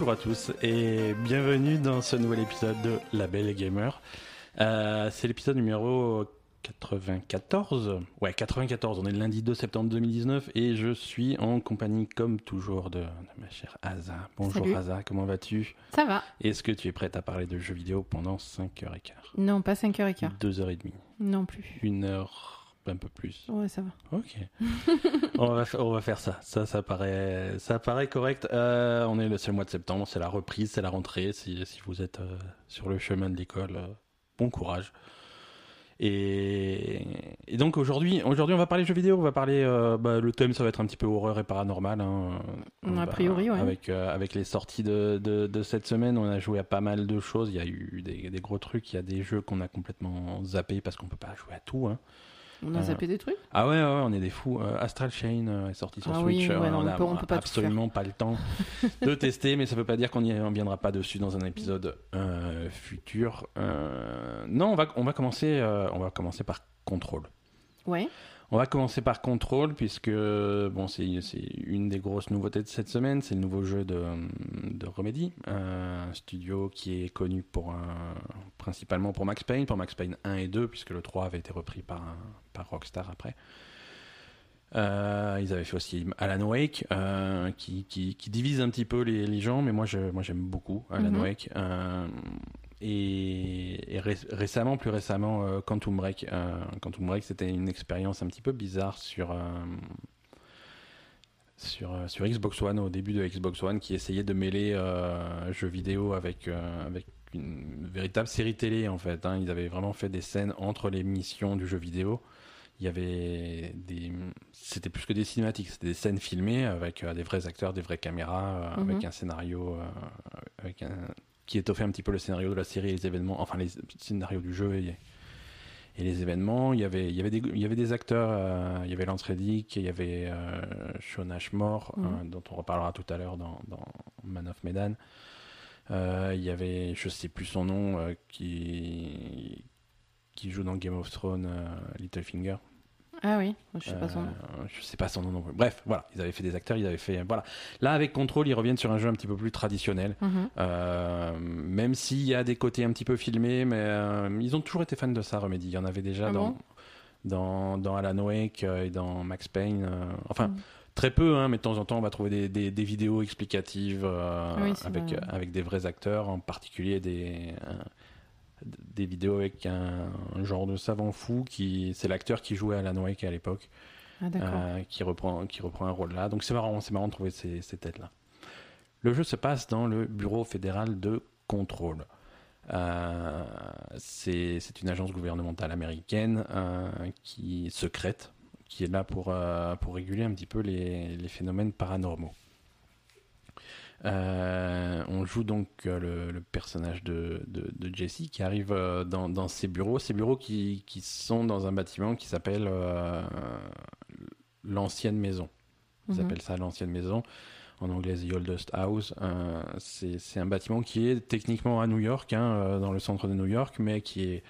Bonjour à tous et bienvenue dans ce nouvel épisode de La Belle Gamer. Euh, c'est l'épisode numéro 94. Ouais, 94. On est le lundi 2 septembre 2019 et je suis en compagnie, comme toujours, de, de ma chère Aza. Bonjour Salut. Aza, comment vas-tu? Ça va. Est-ce que tu es prête à parler de jeux vidéo pendant 5h15 Non, pas 5h15. 2h30 Non plus. 1 heure, un peu plus. Ouais, ça va. Ok. on, va, on va faire ça. Ça, ça paraît, ça paraît correct. Euh, on est le seul mois de septembre, c'est la reprise, c'est la rentrée. Si, si vous êtes euh, sur le chemin de l'école, euh, bon courage. Et, et donc aujourd'hui, aujourd'hui, on va parler jeux vidéo. On va parler. bah, le thème, ça va être un petit peu horreur et paranormal. hein. A On va- priori, ouais. Avec avec les sorties de, de, de cette semaine, on a joué à pas mal de choses. Il y a eu des, des gros trucs. Il y a des jeux qu'on a complètement zappés parce qu'on peut pas jouer à tout. Hein. On a Euh, zappé des trucs Ah ouais, on est des fous. Euh, Astral Chain euh, est sorti sur Ah oui, Switch. ouais, non, on on a peut- on peut pas tout absolument pas le temps de tester, mais ça veut pas dire qu'on n'y reviendra pas dessus dans un épisode futur. Non, on va, on va commencer, on va commencer par Control. Ouais. On va commencer par Control puisque bon, c'est une des grosses nouveautés de cette semaine. C'est le nouveau jeu de, de Remedy, un studio qui est connu pour un- principalement pour Max Payne, pour Max Payne 1 et 2, puisque le 3 avait été repris par, un- par Rockstar après. Euh, ils avaient fait aussi Alan Wake, euh, qui, qui, qui divise un petit peu les, les gens, mais moi j'aime beaucoup Alan Mhm. Wake. Euh, et et ré- récemment, plus récemment, euh, Quantum Break. Euh, Quantum Break, c'était une expérience un petit peu bizarre sur, euh, sur, sur Xbox One, au début de Xbox One, qui essayait de mêler jeux vidéo avec, avec une véritable série télé, en fait. hein. Ils avaient vraiment fait des scènes entre les missions du jeu vidéo. Il y avait des. C'était plus que des cinématiques, c'était des scènes filmées avec des vrais acteurs, des vraies caméras, Mhm. avec un scénario. avec un, qui étoffait un petit peu le scénario de la série et les événements, enfin les scénarios du jeu et, et les événements. Il y avait, il y avait, des, il y avait des acteurs, euh, il y avait Lance Reddick, il y avait euh, Sean Ashmore, Mhm. euh, dont on reparlera tout à l'heure dans, dans Man of Medan. Euh, il y avait, je sais plus son nom, qui, qui joue dans Game of Thrones, Littlefinger. Ah oui, je sais pas son nom. Euh, je sais pas son nom non plus. Bref, voilà, ils avaient fait des acteurs, ils avaient fait. Voilà. Là, avec Control, ils reviennent sur un jeu un petit peu plus traditionnel. Mhm. Euh, même s'il y a des côtés un petit peu filmés, mais euh, ils ont toujours été fans de ça, Remedy. Il y en avait déjà Ah dans, bon? dans, dans Alan Wake euh, et dans Max Payne. enfin, Mhm. très peu, hein, mais de temps en temps, on va trouver des, des, des vidéos explicatives Oui, avec, vrai. avec des vrais acteurs, en particulier des, des vidéos avec un, un genre de savant fou qui c'est l'acteur qui jouait Alan Wake à l'époque. Ah. Euh, qui reprend qui reprend un rôle là. Donc c'est marrant, c'est marrant de trouver ces, ces têtes là. Le jeu se passe dans le bureau fédéral de contrôle. Euh, c'est c'est une agence gouvernementale américaine euh, qui secrète, qui est là pour euh, pour réguler un petit peu les, les phénomènes paranormaux. Euh, on joue donc euh, le, le personnage de, de, de Jesse qui arrive euh, dans, dans ses bureaux, ces bureaux qui, qui sont dans un bâtiment qui s'appelle euh, l'ancienne maison. Ils Mhm. appellent ça l'ancienne maison. En anglais, The Oldest House. Euh, c'est un bâtiment qui est techniquement à New York, hein, dans le centre de New York, mais qui est.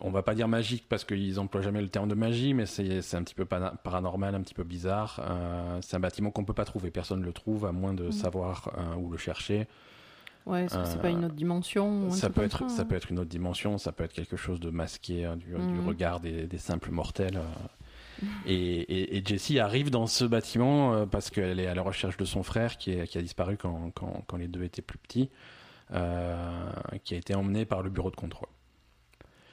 On va pas dire magique parce qu'ils emploient jamais le terme de magie, mais c'est un petit peu paranormal, un petit peu bizarre. Euh, c'est un bâtiment qu'on peut pas trouver, personne ne le trouve à moins de Mhm. savoir euh, où le chercher. Ouais, est-ce que c'est euh, pas une autre dimension Ça peut, être, ça, ça hein peut être une autre dimension, ça peut être quelque chose de masqué hein, du, du Mhm. regard des, des simples mortels. euh. Et, et, et Jessie arrive dans ce bâtiment euh, parce qu'elle est à la recherche de son frère qui, est- qui a disparu quand, quand, quand les deux étaient plus petits, euh, qui a été emmené par le bureau de contrôle.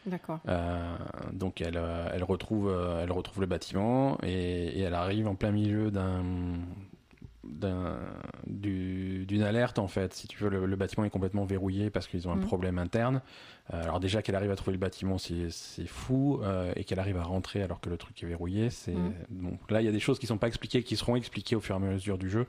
D'accord. Euh, donc elle, euh, elle, retrouve, euh, elle retrouve le bâtiment et, et elle arrive en plein milieu d'un d'un- du- d'une alerte en fait. Si tu veux, le, le bâtiment est complètement verrouillé parce qu'ils ont un Mhm. problème interne. Euh, alors déjà qu'elle arrive à trouver le bâtiment, c'est fou, euh, et qu'elle arrive à rentrer alors que le truc est verrouillé, c'est Mhm. donc là il y a des choses qui sont pas expliquées, qui seront expliquées au fur et à mesure du jeu.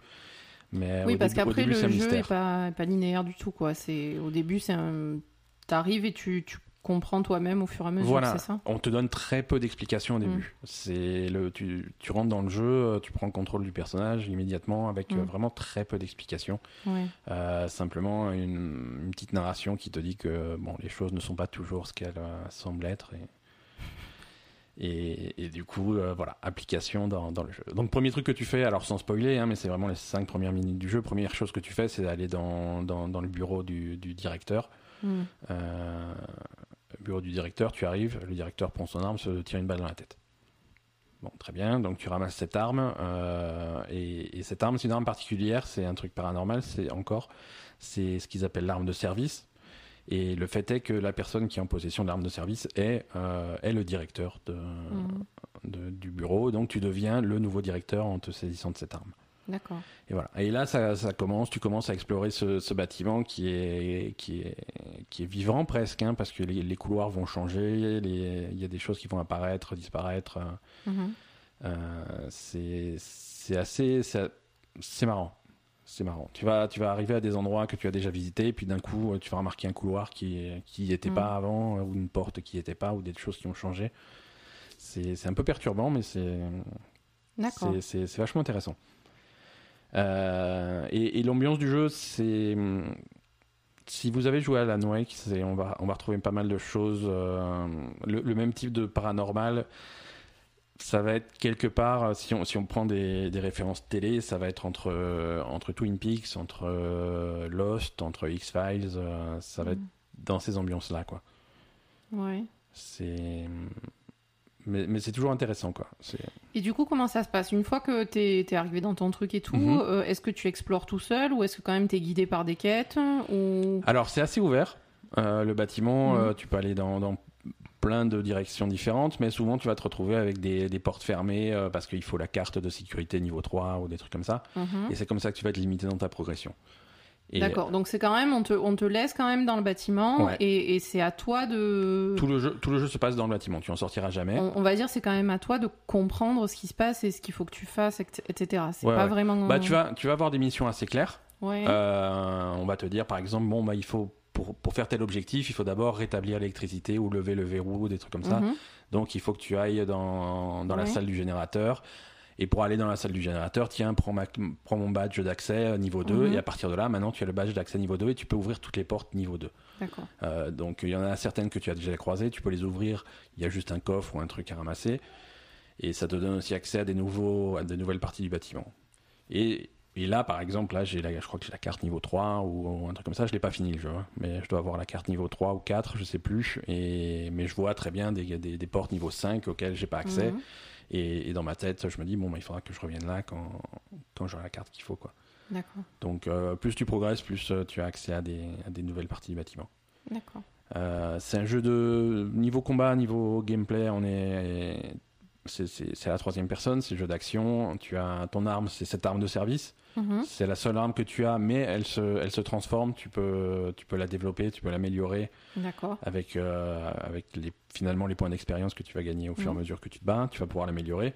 Mais oui, au parce qu'après le jeu est mystère. pas, linéaire du tout quoi. C'est au début c'est un... t'arrives et tu, tu comprends toi-même au fur et à mesure, Voilà. c'est ça? On te donne très peu d'explications au début. Mm. C'est le, tu, tu rentres dans le jeu, euh, tu prends le contrôle du personnage immédiatement avec euh, Mm. vraiment très peu d'explications. Euh, simplement une, une petite narration qui te dit que bon, les choses ne sont pas toujours ce qu'elles euh, semblent être. Et, et du coup, euh, voilà, application dans, dans le jeu. Donc, premier truc que tu fais, alors sans spoiler, hein, mais c'est vraiment les cinq premières minutes du jeu. Première chose que tu fais, c'est d'aller dans, dans, dans le bureau du, du directeur. Mm. Euh, bureau du directeur, tu arrives, le directeur prend son arme, se tire une balle dans la tête. Bon, très bien, donc tu ramasses cette arme, euh, et, et cette arme, c'est une arme particulière, c'est un truc paranormal, c'est encore, c'est ce qu'ils appellent l'arme de service. Et le fait est que la personne qui est en possession de l'arme de service est, euh, est le directeur de, Mm. de- du bureau, donc tu deviens le nouveau directeur en te saisissant de cette arme. D'accord. Et voilà. Et là, ça, ça commence. Tu commences à explorer ce, ce bâtiment qui est qui est qui est vivant presque, hein, parce que les, les couloirs vont changer. Il y a des choses qui vont apparaître, disparaître. Mhm. euh, c'est c'est assez c'est marrant. C'est marrant. Tu vas tu vas arriver à des endroits que tu as déjà visités, et puis d'un coup, tu vas remarquer un couloir qui qui était Mm. pas avant, ou une porte qui était pas, ou des choses qui ont changé. C'est un peu perturbant, mais C'est c'est vachement intéressant. Euh, et et l'ambiance du jeu, c'est. hum, Si vous avez joué à Wake, c'est- on va, on va retrouver pas mal de choses. euh, le, le même type de paranormal, ça va être quelque part, euh, si on, si on prend des, des références télé, ça va être entre, euh, entre Twin Peaks, entre euh, Lost, entre X-Files, ça va être Mm. dans ces ambiances-là, quoi. Ouais. C'est. Mais, mais c'est toujours intéressant, quoi. Et du coup, comment ça se passe? Une fois que t'es es arrivé dans ton truc et tout, Mhm. euh, est-ce que tu explores tout seul ou est-ce que quand même t'es guidé par des quêtes ou... Alors, c'est assez ouvert. Euh, le bâtiment, Mhm. euh, tu peux aller dans, dans plein de directions différentes, mais souvent tu vas te retrouver avec des, des portes fermées parce qu'il faut la carte de sécurité niveau 3 ou des trucs comme ça. Mhm. Et c'est comme ça que tu vas être limité dans ta progression. D'accord, donc c'est quand même, on te, on te laisse quand même dans le bâtiment Ouais. et, et c'est à toi de... tout le, jeu, tout le jeu se passe dans le bâtiment, tu en sortiras jamais. On, on va dire c'est quand même à toi de comprendre ce qui se passe et ce qu'il faut que tu fasses, et- etc. C'est Ouais, pas ouais. vraiment... Bah, tu, vas, tu vas avoir des missions assez claires. Euh, on va te dire par exemple, bon, bah, il faut, pour, pour faire tel objectif, il faut d'abord rétablir l'électricité ou lever le verrou, des trucs comme ça. Mhm. Donc il faut que tu ailles dans, dans la salle du générateur. Et pour aller dans la salle du générateur, tiens, prends, ma, prends mon badge d'accès euh, niveau 2. Mhm. Et à partir de là, maintenant, tu as le badge d'accès niveau 2 et tu peux ouvrir toutes les portes niveau 2. D'accord. Euh, donc il y en a certaines que tu as déjà croisées, tu peux les ouvrir. Il y a juste un coffre ou un truc à ramasser. Et ça te donne aussi accès à des, nouveaux, à des nouvelles parties du bâtiment. Et, et là, par exemple, là, j'ai je crois que j'ai la carte niveau 3 ou, ou un truc comme ça. Je l'ai pas fini le jeu, hein. mais je dois avoir la carte niveau 3 ou 4, je sais plus. Et, mais je vois très bien des, des, des portes niveau 5 auxquelles j'ai pas accès. Mhm. Et, et dans ma tête, je me dis, bon, bah, il faudra que je revienne là quand, quand j'aurai la carte qu'il faut. Quoi. D'accord. Donc, euh, plus tu progresses, plus euh, tu as accès à des, à des nouvelles parties du bâtiment. D'accord. Euh, c'est un jeu de niveau combat, niveau gameplay, on est. C'est c'est- c'est la troisième personne, c'est un jeu d'action. Tu as ton arme, c'est cette arme de service. Mhm. C'est la seule arme que tu as, mais elle se, elle se transforme. Tu peux, tu peux la développer, tu peux l'améliorer D'accord. avec, euh, avec les, finalement les points d'expérience que tu vas gagner au fur et à Mhm. mesure que tu te bats. Tu vas pouvoir l'améliorer.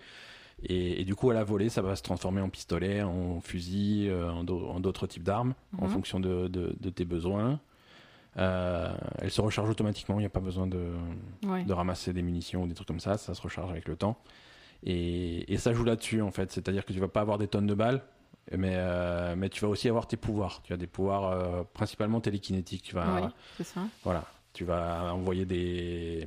Et, et du coup, à la volée, ça va se transformer en pistolet, en fusil, euh, en d'au- en d'autres types d'armes, en Mhm. fonction de, de- de tes besoins. Euh, elle se recharge automatiquement, il n'y a pas besoin de, Ouais. de ramasser des munitions ou des trucs comme ça, ça se recharge avec le temps. Et, et ça joue là-dessus en fait, c'est-à-dire que tu vas pas avoir des tonnes de balles, mais, euh, mais tu vas aussi avoir tes pouvoirs. Tu as des pouvoirs euh, principalement télékinétiques. Tu vas, Ouais, c'est ça. voilà, tu vas envoyer des,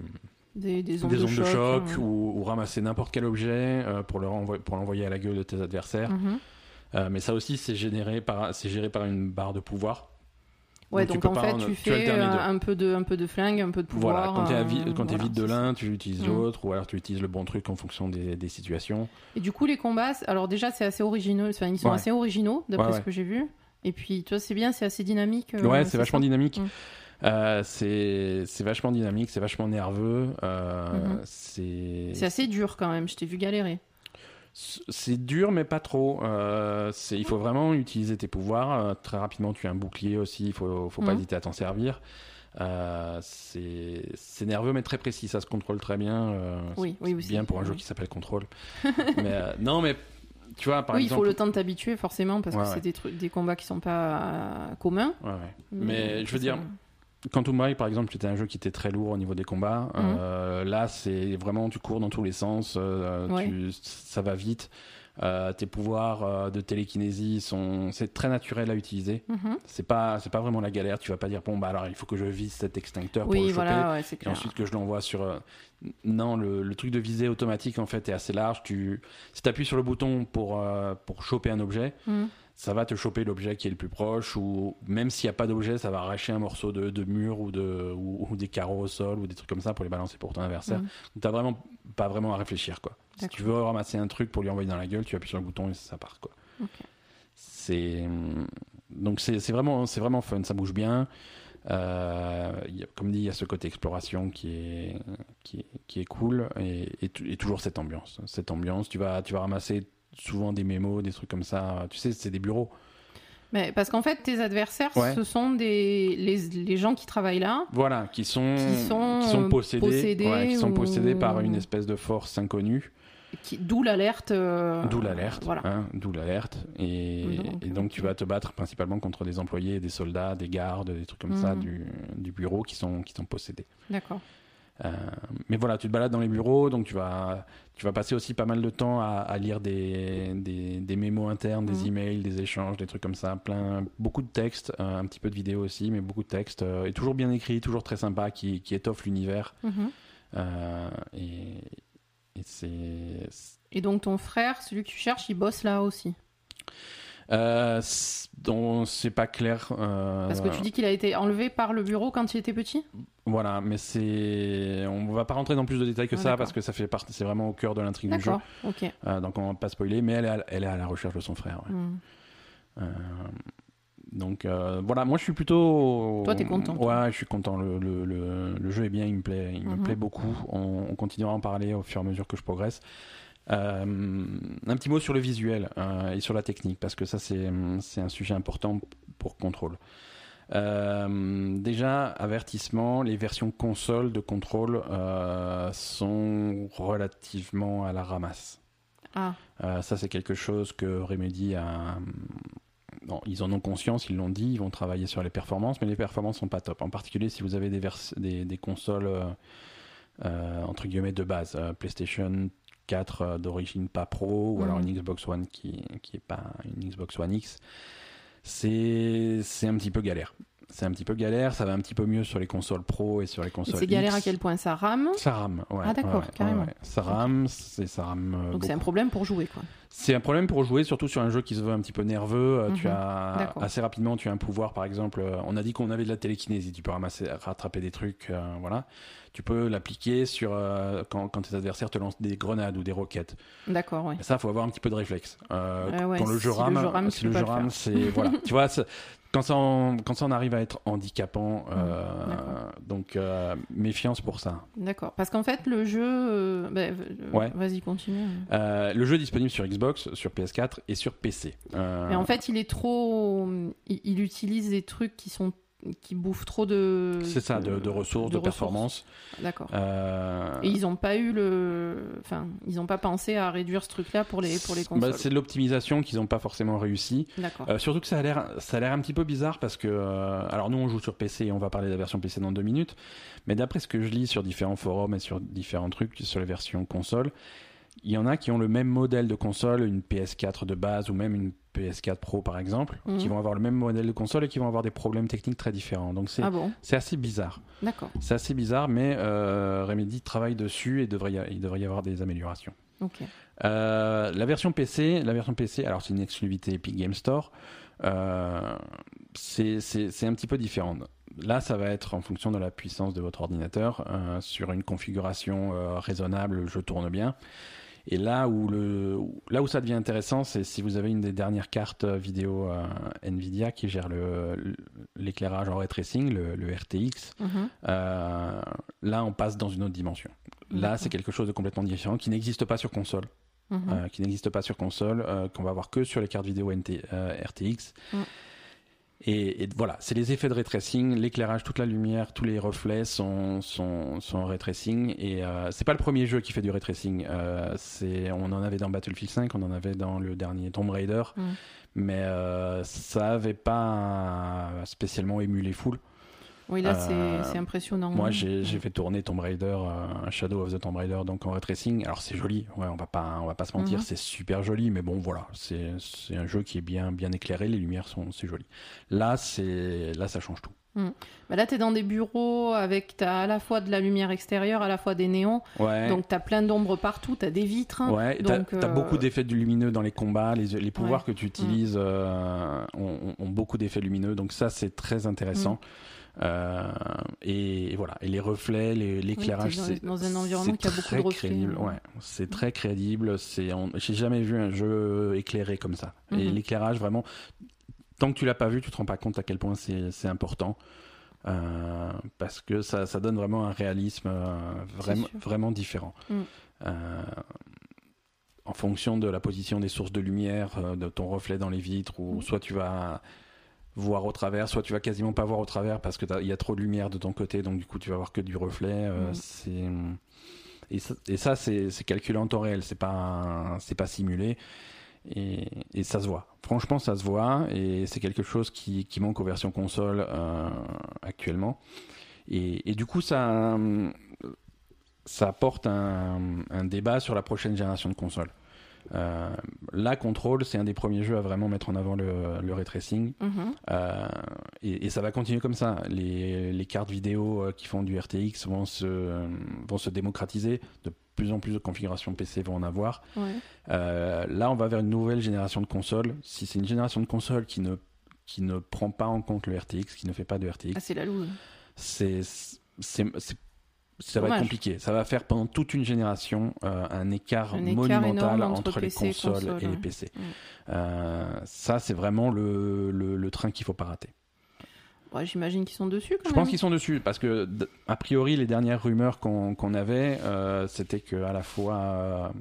Des, des ondes, des de, ondes de choc, ou, ou ramasser n'importe quel objet euh, pour le renvoyer- pour l'envoyer à la gueule de tes adversaires. mhm. Mais ça aussi, c'est généré par, c'est géré par une barre de pouvoir. Ouais, Donc, tu en fait, en- tu tu fais euh, un peu, de, un peu de flingue, un peu de pouvoir. Voilà, quand euh, t'es voilà, vide de l'un, tu utilises Mm. l'autre, ou alors tu utilises le bon truc en fonction des, des situations. Et du coup, les combats, alors déjà, c'est assez originaux. Enfin, ils sont Ouais. assez originaux, d'après Ouais, ce que j'ai vu. Et puis, toi, c'est bien, c'est assez dynamique. euh, ouais, c'est vachement dynamique. Mm. Euh, c'est, vachement dynamique, c'est vachement nerveux. euh, Mhm. c'est, C'est assez dur quand même. Je t'ai vu galérer. C'est dur, mais pas trop. Euh, il faut vraiment utiliser tes pouvoirs. Euh, très rapidement, tu as un bouclier aussi, il faut, faut pas hésiter à t'en servir. Euh, c'est, nerveux, mais très précis, ça se contrôle très bien. Oui, c'est oui, bien pour un jeu oui. qui s'appelle Control. mais non, mais tu vois, par oui, il exemple. faut le temps de t'habituer forcément parce Ouais, que ouais. c'est des, trucs, des combats qui sont pas euh, communs. Ouais. Mais je veux dire, Quantum Break, par exemple, c'était un jeu qui était très lourd au niveau des combats. Mhm. Euh, là, c'est vraiment, tu cours dans tous les sens, euh, Ouais. tu- ça va vite. Euh, tes pouvoirs de télékinésie sont, c'est très naturel à utiliser. Mhm. C'est pas, c'est pas vraiment la galère. Tu vas pas dire bon bah alors il faut que je vise cet extincteur pour Oui, le choper voilà, ouais, c'est et ensuite que je l'envoie sur. Non, le, le truc de visée automatique en fait est assez large. Tu, si tu appuies sur le bouton pour pour choper un objet, Mhm. Ça va te choper l'objet qui est le plus proche ou même s'il n'y a pas d'objet, ça va arracher un morceau de, de mur ou de ou, ou des carreaux au sol ou des trucs comme ça pour les balancer pour ton adversaire. Mhm. Donc t'as vraiment pas vraiment à réfléchir quoi. Si tu veux ramasser un truc pour lui envoyer dans la gueule, tu appuies sur le bouton et ça part quoi. C'est donc c'est vraiment c'est vraiment fun, ça bouge bien. Euh, il y a- comme dit, il y a ce côté exploration qui est qui est, qui est cool et, et, et toujours cette ambiance. Cette ambiance, tu vas tu vas ramasser souvent des mémos, des trucs comme ça. Tu sais, c'est des bureaux. Mais parce qu'en fait, tes adversaires, Ouais. ce sont des les, les gens qui travaillent là. Voilà, qui sont Qui sont, qui sont possédés, possédés ouais, qui sont ou- possédés par une espèce de force inconnue. D'où l'alerte. euh, D'où l'alerte, Voilà. hein, d'où l'alerte. Et, Donc, et donc tu vas te battre principalement contre des employés, des soldats, des gardes, des trucs comme ça Mhm. du, du bureau qui sont, qui sont possédés. D'accord. Euh, mais voilà, tu te balades dans les bureaux, donc tu vas, tu vas passer aussi pas mal de temps à, à lire des, des, des mémos internes, des Mhm. emails, des échanges, des trucs comme ça, plein, beaucoup de textes, euh, un petit peu de vidéos aussi, mais beaucoup de textes, euh, et toujours bien écrit, toujours très sympa, qui, qui étoffe l'univers. Mhm. Euh, et et c'est Et donc ton frère, celui que tu cherches, il bosse là aussi? Euh, c'est pas clair. euh, Parce que tu dis qu'il a été enlevé par le bureau quand il était petit? Voilà, mais c'est. On va pas rentrer dans plus de détails que Ah, ça parce que ça fait partie. C'est vraiment au cœur de l'intrigue du jeu. Ok. Euh, donc on va pas spoiler, mais elle est à, elle est à la recherche de son frère. ouais. Hmm. Euh, donc voilà, moi je suis plutôt. Toi, t'es content. Ouais, je suis content. Le, le, le, le jeu est bien, il me plaît, il me Mhm. plaît beaucoup. On, on continuera à en parler au fur et à mesure que je progresse. Euh, un petit mot sur le visuel euh, et sur la technique parce que ça c'est un sujet important pour contrôle. Euh, déjà, avertissement, les versions console de contrôle euh, sont relativement à la ramasse. Ah, ça, c'est quelque chose que Remedy a. Non, ils en ont conscience, ils l'ont dit, ils vont travailler sur les performances, mais les performances sont pas top. En particulier si vous avez des, vers- des, des consoles euh, entre guillemets de base, euh, PlayStation 4 euh, d'origine pas pro, ou Mhm. alors une Xbox One qui qui est pas une Xbox One X. C'est c'est un petit peu galère. C'est un petit peu galère. Ça va un petit peu mieux sur les consoles pro et sur les consoles. c'est galère X. à quel point ça rame? Ça rame, ouais. Ah, d'accord, ouais, carrément. ouais. Ça rame, c'est ça rame. euh, Donc c'est un problème pour jouer, quoi. C'est un problème pour jouer, surtout sur un jeu qui se veut un petit peu nerveux. Euh, Tu Mhm. as assez rapidement, tu as un pouvoir, par exemple. euh, On a dit qu'on avait de la télékinésie. Tu peux ramasser, rattraper des trucs, euh, voilà. Tu peux l'appliquer sur quand, quand tes adversaires te lancent des grenades ou des roquettes. D'accord, ouais. Et ça, faut avoir un petit peu de réflexe. Ouais, quand le si jeu le rame, jeu rame, si le jeu le rame, c'est voilà. tu vois, c'est- quand ça, en, quand ça en arrive à être handicapant, euh, donc euh, méfiance pour ça. D'accord. Parce qu'en fait, le jeu. euh, bah, euh, Ouais. Vas-y, continue. Euh, le jeu est disponible sur Xbox, sur PS4 et sur PC. Euh, Mais en fait, il est trop. Il, il utilise des trucs qui sont qui bouffent trop de. c'est ça, de, de ressources, de, ressources. performance. D'accord. Euh, Et ils n'ont pas eu le. Enfin, ils n'ont pas pensé à réduire ce truc-là pour les, pour les bah, consoles. c'est de l'optimisation qu'ils n'ont pas forcément réussi. D'accord. Euh, surtout que ça a l'air, ça a l'air un petit peu bizarre parce que, euh, alors nous on joue sur PC et on va parler de la version PC dans deux minutes, mais d'après ce que je lis sur différents forums et sur différents trucs sur les versions console, il y en a qui ont le même modèle de console, une PS4 de base ou même une PS4 Pro par exemple, Mhm. qui vont avoir le même modèle de console et qui vont avoir des problèmes techniques très différents. Donc c'est, Ah bon? assez bizarre. D'accord. C'est assez bizarre, mais euh, Remedy travaille dessus et devrait y a- il devrait y avoir des améliorations. Euh, la version PC, la version PC, alors c'est une exclusivité Epic Game Store. euh, c'est un petit peu différent. Là, ça va être en fonction de la puissance de votre ordinateur. euh, sur une configuration euh, raisonnable, le jeu tourne bien. Et là où, le, là où ça devient intéressant, c'est si vous avez une des dernières cartes vidéo euh, Nvidia qui gère l'éclairage en ray tracing, le, le RTX. Mhm. Euh, là, on passe dans une autre dimension. Là, c'est quelque chose de complètement différent qui n'existe pas sur console Mhm. euh, qui n'existe pas sur console, euh, qu'on va voir que sur les cartes vidéo NT, euh, RTX. Mm. Et, et voilà, c'est les effets de ray tracing, l'éclairage, toute la lumière, tous les reflets sont, sont, sont en ray tracing. Et euh, c'est pas le premier jeu qui fait du ray tracing. Euh, c'est, on en avait dans Battlefield 5, on en avait dans le dernier Tomb Raider, Mm. mais euh, ça avait pas spécialement ému les foules. Oui, là, c'est- Euh, c'est impressionnant. Moi, j'ai fait tourner Tomb Raider, euh, Shadow of the Tomb Raider, donc en ray tracing. Alors c'est joli, ouais, on va pas, on va pas se mentir, Mhm. c'est super joli, mais bon, voilà, c'est c'est un jeu qui est bien, bien éclairé, les lumières sont, c'est joli. Là, c'est, là, ça change tout. Bah là, tu es dans des bureaux avec t'as à la fois de la lumière extérieure, à la fois des néons. Ouais. Donc, tu as plein d'ombres partout, tu as des vitres. hein. Ouais, donc, t'as euh, beaucoup d'effets lumineux dans les combats, les, les pouvoirs Ouais. que tu utilises euh, ont, ont beaucoup d'effets lumineux, donc ça c'est très intéressant. Euh, et, et voilà, et les reflets, l'éclairage, c'est dans un environnement qui a beaucoup de très reflets, crédible. hein. Ouais, c'est très crédible. J'ai jamais vu un jeu éclairé comme ça. Et l'éclairage vraiment, tant que tu l'as pas vu, tu te rends pas compte à quel point c'est, important. Euh, parce que ça, ça donne vraiment un réalisme euh, vraiment, différent. Mm. Euh, en fonction de la position des sources de lumière, de ton reflet dans les vitres, ou Mm. soit tu vas voir au travers, soit tu vas quasiment pas voir au travers parce que t'as- il y a trop de lumière de ton côté, donc du coup tu vas voir que du reflet. Mm. c'est et ça, c'est calculé en temps réel, c'est pas c'est pas simulé et, ça se voit. Franchement, ça se voit et c'est quelque chose qui, manque aux versions console euh, actuellement. Et, du coup, ça ça apporte un débat sur la prochaine génération de consoles. Euh, la Control, c'est un des premiers jeux à vraiment mettre en avant le, le ray tracing. Mhm. Euh, et, et ça va continuer comme ça. Les, les cartes vidéo euh, qui font du RTX vont se, vont se démocratiser. De plus en plus de configurations PC vont en avoir. Ouais. Euh, là, on va vers une nouvelle génération de consoles. Si c'est une génération de consoles qui ne, qui ne prend pas en compte le RTX, qui ne fait pas de RTX, Ah, c'est la loose. c'est, ça va être compliqué. Ça va faire pendant toute une génération euh, un écart Un écart monumental entre, entre les et consoles console, et les. PC. Mm. Euh, ça, c'est vraiment le, le, le train qu'il faut pas rater. Ouais, J'imagine qu'ils sont dessus quand Je même. pense qu'ils sont dessus parce que, a priori, les dernières rumeurs qu'on avait, euh, c'était que à la fois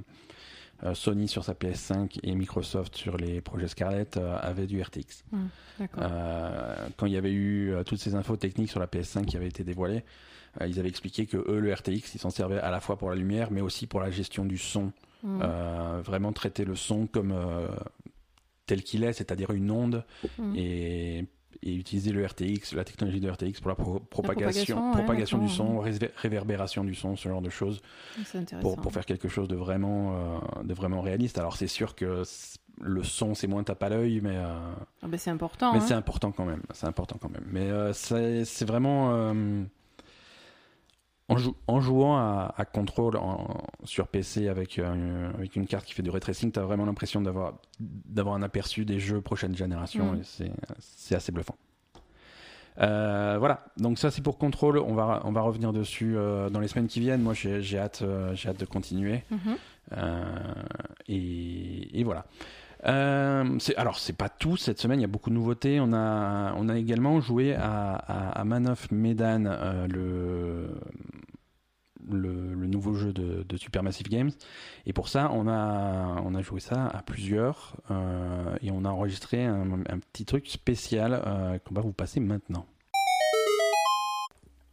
Sony sur sa PS5 et Microsoft sur les projets Scarlett euh, avaient du RTX. Euh, quand il y avait eu euh, toutes ces infos techniques sur la PS5 qui avaient été dévoilées, ils avaient expliqué que eux, le RTX, ils s'en servaient à la fois pour la lumière, mais aussi pour la gestion du son. Mm. Euh, vraiment traiter le son comme euh, tel qu'il est, c'est-à-dire une onde, Mm. et, et utiliser le RTX, la technologie de RTX pour la pro- propagation, propagation, ouais, du son, ré- réverbération du son, ce genre de choses, pour, pour faire quelque chose de vraiment, euh, de vraiment réaliste. Alors c'est sûr que le son, c'est moins tape à l'œil, mais, euh, Ah bah, c'est important. mais hein. c'est important quand même. C'est important quand même. Mais euh, c'est vraiment euh, en, jou- en jouant à, à Control en- sur PC avec, euh, avec une carte qui fait du ray tracing, tu as vraiment l'impression d'avoir un aperçu des jeux prochaine génération Mm. et c'est assez bluffant. Euh, voilà, donc ça c'est pour Control. On va, on va revenir dessus euh, dans les semaines qui viennent. Moi j'ai hâte, hâte de continuer. Et, et voilà. Euh, alors c'est pas tout cette semaine, il y a beaucoup de nouveautés. On a, on a également joué à, à, Medan, euh, le, le, nouveau jeu de, de Supermassive Games. Et pour ça, on a, on a joué ça à plusieurs euh, et on a enregistré un, un petit truc spécial qu'on va vous passer maintenant.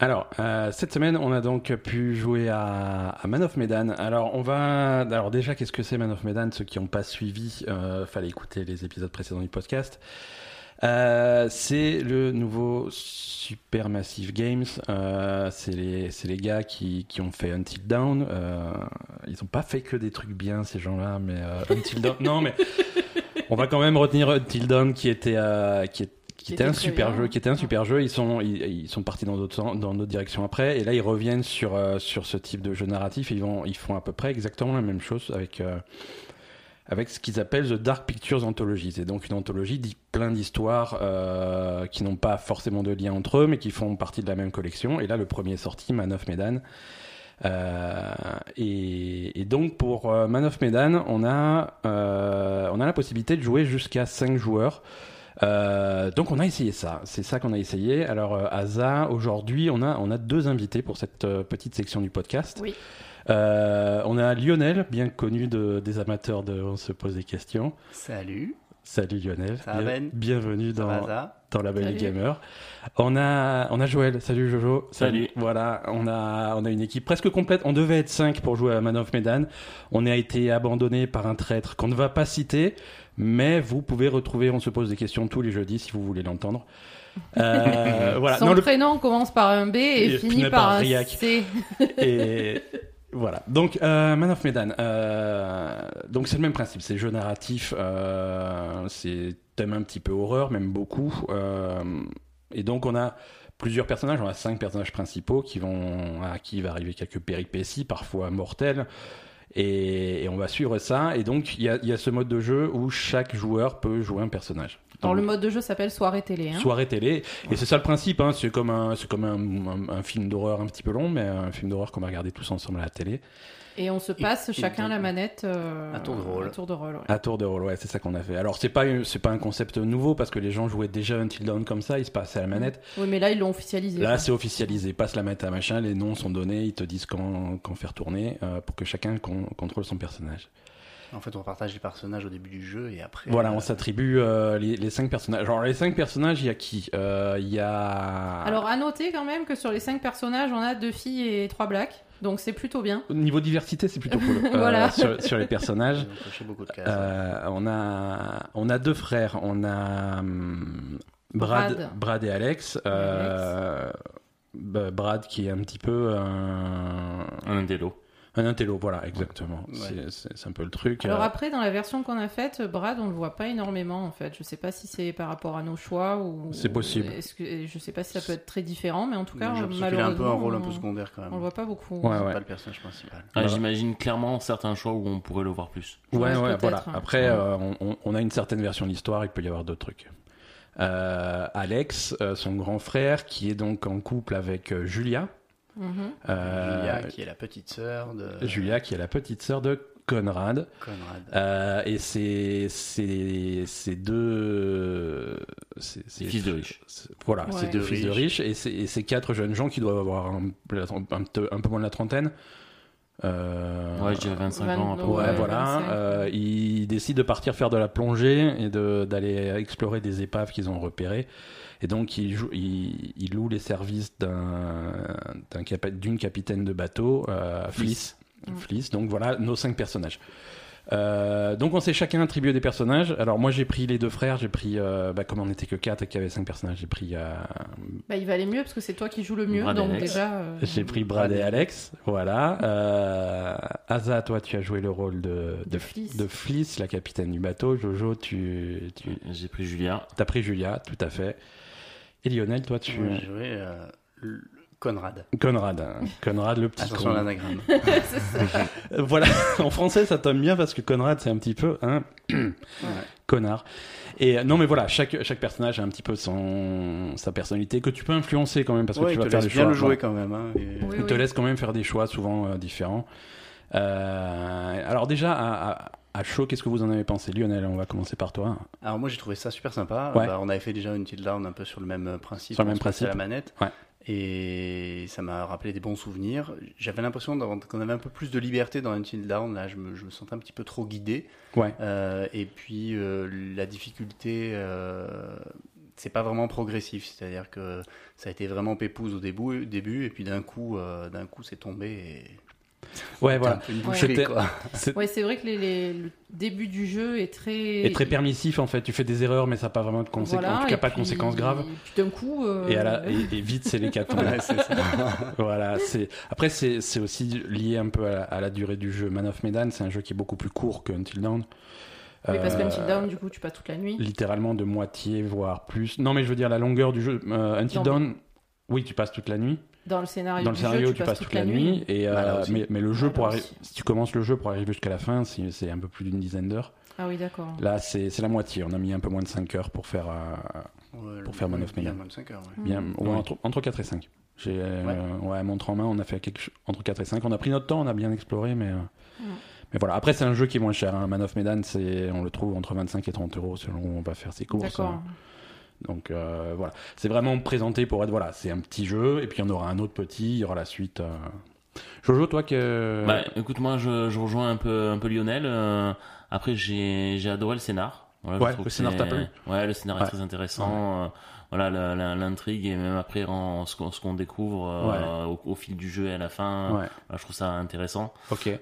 Alors, euh, cette semaine, on a donc pu jouer à, à Man of Medan. Alors, on va. Alors, déjà, qu'est-ce que c'est Man of Medan? Ceux qui n'ont pas suivi, euh, fallait écouter les épisodes précédents du podcast. Euh, c'est le nouveau Supermassive Games. Euh, c'est les, c'est les gars qui, qui ont fait Until Dawn. Euh, ils n'ont pas fait que des trucs bien, ces gens-là, mais euh, Until Dawn. Non, mais on va quand même retenir Until Dawn qui était, euh, qui est- qui était un super bien. jeu, qui était un super jeu. Ils sont, ils, ils sont partis dans d'autres dans d'autres directions après, et là ils reviennent sur euh, sur ce type de jeu narratif. Et ils vont, ils font à peu près exactement la même chose avec euh, avec ce qu'ils appellent The Dark Pictures Anthology. C'est donc une anthologie dit plein d'histoires euh, qui n'ont pas forcément de lien entre eux, mais qui font partie de la même collection. Et là, le premier est sorti, Man of Medan. Euh, et, et donc pour euh, Man of Medan, on a, euh, on a la possibilité de jouer jusqu'à 5 joueurs. Euh, donc on a essayé ça, c'est ça qu'on a essayé. Alors euh, Asa, aujourd'hui on a, on a deux invités pour cette euh, petite section du podcast. Oui. Euh, on a Lionel, bien connu de, des amateurs de On se pose des questions. Salut, Salut Lionel, Ça va, Bien- Ben? bienvenue ça dans, va ça dans la Belle Salut. Gamer. On a, on a Joël. Salut Jojo. Salut. Voilà, on a, on a une équipe presque complète. On devait être 5 pour jouer à Man of Medan. On a été abandonné par un traître qu'on ne va pas citer, mais vous pouvez retrouver On se pose des questions tous les jeudis si vous voulez l'entendre. Euh, voilà. Son Non, le- prénom commence par un B et, Et finit finit par par un Riac. C. Et voilà. Donc, euh, Man of Medan. euh, donc, c'est le même principe. C'est jeu narratif. euh, c'est thème un petit peu horreur, même beaucoup. et donc, on a plusieurs personnages. On a cinq personnages principaux qui vont, à qui va arriver quelques péripéties, parfois mortelles. Et, et on va suivre ça. Et donc, il y a ce mode de jeu où chaque joueur peut jouer un personnage. Alors Donc, le mode de jeu s'appelle soirée télé. Hein. soirée télé. Et c'est ça le principe, hein. c'est comme, un, c'est comme un, un- un film d'horreur un petit peu long, mais un film d'horreur qu'on va regarder tous ensemble à la télé. Et on se passe et chacun la manette euh, À tour de rôle. à tour de rôle, ouais. À tour de rôle, ouais, c'est ça qu'on a fait. Alors c'est pas, c'est pas un concept nouveau parce que les gens jouaient déjà Until Dawn comme ça, ils se passaient à la manette. Oui, mais là ils l'ont officialisé. Là quoi. c'est officialisé, passe la manette à machin, les noms sont donnés, ils te disent quand, quand faire tourner euh, pour que chacun con- contrôle son personnage. En fait, on partage les personnages au début du jeu et après. Voilà, euh, on s'attribue euh, les, les cinq personnages. Alors les cinq personnages, il y a qui? Euh, Il y a... Alors à noter quand même que sur les cinq personnages, on a deux filles et trois blacks. Donc c'est plutôt bien. Au niveau diversité, c'est plutôt cool euh, Voilà. sur, sur les personnages. Beaucoup de cases. Euh, on a on a deux frères, on a hum, Brad, Brad. Brad et Alex. Euh, bah, Brad qui est un petit peu un, Un intello. Un intello, voilà, exactement. Ouais. C'est- un peu le truc. Alors Euh, après, dans la version qu'on a faite, Brad, on le voit pas énormément en fait. Je sais pas si c'est par rapport à nos choix ou. C'est possible. Est-ce que je sais pas si ça peut être très différent, mais en tout cas, l'impression qu'il a malheureusement, un peu un rôle un peu on- secondaire quand on même. le voit pas beaucoup. Ouais, C'est ouais. pas le personnage principal. Ah, Voilà. J'imagine clairement certains choix où on pourrait le voir plus. Ouais, Ouais, voilà. hein. Après, Ouais. euh, on, on- on a une certaine version de l'histoire, il peut y avoir d'autres trucs. Euh, Alex, euh, son grand frère, qui est donc en couple avec euh, Julia. Mhm. Euh, Julia, qui est la petite sœur de Julia, qui est la petite sœur de Conrad. Conrad. Euh, et c'est c'est c'est deux Fils de riches. Voilà, Ouais. c'est deux De fils de riches et c'est et c'est quatre jeunes gens qui doivent avoir un, un, peu- un peu moins de la trentaine. Euh, Ouais, je dirais 25 ans. à peu Ouais, voilà. 25. Euh, ils décident de partir faire de la plongée et d'aller explorer des épaves qu'ils ont repérées. Et donc, ils louent les services d'un d'une capitaine de bateau, euh, Fliss. Mm. Fliss. Donc voilà nos cinq personnages. Euh, donc on s'est chacun attribué des personnages. Alors moi j'ai pris les deux frères, j'ai pris, euh, bah, comme on n'était que quatre et qu'il y avait cinq personnages, j'ai pris euh, Bah, il valait mieux parce que c'est toi qui joues le mieux, Brad donc Alex. déjà. euh, J'ai pris Brad et Alex, voilà. Euh, Asa, toi, tu as joué le rôle de, De Fliss. de Fliss, la capitaine du bateau. Jojo, tu, tu J'ai pris Julia. as pris Julia, tout à fait. Et Lionel, toi, tu Moi, joué euh, le- Conrad. Conrad, hein. Conrad, le petit Attention l'anagramme. Euh, Voilà, en français, ça tombe bien parce que Conrad, c'est un petit peu un connard. Et euh, non, mais voilà, chaque, chaque personnage a un petit peu son, sa personnalité que tu peux influencer quand même parce que Ouais, tu vas te faire laisse des bien choix. le jouer quand même. hein, et- Oui, Il te oui. laisse quand même faire des choix souvent euh, différents. Euh, alors déjà, à, à, à chaud, qu'est-ce que vous en avez pensé Lionel, on va commencer par toi. Alors moi j'ai trouvé ça super sympa. Ouais. Bah, on avait fait déjà une petite down un peu sur le même principe. Sur le même principe. à la manette. Ouais. Et ça m'a rappelé des bons souvenirs. J'avais l'impression qu'on avait un peu plus de liberté dans Until Down. Là, je me, je me sentais un petit peu trop guidé. Ouais. Euh, et puis euh, la difficulté, euh, c'est pas vraiment progressif. C'est-à-dire que ça a été vraiment pépouze au début, début et puis d'un coup, euh, d'un coup, c'est tombé. Et... Ouais, voilà. C'était-. C'est Ouais, c'est vrai que les, les- le début du jeu est très. est très permissif en fait. Tu fais des erreurs, mais ça n'a pas vraiment de conséquences. Voilà, en tout cas, pas de conséquences graves. Et puis d'un coup. euh, Et, à la- et, et vite, c'est c'est ça. voilà, c'est après c'est c'est aussi lié un peu à la, à la durée du jeu. Man of Medan, c'est un jeu qui est beaucoup plus court que Until Dawn. Oui, parce que Euh, Until Dawn, du coup, tu passes toute la nuit. littéralement de moitié voire plus. Non, mais je veux dire la longueur du jeu. Euh, Until Non, Dawn, oui, tu passes toute la nuit. Dans le scénario, Dans le scénario, jeu, tu passes toute la nuit. Et euh, mais, mais le jeu pour là arri- aussi. si tu commences le jeu pour arriver jusqu'à la fin, c'est un peu plus d'une dizaine d'heures. Ah oui, d'accord. Là, c'est la moitié. On a mis un peu moins de 5 heures pour faire euh, Ouais, Pour faire Man of Medan. ouais. bien Mm. ouais, Ouais. entre, entre 4 et 5. J'ai euh, ouais. montre en main, on a fait quelque chose entre 4 et 5. On a pris notre temps, on a bien exploré, mais euh, Mm. mais voilà. Après, c'est un jeu qui est moins cher. hein. Man of Medan, c'est on le trouve entre 25 et 30 euros selon où on va faire ses courses. D'accord. Donc euh, voilà, c'est vraiment présenté pour être voilà, c'est un petit jeu et puis il y en aura un autre petit, il y aura la suite. euh. Jojo, toi que Bah, écoute, moi, je, je rejoins un peu, un peu Lionel. Euh, après, j'ai j'ai adoré le scénar. Voilà, Ouais, le scénar t'a plu Ouais, le scénar Ouais. est très intéressant. Voilà, l'intrigue et même après en- ce qu'on ce qu'on découvre au, au fil du jeu et à la fin, voilà, je trouve ça intéressant. ok.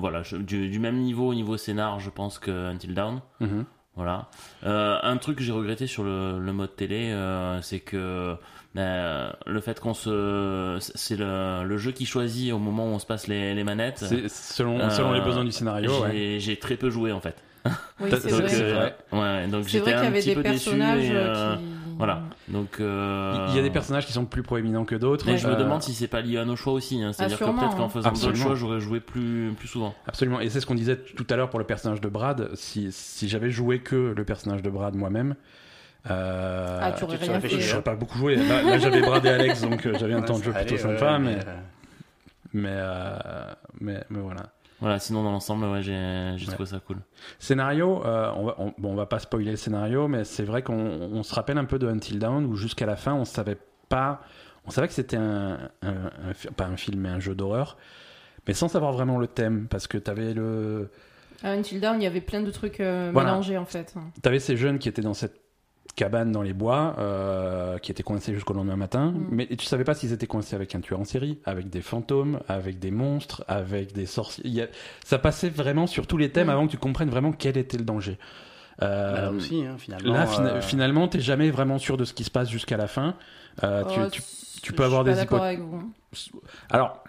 Voilà, je- du, du même niveau au niveau scénar, je pense que Until Dawn. Mhm. Voilà. Euh, un truc que j'ai regretté sur le, le mode télé, euh, c'est que ben, le fait qu'on se, c'est le, le jeu qui choisit au moment où on se passe les, les manettes. C'est selon, selon les Euh, besoin du scénario. J'ai ouais. j'ai très peu joué en fait. Oui, c'est donc, vrai. c'est euh, vrai. Ouais, donc C'est j'étais vrai qu'il y un avait petit des peu déçu. personnages et, euh, qui. Voilà. Donc. euh, Il y a des personnages qui sont plus proéminents que d'autres. Mais je me Euh, demande si c'est pas lié à nos choix aussi. hein. C'est-à-dire que sûrement, peut-être qu'en hein. faisant d'autres choix, j'aurais joué plus, plus souvent. Absolument. Et c'est ce qu'on disait tout à l'heure pour le personnage de Brad. Si, si j'avais joué que le personnage de Brad moi-même. Euh, Ah, tu aurais rien fait. je n'aurais pas beaucoup joué. Là, là, j'avais Brad et Alex, donc euh, j'avais un Ouais, temps de jeu plutôt sympa. ouais, mais, mais, euh, mais, mais voilà. Voilà, sinon dans l'ensemble, ouais, j'ai Ouais. trouvé ça cool. Scénario, euh, on, va, on, bon, on va pas spoiler le scénario, mais c'est vrai qu'on on se rappelle un peu de Until Dawn où jusqu'à la fin on savait pas, on savait que c'était un, un- pas un film mais un jeu d'horreur, mais sans savoir vraiment le thème parce que t'avais le, À Until Dawn, il y avait plein de trucs euh, Voilà. mélangés en fait. t'avais ces jeunes qui étaient dans cette cabane dans les bois, euh, qui étaient coincés jusqu'au lendemain matin, Mm. mais tu savais pas s'ils étaient coincés avec un tueur en série, avec des fantômes, avec des monstres, avec des sorciers. A- Ça passait vraiment sur tous les thèmes avant que tu comprennes vraiment quel était le danger. Euh, bah, là aussi, hein, finalement. Là, fina- euh, finalement, t'es jamais vraiment sûr de ce qui se passe jusqu'à la fin. Euh, tu- Oh, tu- peux avoir des pas d'accord hypo- avec vous. Alors,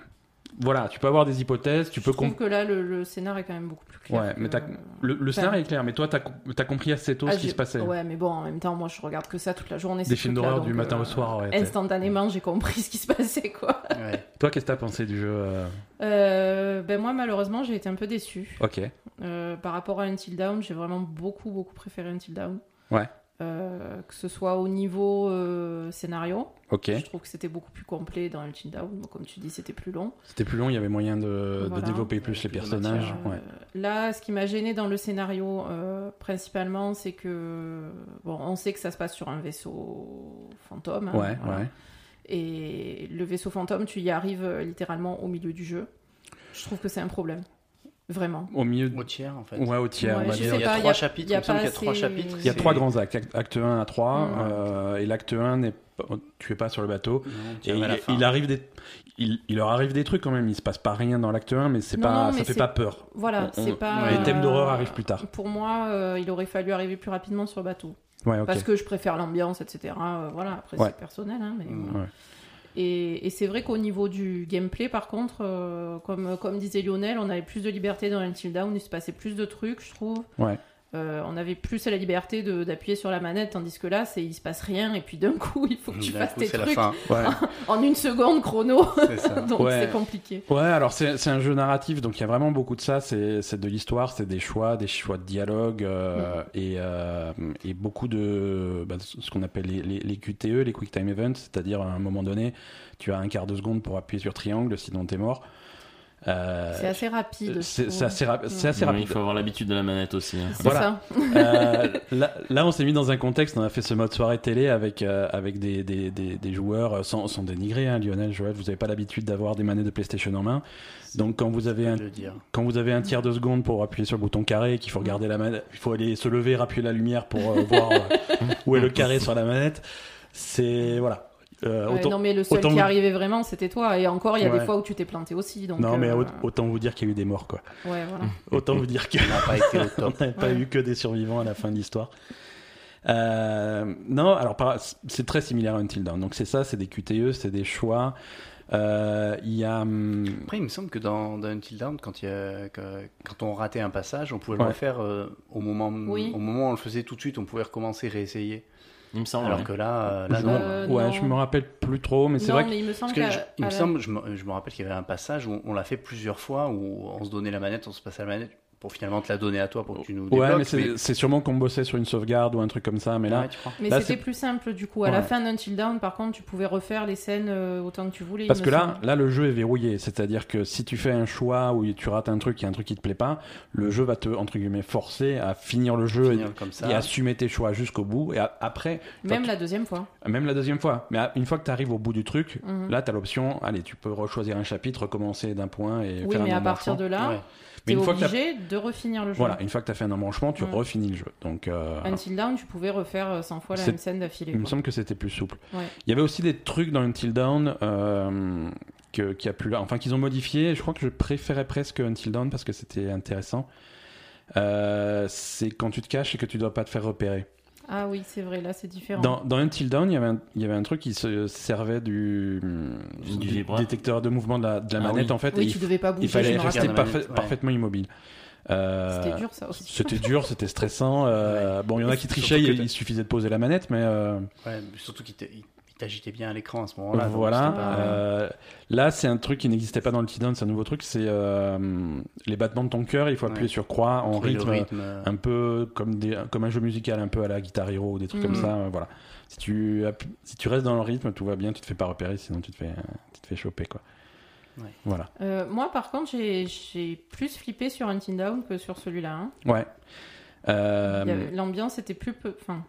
voilà, tu peux avoir des hypothèses, tu je peux trouve comp- que là, le, le scénar est quand même beaucoup plus clair. Ouais, mais que- le, le scénario est clair, mais toi, t'as as compris assez tôt ah, ce qui se passait. Ouais, mais bon, en même temps, moi, je regarde que ça toute la journée. Des films d'horreur du matin euh, au soir. ouais, Instantanément, j'ai compris ce qui se passait, quoi. ouais. Toi, qu'est-ce que t'as pensé du jeu euh, Euh, ben moi, malheureusement, j'ai été un peu déçu. Ok. Euh, par rapport à Until Dawn, j'ai vraiment beaucoup, beaucoup préféré Until Dawn. Ouais. Euh, que ce soit au niveau euh, scénario, Ok. je trouve que c'était beaucoup plus complet dans Until Dawn. Bon, comme tu dis, c'était plus long. C'était plus long, il y avait moyen de, développer plus les Plus personnages. Euh, Ouais. Là, ce qui m'a gêné dans le scénario, euh, principalement, c'est que bon, on sait que ça se passe sur un vaisseau fantôme. hein, Ouais, voilà. ouais. Et le vaisseau fantôme, tu y arrives littéralement au milieu du jeu. Je trouve que c'est un problème, vraiment. Au milieu. Au tiers, en fait. Ouais, au tiers, Ouais, Il y a, pas, trois il y a- chapitres, il y a il me semble pas qu'il y a trois chapitres. Il y a trois grands actes, acte- acte 1 à 3, Ouais. euh, et l'acte 1 n'est pas- tu es pas sur le bateau. Non, Et il, arrive des, il, il leur arrive des trucs quand même. Il se passe pas rien dans l'acte 1, mais c'est pas, non, ça fait pas peur. Voilà, c'est. Les thèmes d'horreur euh, arrivent plus tard. Pour moi, euh, il aurait fallu arriver plus rapidement sur le bateau. Ouais. Parce que je préfère l'ambiance, etc. Euh, voilà, après Ouais. c'est personnel. hein, mais... Et, c'est vrai qu'au niveau du gameplay, par contre, euh, comme, disait Lionel, on avait plus de liberté dans Until Dawn, il se passait plus de trucs, je trouve. Ouais. Euh, on avait plus la liberté de- d'appuyer sur la manette, tandis que là, c'est il se passe rien, et puis d'un coup, il faut que tu fasses coup, tes c'est la trucs fin. Ouais. en une seconde chrono, donc Ouais. c'est compliqué. Ouais, alors c'est un jeu narratif, donc il y a vraiment beaucoup de ça. C'est de l'histoire, c'est des choix, des choix de dialogue euh, et, euh, et beaucoup de bah, ce qu'on appelle les, les, les QTE, les Quick Time Events, c'est-à-dire à un moment donné, tu as un quart de seconde pour appuyer sur triangle, sinon t'es mort. Euh, C'est assez rapide. c'est assez, Ouais, rapide. il faut avoir l'habitude de la manette aussi. hein. C'est Voilà. ça. Euh, là, là, on s'est mis dans un contexte, on a fait ce mode soirée télé avec, euh, avec des, des, des, des joueurs, sans, sans dénigrer, hein, Lionel, Joël, vous n'avez pas l'habitude d'avoir des manettes de PlayStation en main. Donc quand vous avez un, quand vous avez un tiers de seconde pour appuyer sur le bouton carré, qu'il faut regarder la manette, il faut aller se lever, appuyer la lumière pour euh, voir euh, où est le carré sur la manette. C'est voilà. Euh, Ouais, autant- non, mais le seul autant qui vous- arrivait vraiment, c'était toi. Et encore, il y a Ouais. des fois où tu t'es planté aussi. Donc, non, mais euh, au- autant vous dire qu'il y a eu des morts, quoi. Ouais, voilà. Autant vous dire que On n'a pas été au on top. n'avait pas Ouais. eu que des survivants à la fin de l'histoire. Euh, non, alors c'est très similaire à Until Dawn. Donc c'est ça, c'est des QTE, c'est des choix. Euh, Il y a. hum, Après, il me semble que dans, dans Until Dawn, quand, il y a- que- quand on ratait un passage, on pouvait Ouais. le refaire euh, au, moment, Oui. au moment où on le faisait tout de suite, on pouvait recommencer, réessayer. Il me semble. Alors ouais. que là, euh, là je non. me- Euh, ouais, non. je me rappelle plus trop, mais c'est vrai que mais il me semble que je- il me semble, je me, je me rappelle qu'il y avait un passage où on l'a fait plusieurs fois, où on se donnait la manette, on se passait la manette pour finalement te la donner à toi pour que tu nous Ouais, débloques. mais c'est sûrement qu'on bossait sur une sauvegarde ou un truc comme ça. Mais là, Ouais, tu crois Mais c'était plus simple du coup. À la Ouais. fin d'Until Dawn, par contre, tu pouvais refaire les scènes euh, autant que tu voulais. parce que là, semble. là, le jeu est verrouillé. C'est-à-dire que si tu fais un choix ou tu rates un truc, il y a un truc qui te plaît pas, le jeu va te entre guillemets forcer à finir le jeu Finir et, comme ça. et assumer tes choix jusqu'au bout. Et a- après, Même la deuxième fois. Même la deuxième fois. Mais à- une fois que tu arrives au bout du truc, Mhm. là, tu as l'option, allez, tu peux rechoisir un chapitre, recommencer d'un point et Oui, faire mais un à partir de là, Ouais. Mais t'es une fois que obligé de refinir le jeu. Voilà, une fois que tu as fait un embranchement, tu Mhm. refinis le jeu. Donc, euh, Until Dawn, tu pouvais refaire euh, 100 fois la même scène d'affilée. il me semble que c'était plus souple. Ouais. Il y avait aussi des trucs dans Until Dawn euh, que, qui a plus là, enfin qu'ils ont modifié. Je crois que je préférais presque Until Dawn parce que c'était intéressant. euh, c'est quand tu te caches et que tu dois pas te faire repérer. Ah oui, c'est vrai, là c'est différent. Dans, dans Until Dawn, il y, avait un, il y avait un truc qui se servait du, Du du vibreur. détecteur de mouvement de la, de la Ah manette oui. en fait. et oui, il, tu devais pas bouger. il fallait rester manette, ouais. parfaitement immobile. Euh, C'était dur ça aussi. C'était dur, c'était stressant. euh, Bon, il y en a qui trichaient, il, il suffisait de poser la manette, mais euh, Ouais, mais surtout qu'il t'a- il- il t'agitait bien à l'écran à ce moment-là. voilà. pas- euh, là, c'est un truc qui n'existait pas dans le T-Down, c'est un nouveau truc. C'est euh, les battements de ton cœur. Il faut appuyer Ouais. sur croix en rythme, rythme, un peu comme des, comme un jeu musical, un peu à la Guitar Hero ou des trucs comme Mhm. ça. euh, voilà. Si tu si tu restes dans le rythme, tout va bien. Tu te fais pas repérer, sinon tu te fais tu te fais choper quoi. Ouais. Voilà. Euh, moi par contre, j'ai j'ai plus flippé sur Until Down que sur celui-là. hein. Ouais. Euh, L'ambiance était plus peu. Enfin,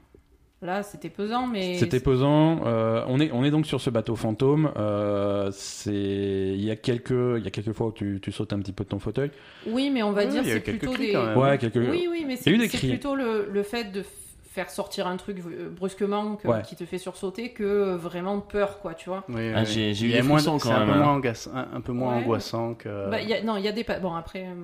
là c'était pesant, mais. C'était pesant. Euh, on, est, on est donc sur ce bateau fantôme. Euh, c'est il y a quelques il y a quelques fois où tu, tu sautes un petit peu de ton fauteuil. Oui, mais on va Ouais, dire c'est plutôt des. quand même. Ouais, quelques. Oui, oui, mais c'est plutôt le, le fait de faire sortir un truc euh, brusquement que- Ouais. qui te fait sursauter que vraiment peur, quoi, tu vois. oui, Ah, oui. j'ai- j'ai eu des moins- frissons c'est quand un peu même, moins hein. angoissant, un, un peu moins Ouais. angoissant que. Bah, il y a- non, il y a des. Bon, après, euh,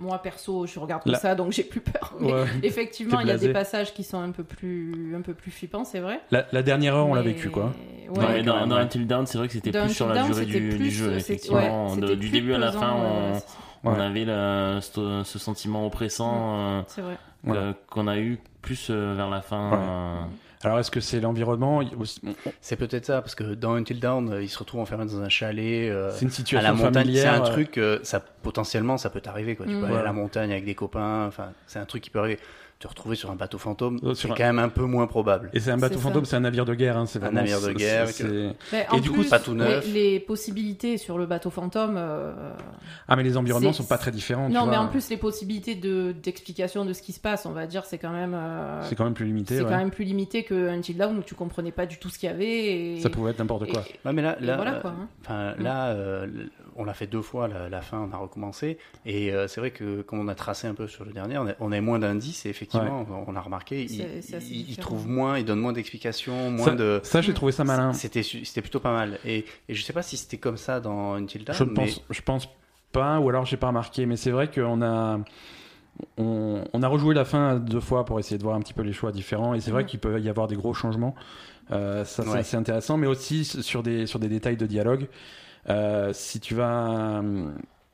moi perso, je regarde Là- ça, donc j'ai plus peur. Mais Ouais. effectivement, il y a des passages qui sont un peu plus, un peu plus flippants, c'est vrai. La, la dernière heure, on l'a Mais- vécu quoi. Ouais. Ouais, dans. Until Dawn, c'est vrai que c'était plus sur la durée du, jeu, c'était- effectivement. ouais, De- c'était du début à la fin, on, Ouais. avait le- ce, ce sentiment oppressant euh, qu'on a eu plus euh, vers la fin. Ouais. euh, Alors est-ce que c'est l'environnement Il- aussi- C'est peut-être ça, parce que dans Until Dawn, euh, il se retrouve enfermé dans un chalet. euh, C'est une à situation la montagne, c'est un euh, truc, euh, ça, potentiellement, ça peut t'arriver. Quoi. Tu Mm. peux aller à la montagne avec des copains, enfin, c'est un truc qui peut arriver. Te retrouver sur un bateau fantôme, Euh, c'est un- quand même un peu moins probable. Et c'est un bateau fantôme, c'est un navire de guerre. Hein, c'est Un navire de guerre, c'est- que- Mais Et en du coup, plus, pas tout neuf. Les, les possibilités sur le bateau fantôme. euh, Ah mais les environnements sont pas très différents. tu Non, mais vois. en plus, les possibilités de d'explication de ce qui se passe, on va dire, c'est quand même. euh, c'est quand même plus limité. c'est ouais. quand même plus limité que Until Dawn où tu comprenais pas du tout ce qu'il y avait. Et, Ça pouvait être n'importe quoi. et- Ouais, mais là, voilà quoi. hein. Enfin, là, euh, on l'a fait deux fois, la, la fin, on a recommencé. Et euh, c'est vrai que quand on a tracé un peu sur le dernier, on a, on a moins d'indices. Et effectivement, on a remarqué, il, il- trouve moins, il donne moins d'explications, moins Ça, de. ça, j'ai trouvé ça malin. C'était c'était plutôt pas mal. Et, et je sais pas si c'était comme ça dans Until Dawn. Je mais- pense, je pense pas, ou alors j'ai pas remarqué, mais c'est vrai qu'on a, on, on a rejoué la fin deux fois pour essayer de voir un petit peu les choix différents, et c'est vrai qu'il peut y avoir des gros changements. Euh, ça, c'est Ouais. assez intéressant, mais aussi sur des sur des détails de dialogue. Euh, si tu vas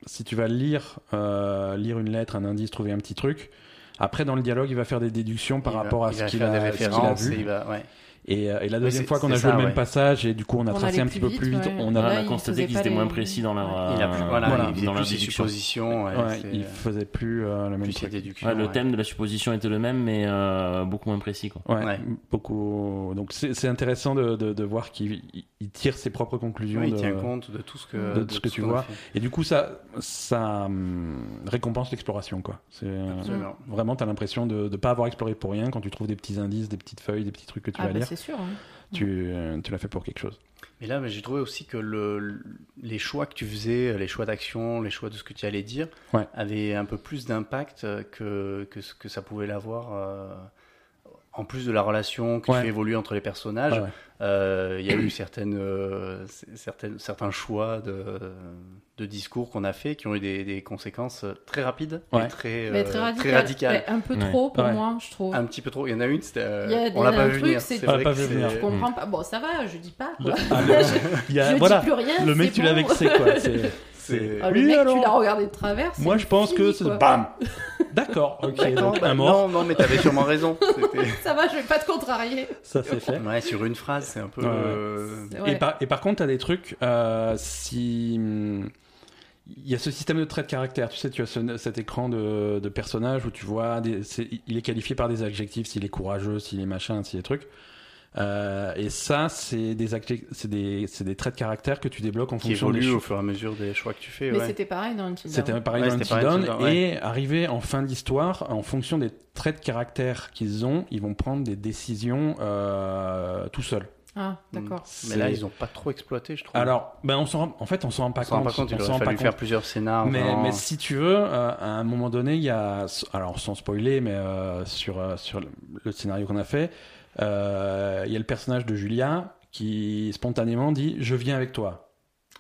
si tu vas lire euh, lire une lettre, un indice, trouver un petit truc. Après, dans le dialogue, il va faire des déductions par il va- rapport à ce qu'il a, qu'il a vu. et il va, ouais. Et, euh, et la deuxième fois qu'on a joué ça, le même ouais. passage, et du coup on a On tracé un petit peu plus vite, on a, disait qu'ils étaient les- moins précis dans leur. Il a plus, euh, voilà, voilà. il faisait dans plus la ses déduction. suppositions. ouais, ouais, c'est- il faisait plus euh, le même truc. le thème de la supposition était le même, mais euh, beaucoup moins précis. Quoi. Ouais, Ouais. beaucoup. Donc c'est c'est intéressant de, de, de voir qu'il il- il tire ses propres conclusions. Oui, il tient compte de tout ce que, de ce que tu vois. Et du coup, ça, ça hum, récompense l'exploration, quoi. C'est euh, vraiment, t'as l'impression de ne pas avoir exploré pour rien quand tu trouves des petits indices, des petites feuilles, des petits trucs que tu Ah, vas bah, lire. C'est sûr. hein. Tu, euh, tu l'as fait pour quelque chose. Mais là, mais j'ai trouvé aussi que le, le- les choix que tu faisais, les choix d'action, les choix de ce que tu allais dire, Ouais. avaient un peu plus d'impact que, que ce que ça pouvait l'avoir. En plus de la relation que Ouais. tu entre les personnages, Ouais, ouais. euh, il y a eu certaines, euh, certaines, certains choix de, de discours qu'on a fait qui ont eu des, des conséquences très rapides Ouais. et très, Mais euh, très radical. très radicales. Un peu Ouais. trop pour Ouais. moi, je trouve. Un petit peu trop. Il y en a une, c'était. euh, Il y a- on l'a pas vu venir. c'est- C'est On l'a vrai pas vu venir. Je comprends pas. Bon, ça va, je dis pas. Le- Quoi. ah, le- je voilà, dis plus rien. le mec, c'est tu l'as bon. vexé, quoi. C'est- Ah, le Oui, mec, alors tu l'as regardé de travers. Moi, je pense que c'est quoi. bam. D'accord. Ok. Donc bah, un mort. Non, non, mais t'avais sûrement raison. C'était- Ça va, je vais pas te contrarier. Ça c'est fait. Ouais, sur une phrase, c'est un peu. Euh, C'est- ouais. Et, par, et par contre, tu as des trucs, euh, si. Il y a ce système de traits de caractère, tu sais, tu as ce- cet écran de, de personnage où tu vois, des, c'est- il est qualifié par des adjectifs, s'il est courageux, s'il est machin, s'il est truc. Euh, et ça, c'est des, c'est des, c'est des traits de caractère que tu débloques en qui fonction des au fur et à mesure des choix que tu fais. Mais ouais. c'était pareil dans Until C'était pareil Ouais, dans Until pareil Dawn, dans- ouais. et arrivé en fin d'histoire, en fonction des traits de caractère qu'ils ont, ils vont prendre des décisions euh, tout seuls. Ah, d'accord. Mais là, ils ont pas trop exploité, je trouve. Alors, ben on s'en rend- en fait, on s'en rend pas on s'en rend compte. pas compte, il on s'en rend fallu pas faire compte. plusieurs scénars. Mais, vraiment. mais si tu veux, euh, à un moment donné, il y a, alors sans spoiler, mais euh, sur, euh, sur le- le scénario qu'on a fait, euh, il y a le personnage de Julia qui spontanément dit Je viens avec toi.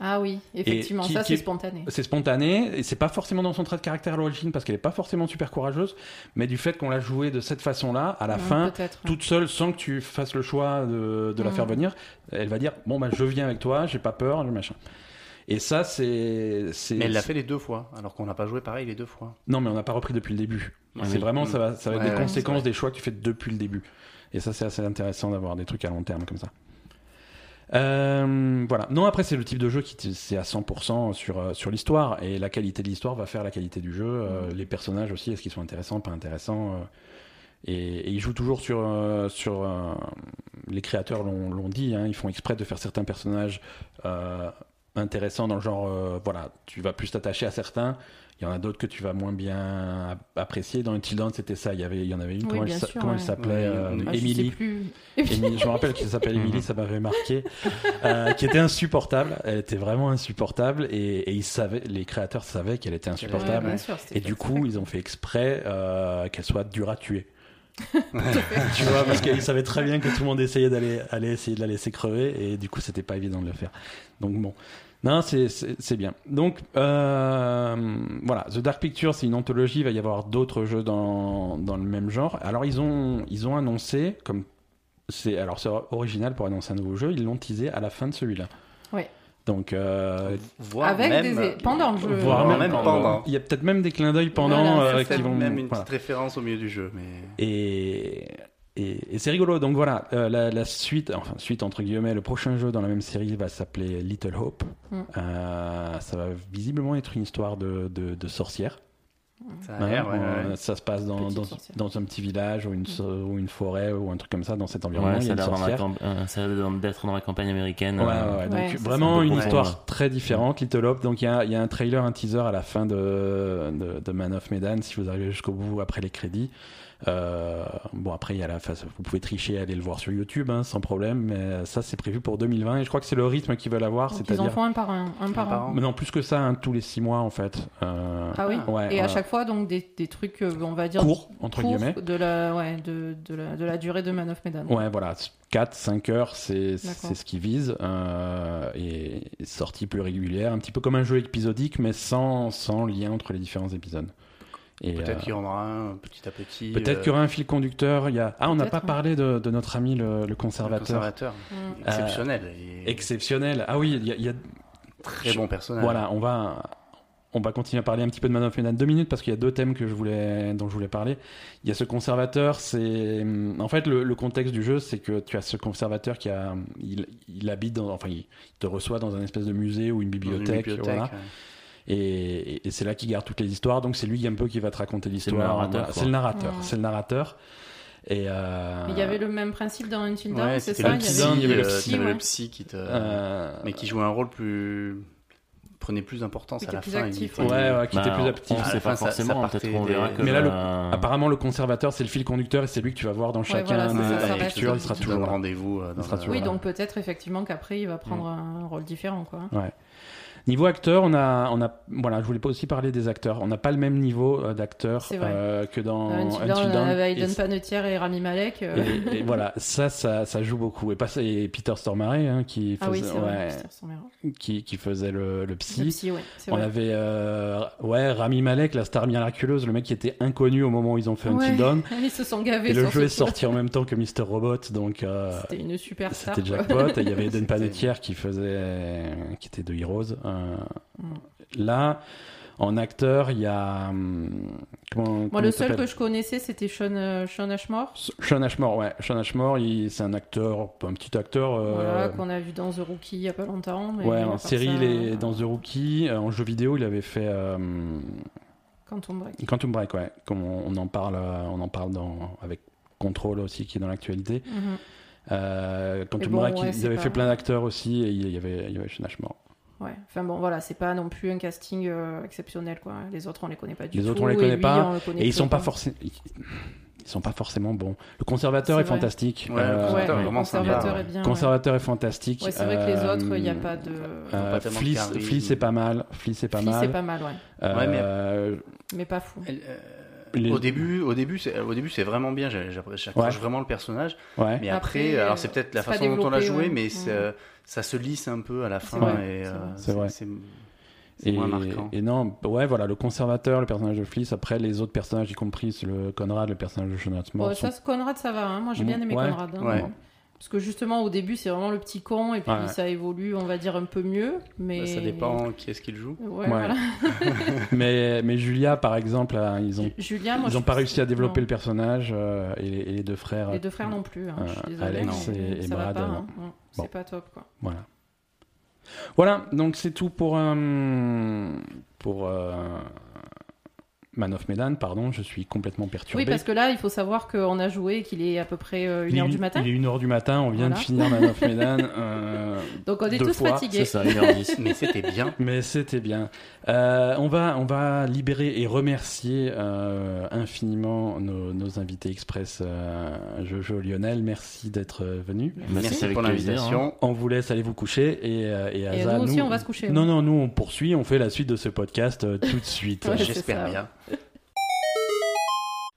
Ah oui, effectivement, qui- ça c'est est- spontané. C'est spontané, et c'est pas forcément dans son trait de caractère à l'origine, parce qu'elle est pas forcément super courageuse, mais du fait qu'on l'a joué de cette façon-là, à la fin, toute seule, sans que tu fasses le choix de, de la faire venir, elle va dire bon bah je viens avec toi, j'ai pas peur, le machin. Et ça c'est Mais elle l'a fait les deux fois, alors qu'on n'a pas joué pareil les deux fois. non mais on n'a pas repris depuis le début. C'est oui. vraiment ça va ça va être des ouais, conséquences c'est vrai. des choix que tu fais depuis le début. Et ça c'est assez intéressant d'avoir des trucs à long terme comme ça. Euh, voilà. Non, après, c'est le type de jeu qui c'est à 100% sur, euh, sur l'histoire. Et la qualité de l'histoire va faire la qualité du jeu. Euh, Mm. Les personnages aussi, est-ce qu'ils sont intéressants, pas intéressants euh, et, et ils jouent toujours sur. sur les créateurs l'ont l'ont dit, hein, ils font exprès de faire certains personnages intéressants dans le genre. voilà, tu vas plus t'attacher à certains. Il y en a d'autres que tu vas moins bien ap- apprécier. Dans Until Dawn, c'était ça. Il y, avait, il y en avait une, Oui, comment, elle, sûr, comment s'appelait euh, Ah, je. Émilie, je me rappelle qu'elle s'appelle Emily, ça m'avait marqué, euh, qui était insupportable. Elle était vraiment insupportable et, et ils savaient, les créateurs savaient qu'elle était Ouais, insupportable. sûr, et du coup, ils ont fait exprès euh, qu'elle soit dure à tuer. tu vois, parce qu'ils savaient très bien que tout le monde essayait d'aller aller essayer de la laisser crever et du coup, c'était pas évident de le faire. Donc bon. Non, c'est- bien. Donc, euh, voilà, The Dark Picture, c'est une anthologie. Il va y avoir d'autres jeux dans, dans le même genre. Alors, ils ont, ils ont annoncé, comme c'est alors c'est original pour annoncer un nouveau jeu, ils l'ont teasé à la fin de celui-là. Ouais. Donc, euh, Voire Avec même, des- pendant le jeu. voire Voire même, même pendant. il y a peut-être même des clins d'œil pendant Voilà, euh, qui vont même une voilà. petite référence au milieu du jeu, mais Et, et, et c'est rigolo. Donc voilà, euh, la, la suite, enfin suite entre guillemets, le prochain jeu dans la même série va s'appeler Little Hope. Mm. Euh, ça va visiblement être une histoire de, de, de sorcière. ça Hein, l'air. ouais, ouais. Ça se passe dans, un petit village ou une, so- ou une forêt ou un truc comme ça dans cet environnement. Ça a l'air d'être dans la campagne américaine. Ouais, ouais, euh, ouais. Donc vraiment une Ouais. histoire très différente, Little Hope. Donc il y a, il y a un trailer, un teaser à la fin de, de, de Man of Medan si vous arrivez jusqu'au bout après les crédits. Euh, bon après il y a la phase, vous pouvez tricher, aller le voir sur YouTube hein, sans problème, mais ça c'est prévu pour 2020 et je crois que c'est le rythme qu'ils veulent avoir, ils en font un par un. Un par par un. an. mais non plus que ça, hein, tous les six mois en fait. Euh, Ah oui. ouais, Et à chaque fois, donc des, des trucs, euh, on va dire court entre courts guillemets. de la, ouais, de, de la, de la durée de Man of Medan. Ouais, voilà, 4-5 heures, c'est ce qu'ils visent. Euh, et et sortie plus régulière, un petit peu comme un jeu épisodique, mais sans, sans lien entre les différents épisodes. Et, Peut-être euh, qu'il y en aura un petit à petit. peut-être euh, qu'il y aura un fil conducteur. Il y a... Ah, on n'a pas parlé de, de notre ami le, le le conservateur. conservateur. Mm. Exceptionnel. et Exceptionnel. Ah oui, il y a, il y a- Très bon personnage. Voilà, on va, on va continuer à parler un petit peu de Man of Medan deux minutes parce qu'il y a deux thèmes que je voulais, dont je voulais parler. Il y a ce conservateur, c'est, en fait, le, le contexte du jeu, c'est que tu as ce conservateur qui a, il, il habite dans, enfin, il te reçoit dans un espèce de musée ou une Dans une bibliothèque, voilà. ouais. Et, et- et c'est là qu'il garde toutes les histoires. Donc c'est lui un peu qui va te raconter l'histoire. Voilà. C'est le narrateur. C'est le narrateur. Et euh, il y avait le même principe dans Until Dawn, Ouais, c'est c'était ça le il y psy, avait- il y avait le psy, t'avais ouais. le psy qui te. euh, Mais qui jouait un rôle plus. prenait plus d'importance à la était fin. plus il actif, était- ouais, ouais, qui était bah, plus on- actif. Fin, pas ça- ça forcément, des- verra que. Mais là, le- euh, Apparemment, le conservateur, c'est le fil conducteur et c'est lui que tu vas voir dans chacun voilà, c'est des ça, ça reste lectures. le- Il sera toujours rendez-vous euh, Oui, donc peut-être effectivement qu'après il va prendre un rôle différent, quoi. Ouais. Niveau acteur, on a, on a, voilà, je voulais pas aussi parler des acteurs. On n'a pas le même niveau euh, vrai. euh, que dans Euh, Until Until Dawn, Dawn. avait Et Rami Malek. euh. Et, et voilà, ça, ça, ça joue beaucoup. Et, pas, et Peter Stormare hein, qui, Ah oui, faisait, c'est vrai. ouais, qui, qui faisait le, le psy. Le psy, ouais, On vrai. avait euh, ouais, Rami Malek, la star miraculeuse, le mec qui était inconnu au moment où ils ont fait Ouais. Until Dawn. Ils se sont gavés Et le jeu est sorti en même temps que Mr. Robot, donc euh, C'était une super star. c'était jackpot. Et il y avait Eden C'était- Panettiere qui faisait, qui était de Heroes. Euh, Mm. Là, en acteur, il y a hum, comment, Moi, le seul que je connaissais, c'était Sean, euh, Sean Ashmore. Sean Ashmore, ouais. Sean Ashmore, c'est un acteur, un petit acteur. euh, qu'on a vu dans The Rookie il y a pas longtemps. mais ouais, en série, ça, il est dans The Rookie. En jeu vidéo, il avait fait euh, Quantum Break. Quantum Break, ouais. Comme on, en parle, on en parle dans, avec Control aussi, qui est dans l'actualité. Mhm. Euh, Quantum bon, Break, ouais, ils avaient pas- fait plein d'acteurs aussi, et il y avait, il y avait Sean Ashmore. Ouais. Enfin bon, voilà, c'est pas non plus un casting euh, exceptionnel, quoi. Les autres, on les connaît pas du Les tout. autres, on les et connaît lui, pas, on le connaît Et ils sont pas forcément. Ils sont pas forcément bons. Le conservateur C'est est, vrai. fantastique. Ouais, le Euh, conservateur Ouais, est le conservateur est bien. ouais. conservateur est fantastique. Ouais, c'est vrai que les Euh, autres, il n'y a pas de. euh. Fleece, c'est pas mal. Fleece, c'est pas Flea, c'est mal. pas mal, ouais. Euh, Ouais, mais- Mais pas fou. Elle, euh, les- Au début, au début, c'est, au début, c'est vraiment bien. J'a- j'a- J'accroche Ouais. vraiment le personnage. Ouais. Mais Après, après, alors c'est peut-être la façon dont on l'a joué, ouais. mais ça se lisse un peu à la fin. et, c'est euh, vrai. C'est vrai. Moins marquant. et non, ouais, voilà, le conservateur, le personnage de Fliss. Après, les autres personnages, y compris le Conrad, le personnage de Sean Hatmore, Bon, sont- ça, c'est Conrad, ça va. hein. Moi, j'ai bien aimé Ouais. Conrad. hein. Ouais. Parce que justement, au début, c'est vraiment le petit con, et puis Ouais. ça évolue, on va dire, un peu mieux. Mais... Bah, ça dépend qui est-ce qu'il joue. Ouais, Ouais. voilà. mais, mais Julia, par exemple, euh, ils ont, Julia, moi, ils je ont pas réussi à développer non. le personnage euh, et, les, et les deux frères. Les deux frères non plus. hein. Je suis Euh, désolée. Alex mais et- Brad, hein. Bon. C'est pas top, quoi. Voilà. Voilà, donc c'est tout pour, euh, pour euh, Man of Medan, pardon, je suis complètement perturbé. Oui, parce que là, il faut savoir qu'on a joué et qu'il est à peu près euh, Il est 1h du une- matin. Il est 1h du matin, on vient Voilà. de finir Man of Medan. euh, Donc on est deux tous fois, fatigués. C'est ça, 1h10. Mais c'était bien. mais c'était bien. Euh, on, va, on va libérer et remercier euh, infiniment nos, nos invités express, euh, Jojo Lionel. Merci d'être euh, venu. Merci, pour l'invitation. On vous laisse aller vous coucher et, euh, et, Et Asa, nous aussi, on va se coucher. Non, non, nous on poursuit, on fait la suite de ce podcast euh, tout de suite. Ouais, J'espère bien.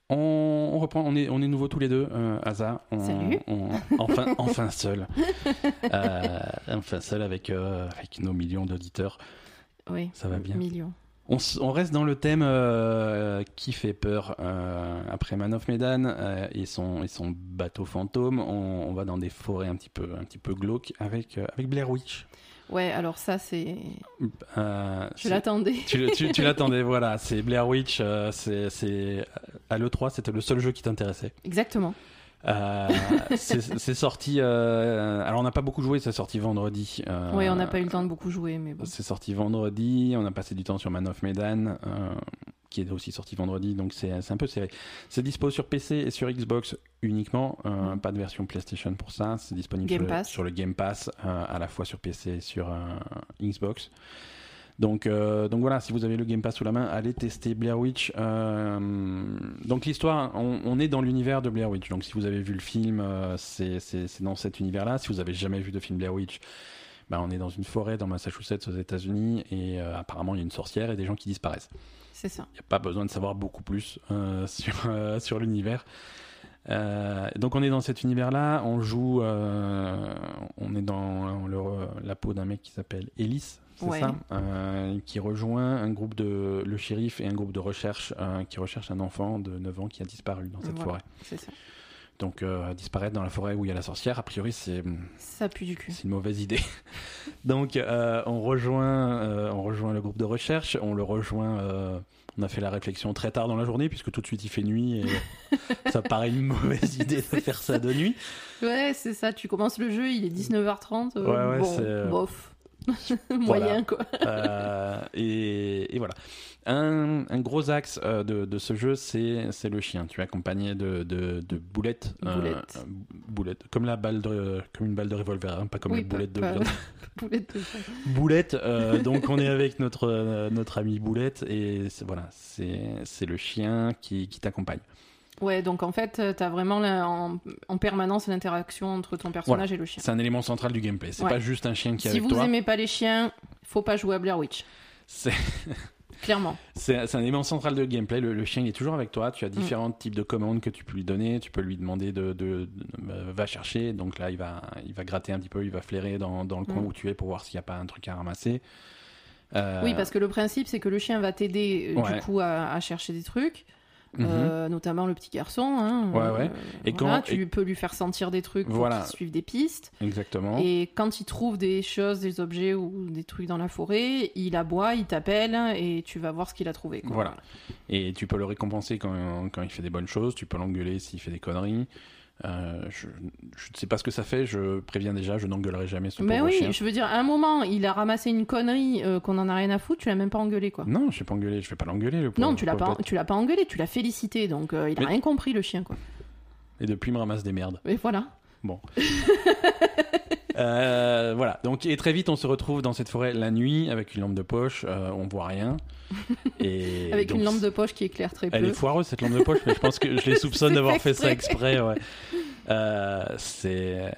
On, on reprend, on est, on est nouveau tous les deux, euh, Asa. On- Salut. on- enfin, enfin seul. Euh, enfin seul avec, euh, avec nos millions d'auditeurs. Oui. Ça va bien. Millions. On, on reste dans le thème euh, qui fait peur. après Man of Medan et, son, et son bateau fantôme, on, va dans des forêts un petit peu, un petit peu glauques avec, avec Blair Witch. Ouais, alors ça, c'est. Euh, Je c'est- l'attendais. Tu, tu- tu l'attendais, voilà. C'est Blair Witch. euh, c'est, c'est- à l'E3, c'était le seul jeu qui t'intéressait. Exactement. Euh, c'est, sorti. euh, alors, on n'a pas beaucoup joué, c'est sorti vendredi. euh, Oui, on n'a pas eu le temps de beaucoup jouer, mais bon. C'est sorti vendredi. On a passé du temps sur Man of Medan, qui est aussi sorti vendredi. Donc, c'est, un peu serré. C'est dispo sur PC et sur Xbox uniquement. Mm. Pas de version PlayStation pour ça. C'est disponible sur, le, Pass. sur le Game Pass, à la fois sur PC et sur Xbox. Donc, euh, donc voilà, si vous avez le Game Pass sous la main, allez tester Blair Witch. Euh, donc l'histoire, on, on est dans l'univers de Blair Witch. Donc si vous avez vu le film, euh, c'est dans cet univers-là. Si vous avez jamais vu de film Blair Witch, bah, on est dans une forêt dans Massachusetts aux États-Unis et euh, apparemment il y a une sorcière et des gens qui disparaissent. C'est ça. Il n'y a pas besoin de savoir beaucoup plus euh, sur, euh, sur l'univers. Donc on est dans cet univers-là, on joue, on est dans le- la peau d'un mec qui s'appelle Ellis, c'est Ouais. ça, euh, qui rejoint un groupe de le shérif et un groupe de recherche euh, qui recherche un enfant de 9 ans qui a disparu dans cette Voilà. forêt. C'est ça. Donc euh, disparaître dans la forêt où il y a la sorcière, a priori c'est Ça pue du cul. c'est une mauvaise idée. Donc on rejoint on rejoint le groupe de recherche, on le rejoint on a fait la réflexion très tard dans la journée puisque tout de suite il fait nuit et ça paraît une mauvaise idée de faire ça de nuit. Ouais, c'est ça. Tu commences le jeu, il est 19h30. euh, Ouais, ouais, bon, c'est, bof. Moyen, quoi. Euh, et, et voilà. Un, un gros axe euh, de, de ce jeu, c'est le chien. Tu es accompagné de, de, de boulettes. euh, Boulettes. boulettes. Comme, la balle de, comme une balle de revolver, hein, pas comme Oui, pas- viande. Boulette de Boulette, euh, donc on est avec notre, notre ami Boulette et c'est- voilà, c'est c'est le chien qui, qui t'accompagne. Ouais, donc en fait, euh, t'as vraiment la- en, en permanence l'interaction entre ton personnage et le chien. C'est un élément central du gameplay. C'est Ouais. pas juste un chien qui est Si avec vous toi. aimez pas les chiens, faut pas jouer à Blair Witch. C'est Clairement. c'est- un élément central de gameplay. Le, le chien il est toujours avec toi. Tu Mm. as différents types de commandes que tu peux lui donner. Tu peux lui demander de, de- de- euh, va chercher. Donc là, il va, il va gratter un petit peu, il va flairer dans, dans le coin Mm. où tu es pour voir s'il n'y a pas un truc à ramasser. Euh, Oui, parce que le principe, c'est que le chien va t'aider euh, Ouais. du coup à, à chercher des trucs. Mhm. euh, notamment le petit garçon. Hein, Ouais, euh, ouais. Et voilà, quand- tu et- peux lui faire sentir des trucs pour Voilà. qu'il suive des pistes. Exactement. Et quand il trouve des choses, des objets ou des trucs dans la forêt, il aboie, il t'appelle et tu vas voir ce qu'il a trouvé. quoi. Voilà. Et tu peux le récompenser quand, quand il fait des bonnes choses, tu peux l'engueuler s'il fait des conneries. Euh, je je ne sais pas ce que ça fait, je préviens déjà, je n'engueulerai jamais ce Mais oui, chien. je veux dire, à un moment, il a ramassé une connerie euh, qu'on en a rien à foutre, tu l'as même pas engueulé quoi. Non, je vais pas engueuler, je vais pas l'engueuler. le Non, tu l'as pas, tu l'as pas engueulé, tu l'as félicité, donc euh, il a Mais- rien compris le chien quoi. Et depuis, il me ramasse des merdes. Et voilà. Euh, voilà. Donc, et très vite, on se retrouve dans cette forêt la nuit avec une lampe de poche. on voit rien. Et Avec donc, une lampe de poche qui éclaire très peu. Elle est foireuse cette lampe de poche, mais je pense que je les soupçonne d'avoir fait ça exprès. Ouais. Euh, c'est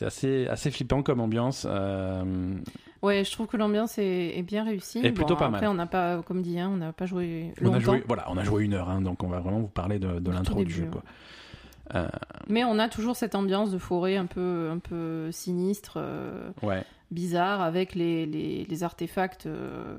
assez assez flippant comme ambiance. Euh, Ouais, je trouve que l'ambiance est, est bien réussie. Et plutôt pas après, mal. on n'a pas, comme dit, hein, on n'a pas joué On a longtemps. joué, voilà, on a joué une heure, hein, donc on va vraiment vous parler de, de l'intro du jeu. Quoi. Euh, Mais on a toujours cette ambiance de forêt un peu, un peu sinistre, ouais. Bizarre, avec les, les, les artefacts euh,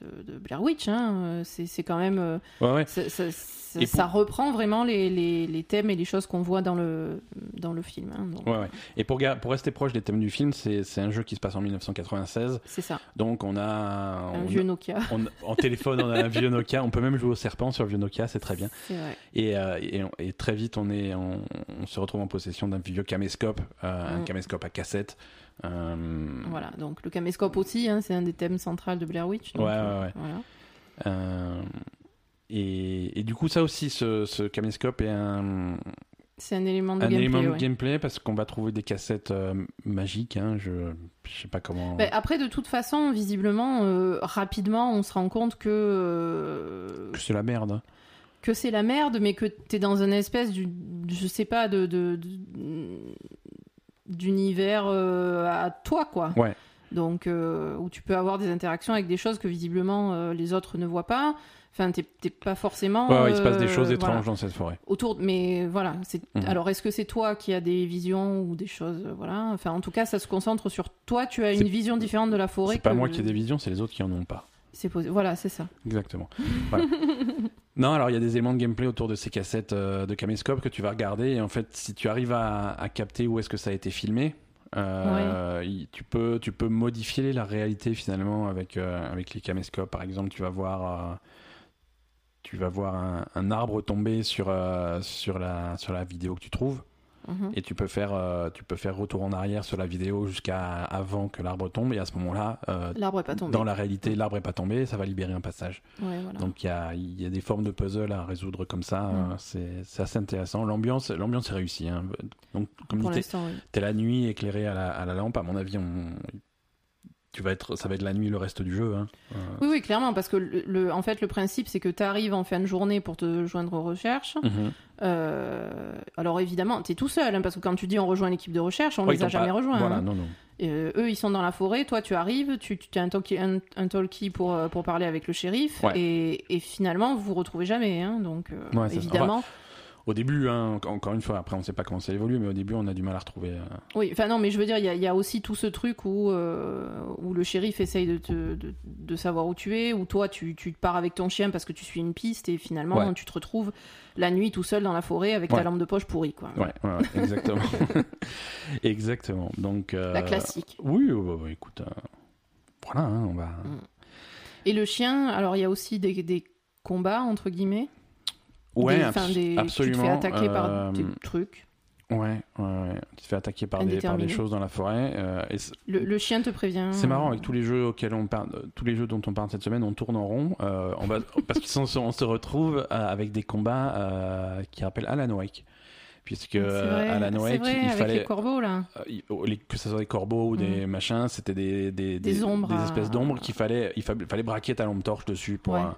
de, de Blair Witch. Hein. C'est quand même. euh, Ouais, ouais. ça, ça- ça- Et pour- ça reprend vraiment les, les, les thèmes et les choses qu'on voit dans le, dans le film. hein. Donc, Ouais, ouais. Et pour, pour rester proche des thèmes du film, c'est un jeu qui se passe en 1996. C'est ça. Donc on a. Un on- vieux Nokia. on- en téléphone, on a un vieux Nokia. On peut même jouer au serpent sur le vieux Nokia, c'est très bien. C'est vrai. Et, euh, et, très vite, on, est, on, on se retrouve en possession d'un vieux caméscope, euh, un caméscope à cassette. Euh, Voilà, donc le caméscope aussi, hein, c'est un des thèmes centraux de Blair Witch. donc, Ouais, ouais, euh, ouais. voilà. euh, et, et du coup, ça aussi, ce, ce caméscope est un, C'est un élément de un gameplay. élément de ouais. gameplay parce qu'on va trouver des cassettes euh, magiques. Hein, je, je sais pas comment. Ben, après, de toute façon, visiblement, euh, rapidement, on se rend compte que, euh, que c'est la merde. hein. que c'est la merde, mais que t'es dans une espèce, du, je sais pas, de, de- de- d'univers euh, à toi, quoi. Ouais. Donc, euh, où tu peux avoir des interactions avec des choses que visiblement euh, les autres ne voient pas. Enfin, t'es, pas forcément. Ouais, ouais, il se passe des choses voilà. étranges dans cette forêt. autour mais voilà c'est Mhm. alors est-ce que c'est toi qui as des visions ou des choses voilà enfin en tout cas ça se concentre sur toi tu as une vision différente de la forêt C'est pas moi qui ai des visions, c'est les autres qui en ont pas. c'est posé voilà c'est ça Exactement. Voilà. non, alors il y a des éléments de gameplay autour de ces cassettes euh, de caméscope que tu vas regarder. Et en fait, si tu arrives à, à capter où est-ce que ça a été filmé, euh, tu peux tu peux modifier la réalité finalement avec euh, avec les caméscopes. Par exemple, tu vas voir tu vas voir un, un arbre tomber sur sur la sur la vidéo que tu trouves Mhm. et tu peux faire euh, tu peux faire retour en arrière sur la vidéo jusqu'à avant que l'arbre tombe et à ce moment-là euh, l'arbre est pas tombé dans la réalité l'arbre est pas tombé ça va libérer un passage ouais, voilà. donc il y a, il y a des formes de puzzle à résoudre comme ça Mm. euh, c'est c'est assez intéressant l'ambiance l'ambiance est réussie hein. donc comme pour dit t'es- l'instant oui. t'es la nuit éclairée à la, à la lampe à mon avis on, tu vas être ça va être la nuit le reste du jeu hein. Euh, oui oui clairement parce que le, le- en fait le principe c'est que tu arrives en fin de journée pour te joindre aux recherches mhm. Euh, alors évidemment tu es tout seul hein, parce que quand tu dis on rejoint l'équipe de recherche on Ouais, les a jamais pas- rejoints voilà hein. non non Euh, eux, ils sont dans la forêt. Toi, tu arrives, tu, tu as un talkie, un, un talkie pour, euh, pour parler avec le shérif. Ouais. Et, et finalement, vous vous retrouvez jamais. Hein, donc, Ouais, évidemment. Au début hein, en- encore une fois après on sait pas comment ça évolue mais au début on a du mal à retrouver euh, Oui, enfin, non, mais je veux dire, il y, a- il y a aussi tout ce truc où, euh, où le shérif essaye de, te, de, de savoir où tu es, où toi, tu, tu pars avec ton chien parce que tu suis une piste et finalement, Ouais. tu te retrouves la nuit tout seul dans la forêt avec ta Ouais. lampe de poche pourrie. Quoi. ouais, exactement exactement donc euh, La classique. oui ouais, ouais, écoute euh, voilà hein, on va Et le chien, alors il y a aussi des, des combats, entre guillemets? Ouais Des- abs- des- absolument Tu te fais attaquer euh, par des trucs. Ouais, ouais, ouais. Tu te fais attaquer par des, par des choses dans la forêt. euh, et Le, le chien te prévient. c'est marrant avec tous les jeux auxquels on parle, euh, tous les jeux dont on parle cette semaine, on tourne en rond. euh, on va, parce qu'on se, retrouve euh, avec des combats euh, qui rappellent Alan Wake. Puisque C'est vrai, Alan c'est Wake, vrai, il avec fallait, les corbeaux là. euh, oh, que ce soit des corbeaux ou des machins, c'était des, des, Des ombres à- espèces d'ombres qu'il fallait, il fa- fallait braquer ta lampe torche dessus pour, Ouais. euh,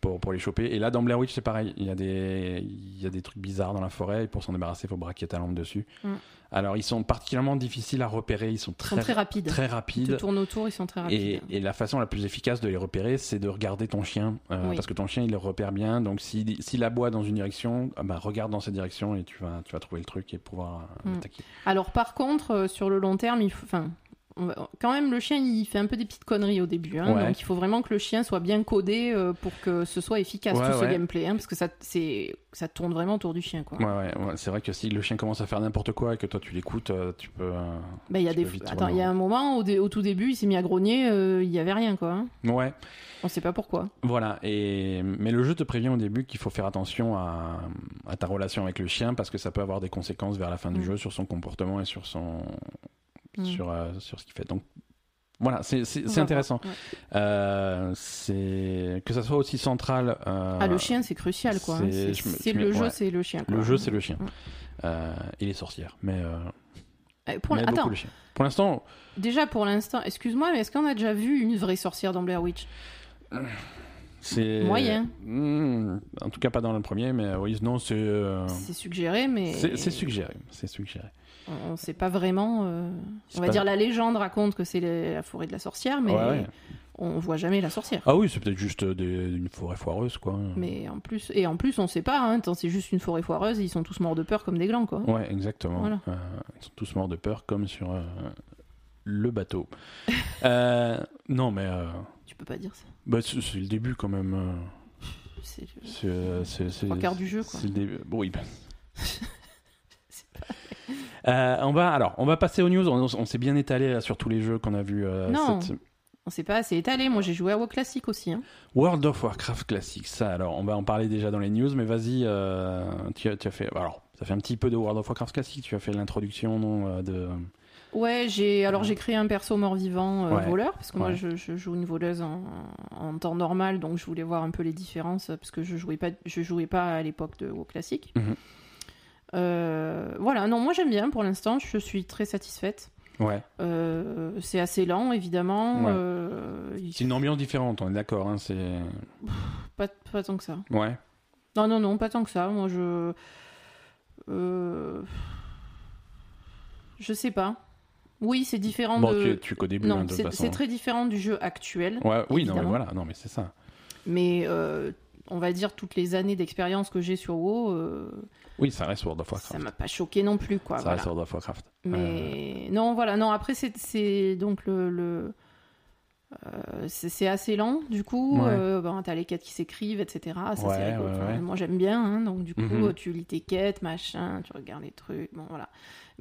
pour, pour les choper. Et là, dans Blair Witch, c'est pareil. Il y, a des, il y a des trucs bizarres dans la forêt et pour s'en débarrasser, il faut braquer ta lampe dessus. Mm. Alors, ils sont particulièrement difficiles à repérer. Ils sont Ils très, sont très rapides. très Ils te rapides. tournent autour, ils sont très rapides. Et, et la façon la plus efficace de les repérer, c'est de regarder ton chien. euh, Oui. Parce que ton chien, il le repère bien. Donc, s'il s'il aboie dans une direction, ah bah, regarde dans cette direction et tu vas, tu vas trouver le truc et pouvoir euh, Mm. Alors par contre, euh, sur le long terme, il faut, enfin, on va- quand même, le chien, il fait un peu des petites conneries au début. hein. Ouais. donc il faut vraiment que le chien soit bien codé euh, pour que ce soit efficace Ouais, tout ce gameplay, hein, parce que ça, c'est, ça tourne vraiment autour du chien, quoi. Ouais, c'est vrai que si le chien commence à faire n'importe quoi et que toi tu l'écoutes, euh, tu peux. euh, Bah, il y a des, il y a un moment au, dé- au tout début, il s'est mis à grogner, euh, il y avait rien, quoi. hein. Ouais, On sait pas pourquoi. voilà. Et mais le jeu te prévient au début qu'il faut faire attention à, à ta relation avec le chien parce que ça peut avoir des conséquences vers la fin du Mm. jeu sur son comportement et sur son Mm. sur euh, sur ce qu'il fait. Donc voilà, c'est intéressant. ouais. Euh, c'est que ça soit aussi central. euh, Ah, le chien, c'est crucial, quoi. c'est- le jeu, c'est le chien. Le jeu, c'est le chien. Et les sorcières. Mais, Pour... l'instant, déjà pour l'instant, excuse-moi, mais est-ce qu'on a déjà vu une vraie sorcière dans Blair Witch? C'est Moyen. Hmm, en tout cas, pas dans le premier, mais oui, non, c'est. euh, C'est suggéré, mais c'est suggéré. C'est suggéré. On ne sait pas vraiment. euh, On va pas- dire la légende raconte que c'est les- la forêt de la sorcière, mais Ouais, on voit jamais la sorcière. Ah oui, c'est peut-être juste des- une forêt foireuse, quoi. Mais en plus, et en plus, on sait pas. Hein, c'est juste une forêt foireuse, ils sont tous morts de peur comme des glands, quoi. Ouais, exactement. Voilà. Euh, ils sont tous morts de peur, comme sur euh, le bateau. Non, mais Tu peux pas dire ça. bah, c'est le début quand même. C'est le C'est c'est- c'est- trois quarts du jeu, quoi. c'est le début. Bon, oui. Euh, on va alors, on va passer aux news. On, on s'est bien étalé là, sur tous les jeux qu'on a vus. euh, Non. cette- On sait pas assez étalé. Moi, j'ai joué à WoW classique aussi. Hein. World of Warcraft classique. Ça, alors, on va en parler déjà dans les news, mais vas-y. euh, tu, as, tu as fait. Alors, ça fait un petit peu de World of Warcraft classique. Tu as fait l'introduction non, euh, de. Ouais, j'ai alors j'ai créé un perso mort-vivant euh, Ouais. voleur parce que moi je, je joue une voleuse en, en temps normal, donc je voulais voir un peu les différences parce que je jouais pas je jouais pas à l'époque de WoW classique. Mhm. Voilà, non, moi j'aime bien pour l'instant, je suis très satisfaite. Ouais. Euh, c'est assez lent évidemment, Ouais. euh, il- C'est une ambiance différente. On est d'accord. Hein, c'est. pas, pas tant que ça. Ouais. Non, non, non, pas tant que ça. Moi je. Euh... Je sais pas. Oui, c'est différent Bon, de. tu, tu qu'au début, hein, Non, de toute c'est façon. c'est très différent du jeu actuel. Ouais, oui, non, mais voilà, non, mais c'est ça. Mais euh, on va dire toutes les années d'expérience que j'ai sur WoW, euh, Oui, ça reste World of ça Warcraft. m'a pas choqué non plus, quoi. ça voilà. reste World of Warcraft. Mais non, voilà, non. Après, c'est- donc le. le- euh, c'est assez lent, du coup. Ouais. Euh, ben, t'as les quêtes qui s'écrivent, etc. Ça, Ouais, ouais. Moi, j'aime bien, hein, donc du coup, Mhm. tu lis tes quêtes, machin, tu regardes les trucs, bon, voilà.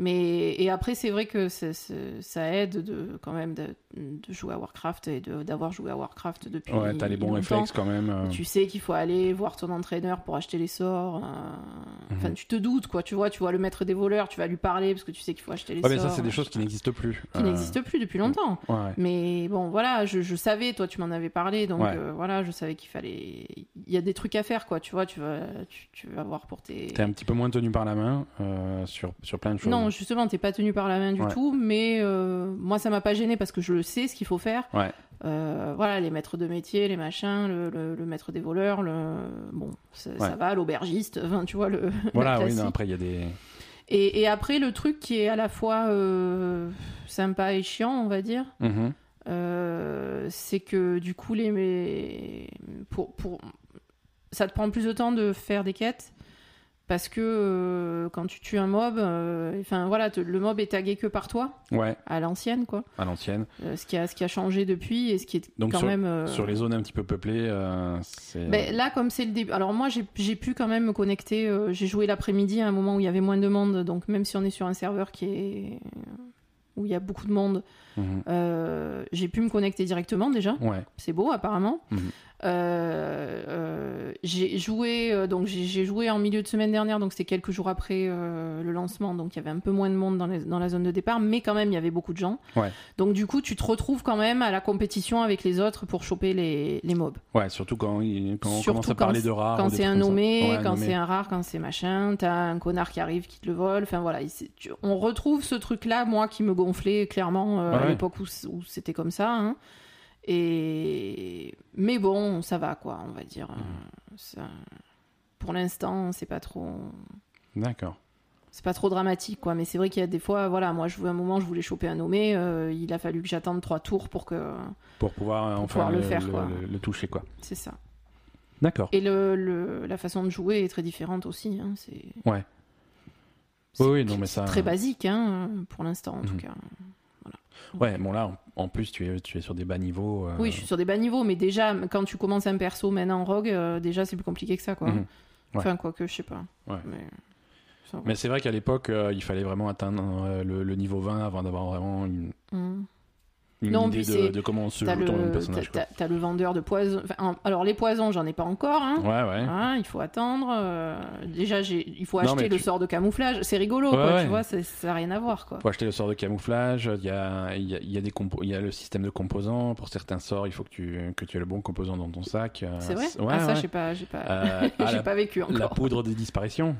Mais et après, c'est vrai que ça aide de quand même de, de jouer à Warcraft et d'avoir joué à Warcraft depuis. Ouais, t'as les bons réflexes quand même. euh. Tu sais qu'il faut aller voir ton entraîneur pour acheter les sorts. euh, Enfin, Mhm. tu te doutes, quoi. Tu vois, tu vois le maître des voleurs, tu vas lui parler parce que tu sais qu'il faut acheter les Ouais, mais sorts. ça, c'est des choses qui n'existent plus. qui Euh, n'existent plus depuis longtemps. Ouais. Mais bon, voilà, je, je savais, toi, tu m'en avais parlé, donc Ouais. voilà, je savais qu'il fallait. Il y a des trucs à faire, quoi. Tu vois, tu vas, tu, tu vas voir pour tes. T'es un petit peu moins tenu par la main sur, sur plein de choses. Non, justement, t'es pas tenu par la main du Ouais. tout, mais euh, moi, ça m'a pas gêné parce que je le sais ce qu'il faut faire. Ouais. Euh, voilà, les maîtres de métier, les machins, le, le- le maître des voleurs, le bon, ça, va, l'aubergiste, enfin, tu vois le. Voilà, oui, non, après, il y a des. et, et après, le truc qui est à la fois euh, sympa et chiant, on va dire, euh, c'est que du coup, les, pour, pour, ça te prend plus de temps de faire des quêtes parce que euh, quand tu tues un mob, euh, enfin voilà, te- le mob est tagué que par toi Ouais, à l'ancienne, quoi. à l'ancienne. Euh, ce qui a ce qui a changé depuis et ce qui est Donc quand sur- même Sur les zones un petit peu peuplées, c'est. ben, là, comme c'est le début. Alors, moi, j'ai j'ai pu quand même me connecter. j'ai joué l'après-midi à un moment où il y avait moins de monde. Donc, même si on est sur un serveur qui est. où il y a beaucoup de monde, Mhm. j'ai pu me connecter directement déjà. Ouais, C'est beau, apparemment. Mhm. Euh, euh, j'ai joué. euh, donc, j'ai joué en milieu de semaine dernière. Donc, c'était quelques jours après le lancement. Donc, il y avait un peu moins de monde dans, les- dans la zone de départ. Mais quand même, il y avait beaucoup de gens. Ouais. Donc, du coup, tu te retrouves quand même à la compétition avec les autres pour choper les, les mobs. ouais, surtout quand, quand on Surtout commence à quand parler c'est- de rares. quand c'est un nommé, Ouais, quand c'est un rare, quand c'est machin, t'as un connard qui arrive qui te le vole. Enfin voilà, c'est- tu- on retrouve ce truc-là, moi qui me gonflait clairement euh, Ouais, à l'époque où, où c'était comme ça. hein. Et mais bon, ça va quoi, on va dire. Mmh. ça- Pour l'instant, c'est pas trop. D'accord. C'est pas trop dramatique, quoi. Mais c'est vrai qu'il y a des fois, voilà, moi, je voulais un moment, je voulais choper un nommé. euh, il a fallu que j'attende trois tours pour que. Pour pouvoir euh, Pour enfin pouvoir le faire, quoi. le- toucher, quoi. C'est ça. D'accord. Et le, la façon de jouer est très différente aussi. hein, C'est. Ouais. Oui, oui, non, mais ça. très basique, hein, pour l'instant, en tout Mhm. cas. Ouais, bon, là, en, plus, tu es, tu es sur des bas niveaux. euh, Oui, je suis sur des bas niveaux, mais déjà, quand tu commences un perso maintenant en rogue, euh, déjà, c'est plus compliqué que ça, quoi. Mhm. Ouais. Enfin, quoi que, je sais pas. Ouais. Mais... ça va. Mais c'est vrai qu'à l'époque, euh, il fallait vraiment atteindre le, le niveau 20 avant d'avoir vraiment une, Mhm. Une Non, idée de, de comment on se joue le, personnage. t'as- le vendeur de poison. Enfin, en- alors, les poisons, j'en ai pas encore, hein. Ouais, ouais. Hein, il faut attendre. euh, Déjà, il faut acheter le tu- sort de camouflage. C'est rigolo, Ouais, quoi, ouais. tu vois, ça n'a rien à voir, quoi. Faut acheter le sort de camouflage, il y a, il y a, il y a des il y a le système de composants. Pour certains sorts, il faut que tu, que tu aies le bon composant dans ton sac. euh, C'est vrai? Ah, ça, j'ai pas, j'ai pas, Euh, ah, j'ai pas vécu encore. la poudre de disparition.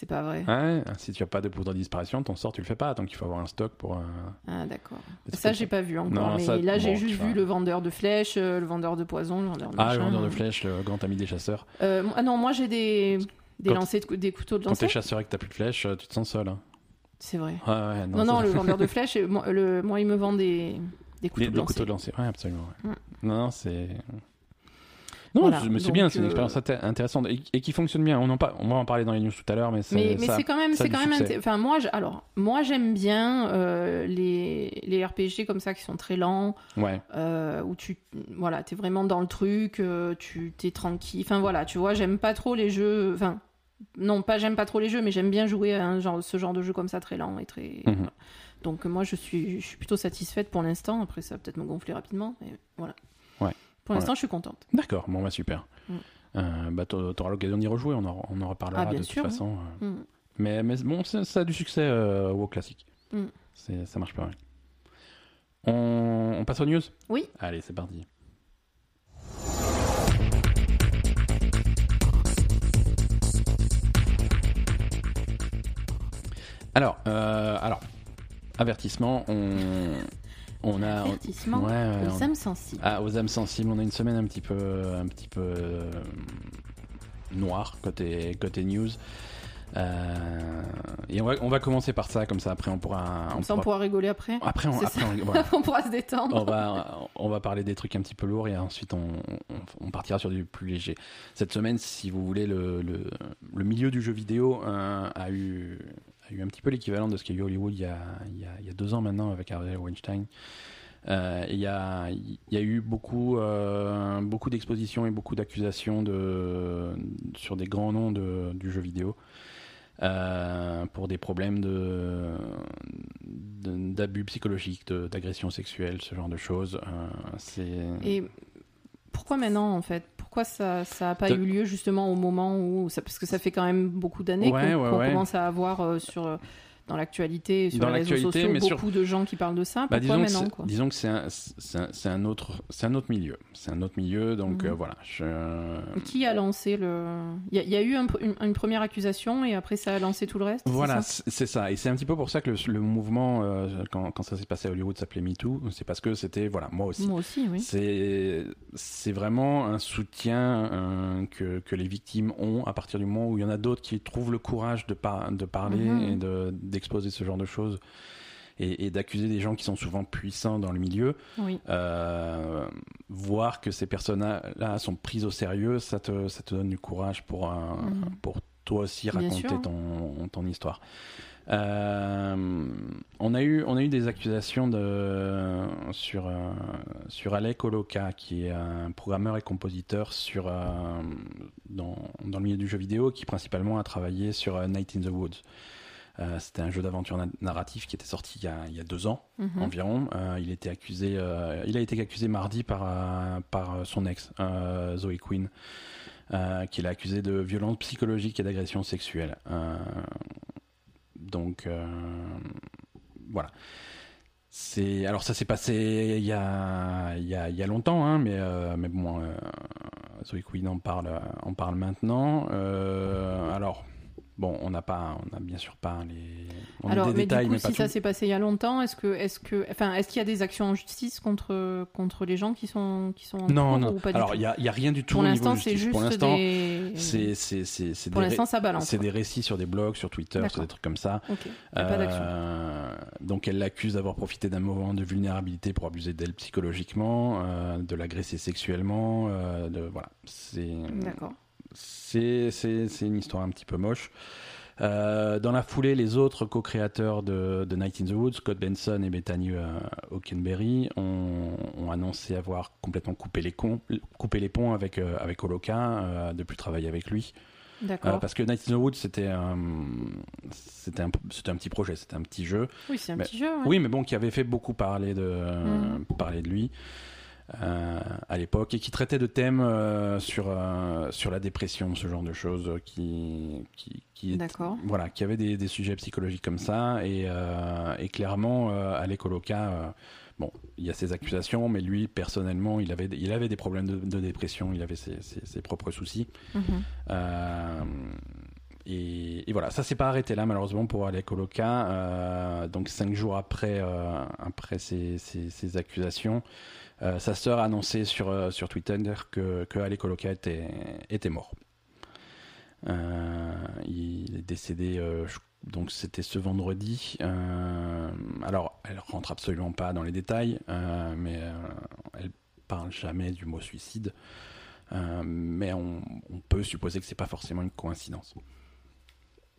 C'est pas vrai. Ouais, si tu as pas de poudre de disparition, ton sort tu le fais pas, donc il faut avoir un stock pour. euh, Ah d'accord. Ça j'ai pas vu encore. Non, mais ça- là j'ai juste vois. vu le vendeur de flèches, euh, le vendeur de poison, le vendeur de Ah, le vendeur de flèches, le grand ami des chasseurs. Euh, ah non, moi j'ai des des lancers de des couteaux de Quand t'es lancer. chasseur et que t'as plus de flèches, tu te sens seul. hein. C'est vrai. Ouais, Non non, le vendeur de flèches, moi, le, moi il me vend des des couteaux Les, de lancer. couteaux de lancer, ouais, absolument. ouais. Mm. Non, non, c'est. Non, Voilà, mais c'est bien, c'est une euh, expérience inté- intéressante et, et qui fonctionne bien. On, en on va en parler dans les news tout à l'heure, mais, c'est- Mais, mais c'est quand même, c'est quand même, enfin moi, je- alors moi j'aime bien euh, les les RPG comme ça qui sont très lents, Ouais, euh, où tu, voilà, t'es vraiment dans le truc, euh, tu t'es tranquille. Enfin voilà, tu vois, j'aime pas trop les jeux, enfin non pas j'aime pas trop les jeux, mais j'aime bien jouer à un genre, ce genre de jeu comme ça très lent et très. Mhm. voilà. Donc moi je suis, je suis plutôt satisfaite pour l'instant. Après ça va peut-être me gonfler rapidement, mais voilà. Pour l'instant je suis contente. d'accord, bon, bah super. Mm. Euh, bah, t'a- t'auras l'occasion d'y rejouer, on en, on en reparlera Ah, de sûr, toute façon. euh. Mm. Mais, mais bon, ça, ça a du succès euh, au classique. Mm. Ça marche pas mal. On, on passe aux news? Oui. Allez, c'est parti. Alors, euh, alors, avertissement, on, on a... Avertissement Ouais, ouais, aux on- âmes sensibles. ah, aux âmes sensibles, on a une semaine un petit peu, un petit peu euh, noire côté, côté news. Euh, et on va, on va commencer par ça, comme ça après on pourra. Comme ça on pourra rigoler après. Après, on, après, on- voilà. on pourra se détendre. on, va, on va parler des trucs un petit peu lourds et ensuite on, on- on partira sur du plus léger. Cette semaine, si vous voulez, le, le, le milieu du jeu vidéo euh, a, eu, a eu un petit peu l'équivalent de ce qu'il y a eu Hollywood il y a, il y a, il y a deux ans maintenant avec Harvey Weinstein. Euh, il y, a, il y a eu beaucoup, euh, beaucoup d'expositions et beaucoup d'accusations de, sur des grands noms de, du jeu vidéo euh, pour des problèmes de, d'abus psychologiques, de- d'agression sexuelle, ce genre de choses. Euh. Et pourquoi maintenant en fait? Pourquoi ça ça n'a pas De- eu lieu justement au moment où ça, parce que ça fait quand même beaucoup d'années Ouais, qu'on ouais, qu'on ouais. commence à avoir euh, sur dans l'actualité sur Dans les réseaux sociaux mais sur- beaucoup de gens qui parlent de ça. Bah, Pourquoi disons, que maintenant c'est, quoi disons que c'est un, autre, c'est un autre milieu. C'est un autre milieu, donc Mhm. euh, voilà. Je... Qui a lancé le Il y, a- il y a eu un- une, une première accusation et après ça a lancé tout le reste. Voilà, c'est ça. Et c'est un petit peu pour ça que le, le mouvement, euh, quand, quand ça s'est passé à Hollywood, s'appelait MeToo. C'est parce que c'était, voilà, moi aussi. Moi aussi, oui. C'est c'est vraiment un soutien euh, que, que les victimes ont à partir du moment où il y en a d'autres qui trouvent le courage de, par- de parler Mhm. et de- d'exposer ce genre de choses et, et d'accuser des gens qui sont souvent puissants dans le milieu. Oui. Euh, voir que ces personnes-là sont prises au sérieux, ça te, ça te donne du courage pour, un- Mhm. pour toi aussi raconter ton, ton histoire. Euh, on, a eu, on a eu des accusations de, sur, euh, sur Alec Oloka, qui est un programmeur et compositeur sur, dans, dans le milieu du jeu vidéo, qui principalement a travaillé sur Night in the Woods. Euh, C'était un jeu d'aventure na- narratif qui était sorti il y a, il y a deux ans Mhm. environ. Euh, il, était accusé, euh, il a été accusé mardi par, par son ex, Zoe Quinn, euh, qui l'a accusé de violence psychologique et d'agression sexuelle. Donc, voilà. C'est alors ça s'est passé il y a il y a, il y a longtemps hein, mais euh, mais bon euh, Zoe Quinn en parle en parle maintenant Euh, alors bon on n'a pas on a bien sûr pas les on a Alors, des mais détails du coup, mais si ça s'est passé il y a longtemps, est-ce que, est-ce que, enfin, est-ce qu'il y a des actions en justice contre contre les gens qui sont qui sont en Non, non. ou pas Alors, il n'y a, il y a rien du tout Pour l'instant, c'est juste Pour l'instant, des. c'est c'est- c'est- c'est Pour l'instant, ça balance. c'est des récits sur des blogs, sur Twitter, sur des trucs comme ça. Ok. Il y a pas d'action. Euh, donc, elle l'accuse d'avoir profité d'un moment de vulnérabilité pour abuser d'elle psychologiquement, euh, de l'agresser sexuellement. euh, de, voilà. C'est D'accord. C'est une histoire un petit peu moche. Euh, dans la foulée, les autres co-créateurs de, de Night in the Woods, Scott Benson et Bethany euh, Hockenberry, ont, ont annoncé avoir complètement coupé les, cons- coupé les ponts avec, euh, avec euh, de plus travailler avec lui. Parce que Night in the Woods, c'était un, petit projet, c'était un petit jeu. oui, c'est un mais- petit jeu. ouais. Oui, mais bon, qui avait fait beaucoup parler de, parler de lui à l'époque et qui traitait de thèmes euh, sur, euh, sur la dépression, ce genre de choses, euh, qui, qui, qui, est- D'accord. voilà, qui avait des, des sujets psychologiques comme ça. Et, euh, et clairement, euh, Oloka, euh, bon, il y a ses accusations, mais lui, personnellement, il avait, il avait des problèmes de, de dépression, il avait ses, ses- ses propres soucis. Mhm. Euh, et, et voilà, ça s'est pas arrêté là malheureusement pour Alec Oloka. Euh, donc cinq jours après, euh, après ces, ces- ces accusations, euh, sa sœur a annoncé sur, euh, sur Twitter que, que Alec Oloka était, était mort. Euh, il est décédé, je- donc c'était ce vendredi. Alors, elle rentre absolument pas dans les détails, mais elle parle jamais du mot suicide. Mais on, on peut supposer que c'est pas forcément une coïncidence.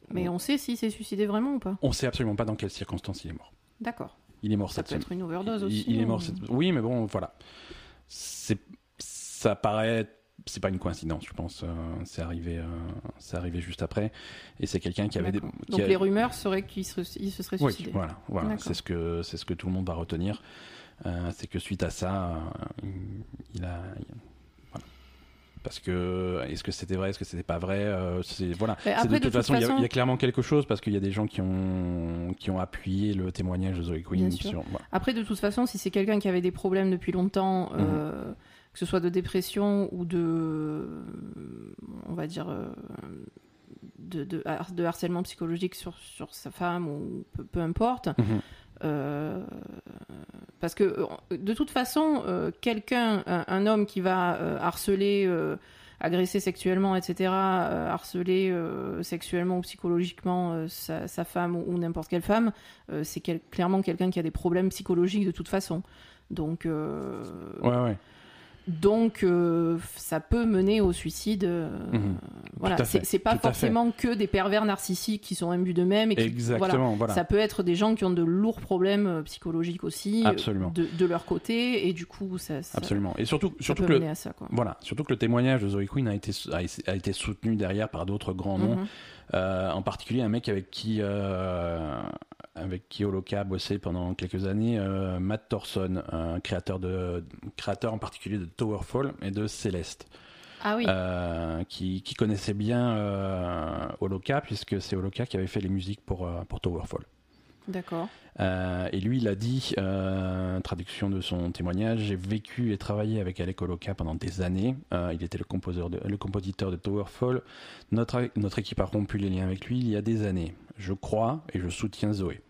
Mais on sait s'il s'est suicidé vraiment ou pas On sait absolument pas dans quelles circonstances il est mort. D'accord. Il est mort Ça cette peut semaine. être une overdose Il- aussi. Il, est mort ou- cette... Oui, mais bon, voilà. C'est, ça paraît, c'est pas une coïncidence, je pense. euh, c'est arrivé, euh, c'est arrivé juste après, et c'est quelqu'un qui avait des. Qui Donc les rumeurs seraient qu'il se, il se serait Oui, suicidé. voilà, voilà. D'accord. C'est ce que c'est ce que tout le monde va retenir. Euh, c'est que suite à ça, euh, il a. Parce que est-ce que c'était vrai, est-ce que c'était pas vrai euh, C'est voilà. Après, de toute façon, il y a- façon- il y, a clairement quelque chose parce qu'il y a des gens qui ont qui ont appuyé le témoignage de. Bien sûr. sur- voilà. Après, de toute façon, si c'est quelqu'un qui avait des problèmes depuis longtemps, Mhm. euh, que ce soit de dépression ou de, on va dire, euh, de, de, har- de harcèlement psychologique sur, sur sa femme ou peu, peu importe, Mhm. Euh, parce que euh, de toute façon, euh, quelqu'un, un, homme qui va harceler, agresser sexuellement, etc., harceler sexuellement ou psychologiquement sa, femme ou, n'importe quelle femme, c'est clairement quelqu'un qui a des problèmes psychologiques de toute façon. Donc, Ouais, ouais. Donc euh, ça peut mener au suicide. euh, Mhm. Voilà, c'est pas tout forcément que des pervers narcissiques qui sont imbus d'eux-mêmes et qui, voilà, Exactement. Voilà. ça peut être des gens qui ont de lourds problèmes euh, psychologiques aussi euh, Absolument. de, de leur côté et du coup ça, ça, Absolument. Et surtout, surtout que le, mener à ça quoi. Voilà, surtout que le témoignage de Zoe Quinn a été, a, été soutenu derrière par d'autres grands noms, Mhm. Euh, en particulier un mec avec qui, euh, avec qui Holoka a bossé pendant quelques années, euh, Matt Thorson, un créateur, de, créateur en particulier de Towerfall et de Céleste, Ah oui, euh, qui, qui connaissait bien euh, Holoka, puisque c'est Holoka qui avait fait les musiques pour, euh, pour Towerfall. d'accord. Euh, et lui, il a dit, euh, traduction de son témoignage, j'ai vécu et travaillé avec Alec Oloka pendant des années. Euh, il était le, composeur de- le compositeur de Towerfall. Notre, notre équipe a rompu les liens avec lui il y a des années. Je crois et je soutiens Zoé.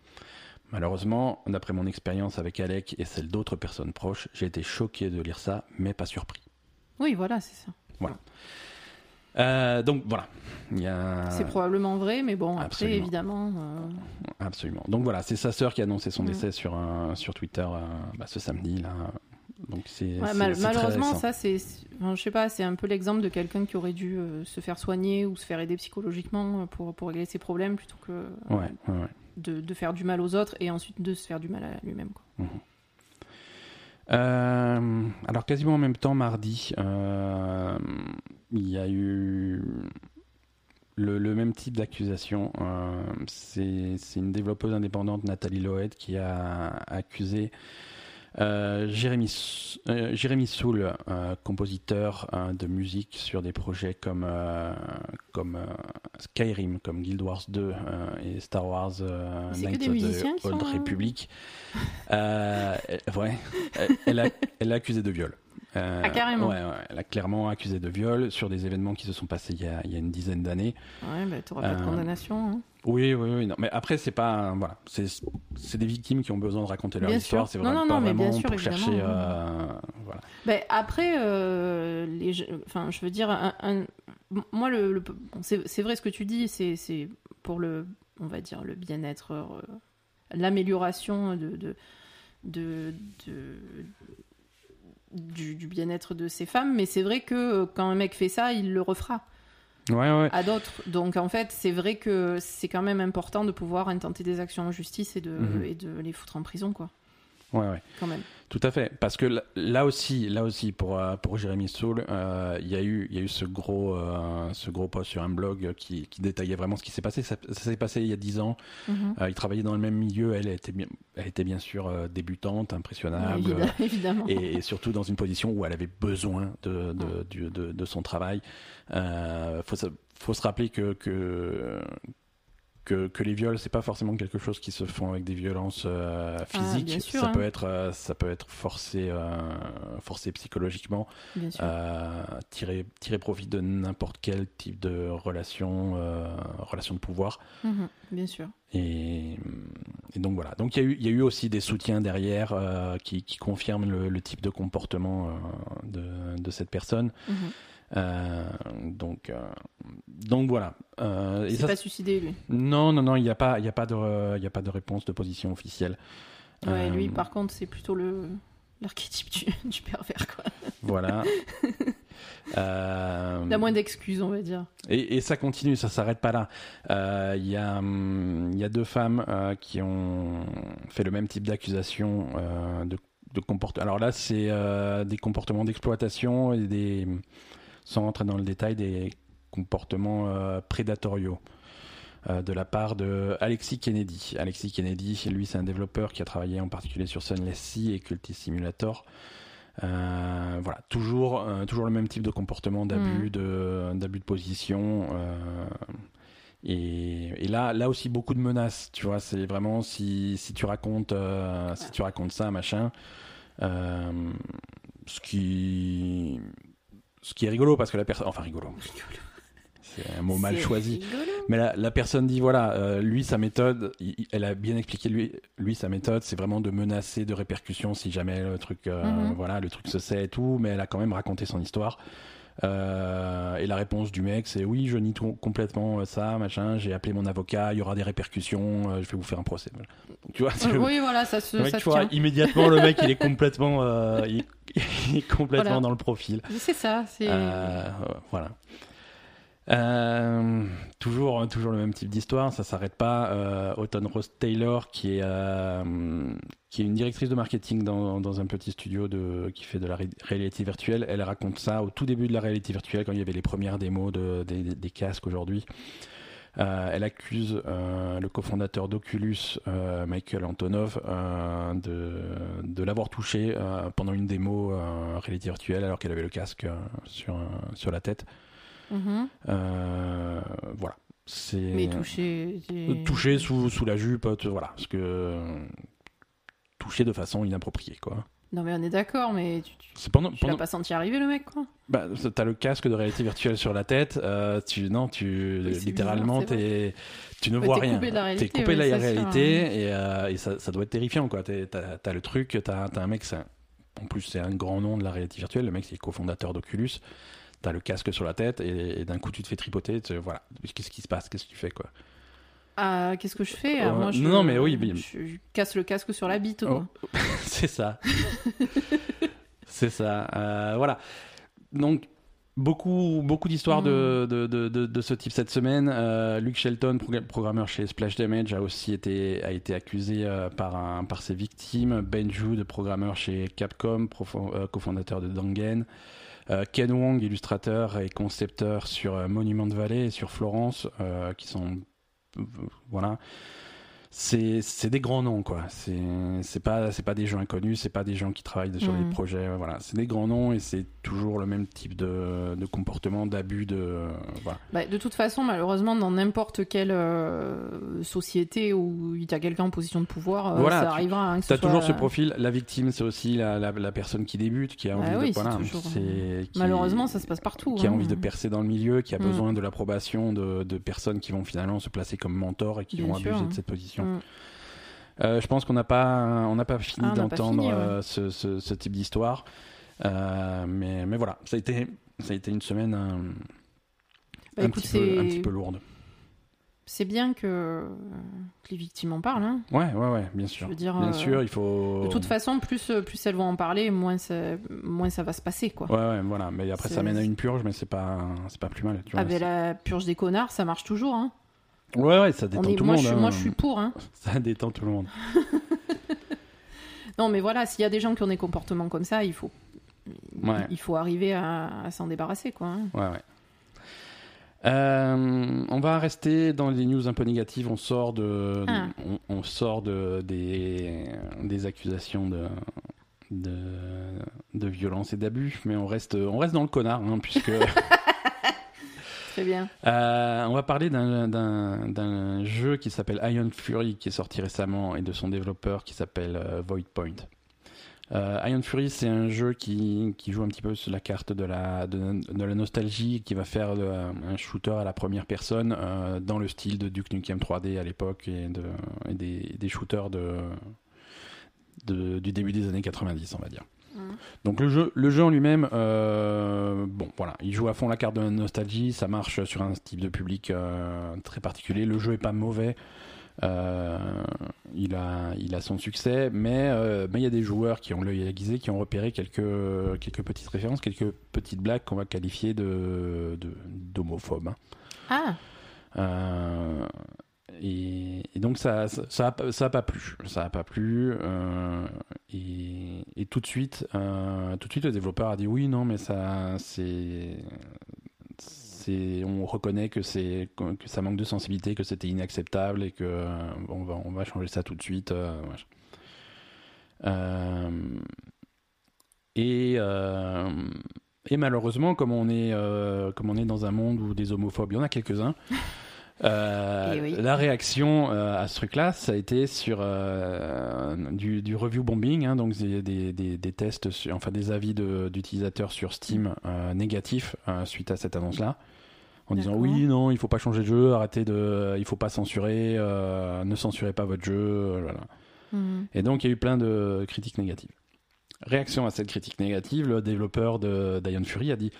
Malheureusement, d'après mon expérience avec Alec et celle d'autres personnes proches, j'ai été choqué de lire ça, mais pas surpris. Oui, voilà, c'est ça. Euh, donc voilà. Il y a... C'est probablement vrai, mais bon, après, évidemment. euh, Absolument. Donc voilà, c'est sa sœur qui a annoncé son Mhm. décès sur, un, sur Twitter euh, bah, ce samedi. Là. Donc c'est ouais, c'est- mal- c'est très malheureusement, ça, c'est. enfin, je sais pas, c'est un peu l'exemple de quelqu'un qui aurait dû euh, se faire soigner ou se faire aider psychologiquement euh, pour, pour régler ses problèmes plutôt que euh, Ouais, ouais, ouais. de, de faire du mal aux autres et ensuite de se faire du mal à lui-même. Euh, alors quasiment en même temps, mardi, il y a eu le, le même type d'accusation. C'est c'est une développeuse indépendante, Nathalie Loed, qui a accusé euh, Jérémy, euh, Jérémy Soul, euh, compositeur euh, de musique sur des projets comme, euh, comme Skyrim, comme Guild Wars 2 euh, et Star Wars Knights of the Old sont, euh, Republic. Elle- ouais, elle, a, elle a accusé de viol. Euh, Ah, carrément. ouais, ouais, elle a clairement accusé de viol sur des événements qui se sont passés il y a, il y a une dizaine d'années. Ouais, bah, t'auras pas de condamnation. hein. Oui, oui, oui. Non. Mais après, c'est pas. Voilà. C'est des victimes qui ont besoin de raconter leur Bien histoire. C'est vraiment non, pas non, mais vraiment bien sûr, pour évidemment, chercher. euh, voilà. Ben, après, euh, les, je- enfin, je veux dire, un, un- moi, le, c'est vrai ce que tu dis, c'est pour le, on va dire, le bien-être, euh, l'amélioration de, de, de, de- du, du bien-être de ces femmes, mais c'est vrai que quand un mec fait ça, il le refera Ouais, ouais. à d'autres. Donc en fait, c'est vrai que c'est quand même important de pouvoir intenter des actions en justice et de, Mhm. et de les foutre en prison, quoi, Ouais, ouais. quand même. Tout à fait, parce que là- là aussi, là aussi pour euh, pour Jérémy Soul, euh, il y a eu il y a eu ce gros euh, ce gros post sur un blog qui, qui détaillait vraiment ce qui s'est passé. Ça, ça s'est passé il y a dix ans. Mhm. Euh, il travaillait dans le même milieu. Elle était bien elle était bien sûr débutante, impressionnable. Évidemment. et, et surtout dans une position où elle avait besoin de, de, du- de, de son travail. Euh, faut, se, faut se rappeler que, que, que, que les viols, c'est pas forcément quelque chose qui se font avec des violences euh, physiques. bien sûr, ça, hein. peut être, euh, ça peut être forcé, euh, forcé psychologiquement, tirer, tirer profit de n'importe quel type de relation, relation de pouvoir. Mhm, bien sûr. Et, et donc voilà. Donc il y, a eu- il y a eu aussi des soutiens derrière qui, qui confirment le, le type de comportement de, de cette personne. Mhm. Euh, donc, euh, donc voilà. Euh, Il s'est pas suicidé, lui? non, non, non, il n'y a pas, il y a pas de, il y a pas de réponse de position officielle. Ouais, Euh, lui, par contre, c'est plutôt le l'archétype du, du pervers, quoi. Voilà. Euh, Il a moins d'excuses, on va dire. Et, et ça continue, ça s'arrête pas là. Il y, a, il y a deux femmes qui ont fait le même type d'accusation de, de comportement. Alors là, c'est des comportements d'exploitation et des, sans rentrer dans le détail, des comportements euh, prédatoriaux. euh, de la part de Alexis Kennedy. Alexis Kennedy, lui, c'est un développeur qui a travaillé en particulier sur Sunless Sea et Cultist Simulator. Euh, voilà, toujours, euh, toujours le même type de comportement d'abus, Mm. de, d'abus de position. euh, et, et là, là aussi beaucoup de menaces. Tu vois, c'est vraiment si, si tu racontes, si tu racontes ça, machin. ce qui, ce qui est rigolo parce que la personne, enfin rigolo, c'est un mot mal choisi. rigolo. Mais la, la personne dit voilà, euh, lui sa méthode, il- elle a bien expliqué lui, lui sa méthode, c'est vraiment de menacer de répercussions si jamais le truc, euh, Mhm. voilà, le truc se sait et tout. Mais elle a quand même raconté son histoire. Euh, et la réponse du mec, c'est oui, je nie tout- complètement euh, ça, machin. J'ai appelé mon avocat, il y aura des répercussions, euh, je vais vous faire un procès. Voilà. Donc, tu vois, Oui, voilà, ça se, mec, ça tu se vois, tient. immédiatement le mec, il est complètement, euh, il, il est complètement Voilà. dans le profil. C'est ça, c'est... Euh, voilà. Euh, toujours, toujours le même type d'histoire, ça s'arrête pas. Euh, Autumn Rose Taylor, qui est, euh, une directrice de marketing dans, un petit studio qui fait de la ré- réalité virtuelle, elle raconte ça au tout début de la réalité virtuelle, quand il y avait les premières démos de, des, casques aujourd'hui. Euh, elle accuse le cofondateur d'Oculus, Michael Antonov, de, de l'avoir touché pendant une démo réalité virtuelle alors qu'elle avait le casque sur, sur la tête. Mhm. Euh, voilà. C'est Mais touché... touché sous, sous la jupe, tu- voilà, parce que euh, touché de façon inappropriée, quoi. Non, mais on est d'accord, mais tu, pendant, tu l'as pendant pas senti arriver, le mec, quoi. bah, t'as le casque de réalité virtuelle sur la tête, euh, tu non, tu Oui, littéralement bizarre, t'es, tu ne Ouais, vois t'es rien. coupé de la réalité, T'es coupé de la sûr, réalité et, euh, et ça, ça doit être terrifiant, quoi. T'es- T'as, t'as le truc, t'as, t'as un mec, c'est un- en plus c'est un grand nom de la réalité virtuelle. Le mec c'est cofondateur d'Oculus. T'as le casque sur la tête et, et d'un coup tu te fais tripoter. voilà, qu'est-ce qui se passe? Qu'est-ce que tu fais, quoi? Ah, qu'est-ce que je fais? Alors, Euh, moi, je, non, mais oui, mais- Je, je casse le casque sur la bite, quoi. c'est ça. c'est ça. Euh, voilà. Donc, beaucoup, beaucoup d'histoires de, de, de, de- de ce type cette semaine. Euh, Luke Shelton, progr- programmeur chez Splash Damage, a aussi été, a été accusé par, un, par ses victimes. Ben Jude, programmeur chez Capcom, cofondateur de Dangen. Euh, Ken Wong, illustrateur et concepteur sur euh, Monument Valley et sur Florence, euh, qui sont. voilà c'est des grands noms quoi c'est pas c'est pas des gens inconnus c'est pas des gens qui travaillent sur Mhm. des projets euh, voilà c'est des grands noms et c'est toujours le même type de, de comportement d'abus de euh, voilà Bah, de toute façon, malheureusement, dans n'importe quelle euh, société où il y a quelqu'un en position de pouvoir, euh, Voilà, ça tu- arrivera. hein, t'as soit, toujours ce profil la victime c'est aussi la, la, la personne qui débute qui a Bah envie oui, de voilà toujours- c'est qui- Malheureusement, ça se passe partout. qui a hein. envie de percer dans le milieu qui a Mm. besoin de l'approbation de, de personnes qui vont finalement se placer comme mentors et qui Bien vont sûr, abuser hein. de cette position Mm. Euh, je pense qu'on n'a pas, on n'a pas fini Ah, d'entendre ouais. euh, ce, ce- ce type d'histoire. Euh, mais, mais voilà, ça a été, ça a été une semaine un, Bah, un écoute, petit peu, un c'est- petit peu lourde. C'est bien que... que les victimes en parlent. hein. Ouais, ouais, ouais, bien sûr. Je veux dire, bien sûr, il faut. De toute façon, plus, plus elles vont en parler, moins ça, moins ça va se passer. Quoi. Ouais, ouais, voilà. Mais après, ça mène à une purge, mais c'est pas, c'est pas plus mal. Tu vois, Ah ben la purge des connards, ça marche toujours. Hein. Ouais, ouais, ça détend est, tout le je, monde. suis- moi, je suis pour. Hein. Ça détend tout le monde. Non, mais voilà, s'il y a des gens qui ont des comportements comme ça, il faut, Ouais. il faut arriver à, à s'en débarrasser. Quoi, hein. Ouais, ouais. Euh, on va rester dans les news un peu négatives. On sort de, Ah. on, on sort de des, des accusations de, de de violence et d'abus, mais on reste on reste dans le connard, hein, puisque Euh, on va parler d'un- jeu qui s'appelle Iron Fury, qui est sorti récemment, et de son développeur qui s'appelle euh, Void Point. Euh, Iron Fury, c'est un jeu qui, joue un petit peu sur la carte de la, nostalgie, qui va faire de- un shooter à la première personne euh, dans le style de Duke Nukem 3D à l'époque et, de, et des, shooters de- du début des années 90, on va dire. Donc le jeu, le jeu en lui-même, euh, bon voilà, il joue à fond la carte de la nostalgie, ça marche sur un type de public euh, très particulier. Le jeu est pas mauvais, euh, il a, il a son succès, mais mais il y a des joueurs qui ont l'œil aiguisé, qui ont repéré quelques quelques petites références, quelques petites blagues qu'on va qualifier de d'homophobes. hein. Ah, et, donc ça, ça, a, pas plu, ça a pas plu. euh, et, tout de suite, euh, tout de suite, le développeur a dit oui, non, mais ça, c'est, on reconnaît que c'est, que ça manque de sensibilité, que c'était inacceptable et que on va, changer ça tout de suite. euh, et et malheureusement, comme on est, comme on est dans un monde où des homophobes, il y en a quelques-uns. Euh, Eh oui. La réaction euh, à ce truc-là, ça a été sur euh, du, du review bombing, hein, donc des, des, des, des tests, sur- enfin des avis de- d'utilisateurs sur Steam négatifs suite à cette annonce-là, en disant oui, non, il faut pas changer de jeu, arrêtez de, il faut pas censurer, ne censurez pas votre jeu, voilà. Mhm. Et donc, il y a eu plein de critiques négatives. Réaction à cette critique négative, le développeur de Fury a dit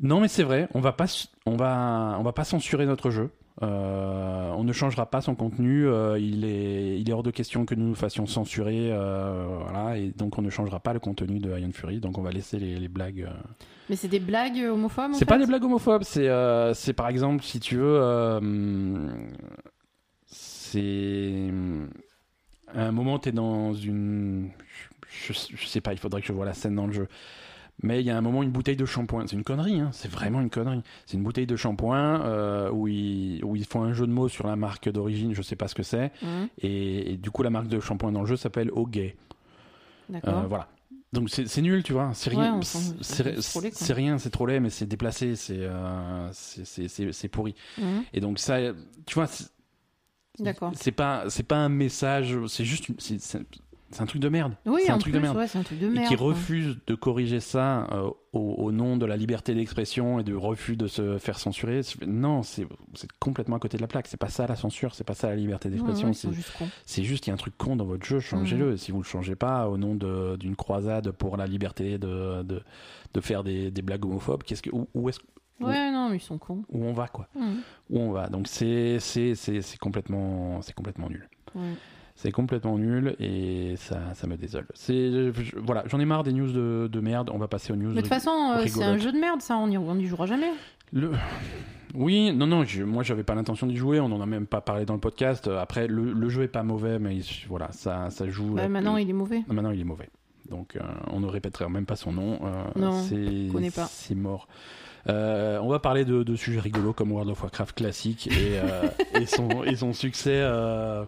Non, mais c'est vrai, on va pas, on va, on va pas censurer notre jeu. Euh, on ne changera pas son contenu. euh, il, est, il est hors de question que nous nous fassions censurer. euh, voilà, et donc, on ne changera pas le contenu de Iron Fury. Donc, on va laisser les, les blagues. Mais c'est des blagues homophobes c'est pas des blagues homophobes, c'est c'est par exemple, si tu veux, c'est à un moment, t'es dans une. Je, je sais pas, il faudrait que je vois la scène dans le jeu. Mais il y a un moment, une bouteille de shampoing. C'est une connerie, hein, c'est vraiment une connerie. C'est une bouteille de shampoing euh, où, ils, où ils font un jeu de mots sur la marque d'origine, je sais pas ce que c'est. Mhm. Et, et du coup, la marque de shampoing dans le jeu s'appelle Ogay. D'accord. Euh, voilà. Donc c'est nul, tu vois. C'est rien. c'est rien, c'est trop laid, mais c'est déplacé, c'est euh, c'est- pourri. Mhm. Et donc ça, tu vois, c'est- D'accord. c'est pas c'est pas un message, c'est juste une- c'est c'est- un truc de merde. Oui, c'est un truc plus, de merde. ouais, c'est un truc de Et qui refuse de corriger ça euh, au, au nom de la liberté d'expression et du refus de se faire censurer. Non, c'est complètement à côté de la plaque. C'est pas ça la censure, c'est pas ça la liberté d'expression. ouais, c'est juste qu'il y a un truc con dans votre jeu, changez-le. Si vous le changez pas au nom d'une croisade pour la liberté de, de, de faire des, des blagues homophobes, qu'est-ce que, où, où est-ce où- Ouais, non, mais ils sont cons. où on va quoi Mhm. Où on va Donc c'est c'est c'est c'est complètement c'est complètement nul. C'est complètement nul et ça, ça me désole. C'est je- voilà, j'en ai marre des news de, de merde. On va passer aux news. Mais de toute façon, euh, c'est un rigolotes. jeu de merde, ça, on y, on y jouera jamais. Le... Oui, non, non, je, moi j'avais pas l'intention d'y jouer, on en a même pas parlé dans le podcast. Après, le, le jeu est pas mauvais, mais il- voilà, ça, ça joue. Bah, la- maintenant, il est mauvais. Non, Maintenant, il est mauvais. Donc, euh, on ne répéterait même pas son nom. euh, Non, c'est, connais pas. C'est mort. Euh, on va parler de, de sujets rigolos comme World of Warcraft classique et, euh, et, son, et son succès. euh,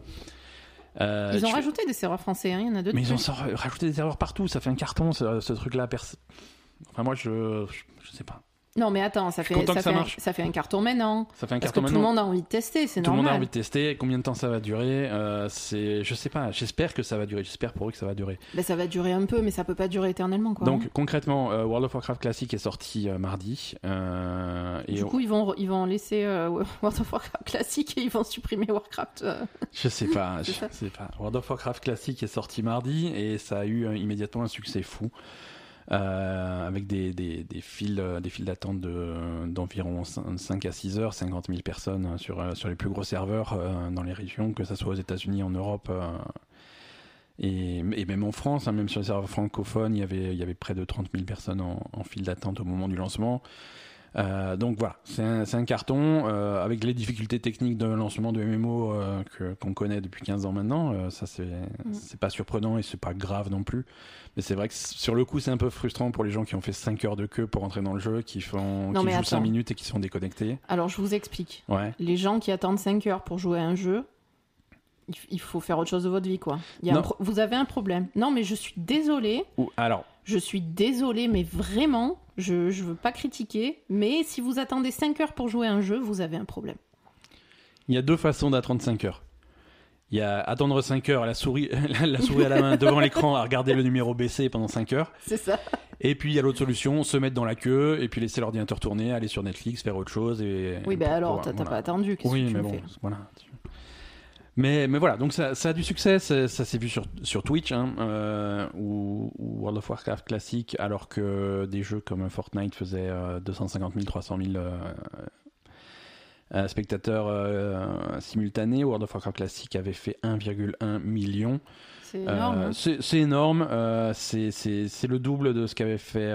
euh, Ils ont rajouté des serveurs français, hein, il y en a d'autres. Mais ils ont rajouté des erreurs partout. Ça fait un carton, ce, ce truc-là. Enfin, moi, je, je, je sais pas. Non, mais attends, ça fait, ça, ça fait un, ça fait un carton maintenant. Ça fait un Parce que carton tout le maintenant. monde a envie de tester, c'est Tout le normal. monde a envie de tester. Combien de temps ça va durer euh, C'est, je sais pas. J'espère que ça va durer. J'espère pour eux que ça va durer. Bah, ça va durer un peu, mais ça peut pas durer éternellement. Quoi. Donc concrètement, euh, World of Warcraft classique est sorti euh, mardi. euh, et du on- coup, ils vont, ils vont laisser World of Warcraft classique et ils vont supprimer Warcraft. je sais pas, je sais pas. World of Warcraft classique est sorti mardi et ça a eu immédiatement un succès fou. Euh, avec des, des, des files, euh, des files d'attente de, d'environ 5 à 6 heures, 50 000 personnes euh, sur, sur les plus gros serveurs dans les régions, que ce soit aux États-Unis, en Europe et, et même en France, hein, même sur les serveurs francophones, il y avait, il y avait près de 30 000 personnes en, en file d'attente au moment du lancement. Euh, donc voilà, c'est un, carton euh, avec les difficultés techniques de lancement de MMO euh, que- qu'on connaît depuis 15 ans maintenant. ça, c'est c'est pas surprenant et c'est pas grave non plus. Mais c'est vrai que sur le coup, c'est un peu frustrant pour les gens qui ont fait 5 heures de queue pour entrer dans le jeu, qui, font, Non, qui jouent 5 attends. minutes et qui sont déconnectés. Alors, je vous explique. Ouais. Les gens qui attendent 5 heures pour jouer à un jeu, il faut faire autre chose de votre vie, quoi. Il y a Vous avez un problème. Non, mais je suis désolée. Ou, alors, Je suis désolée, mais vraiment, je, je veux pas critiquer, mais si vous attendez 5 heures pour jouer à un jeu, vous avez un problème. Il y a deux façons d'attendre 5 heures. Il y a attendre 5 heures, la souris, la souris à la main devant l'écran à regarder le numéro baissé pendant 5 heures. C'est ça. Et puis il y a l'autre solution, se mettre dans la queue et puis laisser l'ordinateur tourner, aller sur Netflix, faire autre chose. Et, Oui, ben alors, t'as voilà. pas attendu, Oui, que tu mais me bon, fais voilà. Mais, mais voilà, donc ça, ça a du succès, ça, ça s'est vu sur, sur Twitch, hein, euh, ou, ou World of Warcraft classique, alors que des jeux comme Fortnite faisaient euh, 250 000, 300 000 euh, euh, spectateurs euh, simultanés. World of Warcraft classique avait fait 1,1 million. C'est énorme. Euh, hein. c'est énorme, euh, c'est c'est le double de ce qu'avait fait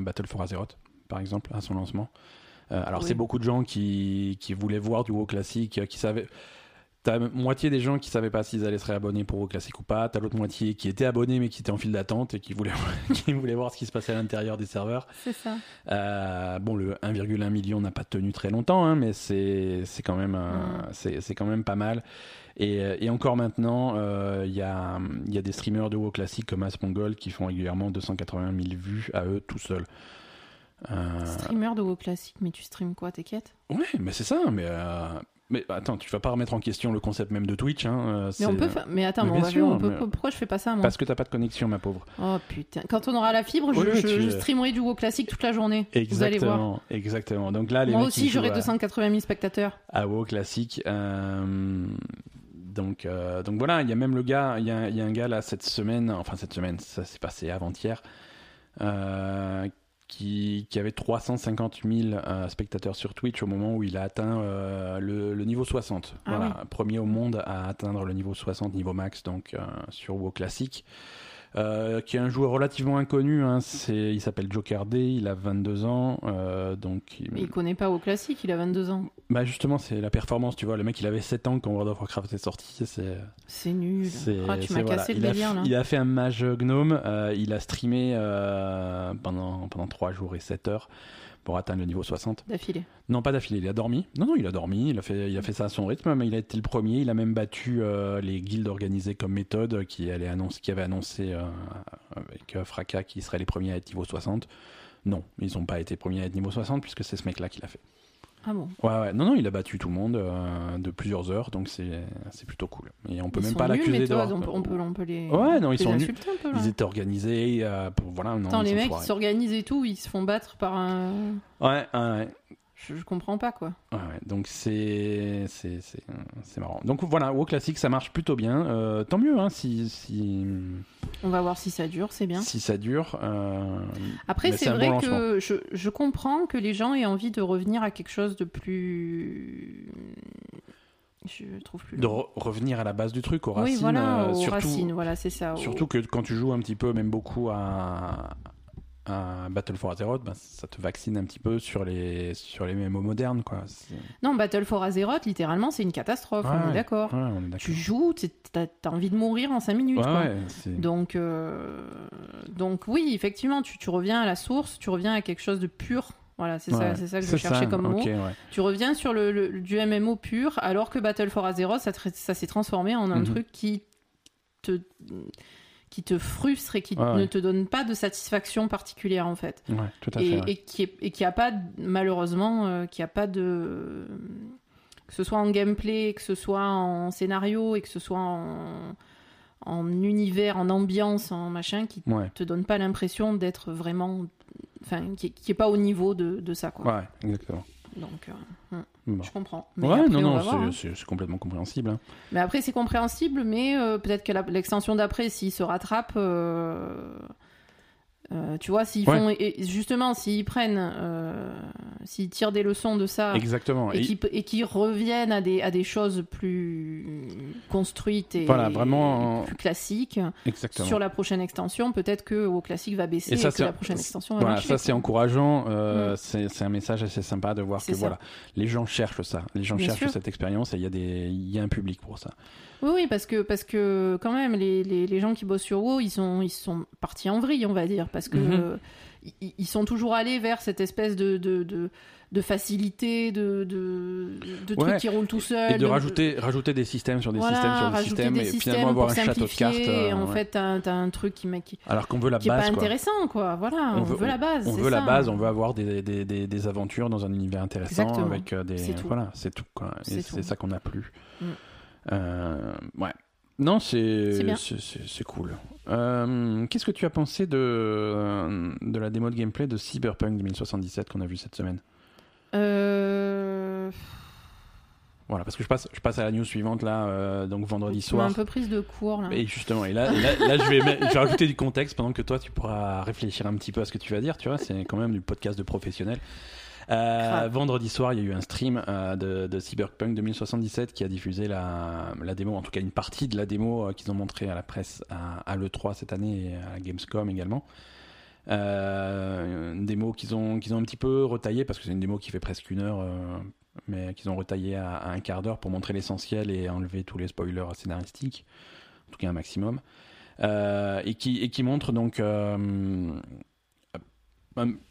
Battle for Azeroth, par exemple, à son lancement. Alors, Oui. c'est beaucoup de gens qui, qui voulaient voir du WoW classique, qui savaient. T'as moitié des gens qui savaient pas s'ils allaient se réabonner pour WoW classique ou pas. T'as l'autre moitié qui étaient abonnés mais qui étaient en file d'attente et qui voulaient, qui voulaient voir ce qui se passait à l'intérieur des serveurs. C'est ça. Euh, bon, le 1,1 million n'a pas tenu très longtemps, hein, mais c'est quand même Mm. c'est c'est quand même pas mal. Et, euh, et encore maintenant, euh, il y, a, y a des streamers de WoW classique comme Asmongold qui font régulièrement 280 000 vues à eux tout seuls. Euh, Streamer de WoW classique, mais tu streams quoi, tes quêtes? Ouais, mais c'est ça. Mais, euh, mais attends, tu vas pas remettre en question le concept même de Twitch. Hein, Mais on peut. fa- Mais attends, Mais mais on bien va- sûr, on peut- mais- pourquoi je fais pas ça moi? Parce que t'as pas de connexion, ma pauvre. Oh putain. Quand on aura la fibre, je, Oui, oui, je- tu- je streamerai du WoW classique toute la journée. Vous allez voir. Exactement, exactement. Donc là, les Moi aussi, j'aurai jouent à- 280 000 spectateurs. à WoW classique. euh, donc, euh, donc voilà, il y a même le gars, il y a, il y a un gars là cette semaine, enfin cette semaine, ça s'est passé avant-hier, euh, qui, qui avait 350 000 euh, spectateurs sur Twitch au moment où il a atteint euh, le, le niveau 60. Ah voilà, premier au monde à atteindre le niveau 60, niveau max, donc euh, sur WoW classique. Euh, qui est un joueur relativement inconnu, hein, c'est, il s'appelle Joker D, il a 22 ans, euh, donc il- Mais il connaît pas WoW classique, il a 22 ans. bah justement, c'est la performance, tu vois. Le mec, il avait 7 ans quand World of Warcraft est sorti. C'est, C'est nul. c'est, Ah, tu m'as voilà. cassé le il a, délire f- là. il a fait un mage gnome. euh, il a streamé euh, pendant, pendant 3 jours et 7 heures pour atteindre le niveau 60. D'affilée. Non, pas d'affilée, il a dormi. Non, non, il a dormi. Il a fait, il a fait ça à son rythme, mais il a été le premier. Il a même battu euh, les guildes organisées comme méthode qui, allait annoncer, qui avait annoncé euh, avec euh, Fracas qui seraient les premiers à être niveau 60. Non, ils n'ont pas été premiers à être niveau 60 puisque c'est ce mec-là qui l'a fait. Ah bon Ouais, ouais, non, non, il a battu tout le monde euh, de plusieurs heures, donc c'est c'est plutôt cool. Et on peut Ils même sont pas nuls, l'accuser mais toi, d'avoir. on, peut, on, peut, on peut les, Ouais, non, ils les sont nuls. insulter un peu là. Ils étaient organisés euh, pour voilà. Non, Attends, ils les sont mecs, ils s'organisent et tout, ils se font battre par un. Ouais, ouais, ouais. Je, je comprends pas quoi. Ouais, ouais, donc c'est marrant. Donc voilà, WoW classique, ça marche plutôt bien. Euh, tant mieux, hein, si si On va voir si ça dure, c'est bien. si ça dure. euh, Après, c'est vrai bon que je, je comprends que les gens aient envie de revenir à quelque chose de plus. Je trouve plus. de re- revenir à la base du truc, aux oui, racines. voilà, euh, aux surtout, racines, voilà, c'est ça. Surtout que quand tu joues un petit peu, même beaucoup à, Battle for Azeroth, ben, ça te vaccine un petit peu sur les, sur les MMO modernes. Quoi. Non, Battle for Azeroth, littéralement, c'est une catastrophe, on est d'accord. Ouais. Tu joues, t'as as envie de mourir en 5 minutes. Ouais, quoi. Donc, euh, donc oui, effectivement, tu, tu reviens à la source, tu reviens à quelque chose de pur. Voilà, c'est ça, ça que je cherchais ça, comme mot. Tu reviens sur le, le- du MMO pur, alors que Battle for Azeroth, ça s'est transformé en un Mhm. truc qui te, qui te frustre et qui Ouais, ne ouais. te donne pas de satisfaction particulière en fait. Ouais, tout à fait. Et, ouais. et qui est, et qui a pas malheureusement euh, qui a pas de que ce soit en gameplay, que ce soit en scénario et que ce soit en, en univers, en ambiance, en machin, qui Ouais, te donne pas l'impression d'être vraiment, enfin, qui, qui est pas au niveau de, de ça quoi. ouais, exactement. Donc, euh, Bon. je comprends. Mais Ouais, après, non, on non, hein. c'est- complètement compréhensible. hein. Mais après, c'est compréhensible, mais euh, peut-être que l'extension d'après, s'ils se rattrapent, euh, euh, tu vois, s'ils Ouais. font, et justement, s'ils prennent, euh, s'ils tirent des leçons de ça. Exactement. Et Et- qui, et qui reviennent à des, à des choses plus construites et Voilà, vraiment, et plus classiques exactement. sur la prochaine extension, peut-être que au classique va baisser Et et, ça, que la prochaine extension va Voilà, marcher. ça c'est encourageant. euh, Mm. c'est un message assez sympa de voir que ça. voilà, les gens cherchent ça. Les gens Bien cherchent sûr. cette expérience et il y a des, il y a un public pour ça. Oui, oui, parce que, parce que quand même, les, les, les gens qui bossent sur WoW, ils sont, ils sont partis en vrille, on va dire, parce que Mhm. euh, ils, ils sont toujours allés vers cette espèce de, de, de, de facilité, de, de, de trucs qui roulent tout seuls. Et de rajouter, rajouter des systèmes sur des voilà, systèmes sur des systèmes des et systèmes finalement avoir un château de cartes. et euh, en ouais. fait, t'as un truc qui, qui, Alors qu'on veut la qui est base, pas quoi. intéressant, quoi. Voilà, on, veut, la base. On veut la base, on veut avoir des, des, des, des aventures dans un univers intéressant Exactement. avec euh, des. Voilà, c'est tout. Quoi. Et C'est ça qu'on a plu. Mm. Euh, ouais. Non, c'est C'est cool. Euh, Qu'est-ce que tu as pensé de, de la démo de gameplay de Cyberpunk 2077 qu'on a vu cette semaine? Euh... Voilà, parce que je passe, je passe à la news suivante là, euh, donc vendredi Tu soir. un peu prise de cours, là. Et justement, et là, et là, là, je, vais, je vais rajouter du contexte pendant que toi tu pourras réfléchir un petit peu à ce que tu vas dire, tu vois, c'est quand même du podcast de professionnels. Euh, vendredi soir, il y a eu un stream euh, de, de Cyberpunk 2077 qui a diffusé la, la démo, en tout cas une partie de la démo euh, qu'ils ont montré à la presse à, à l'E3 cette année et à Gamescom également. Une démo qu'ils ont, qu'ils ont un petit peu retaillée parce que c'est une démo qui fait presque une heure, mais qu'ils ont retaillée à, à un quart d'heure pour montrer l'essentiel et enlever tous les spoilers scénaristiques, en tout cas un maximum. Euh, et, qui, et qui montre donc euh,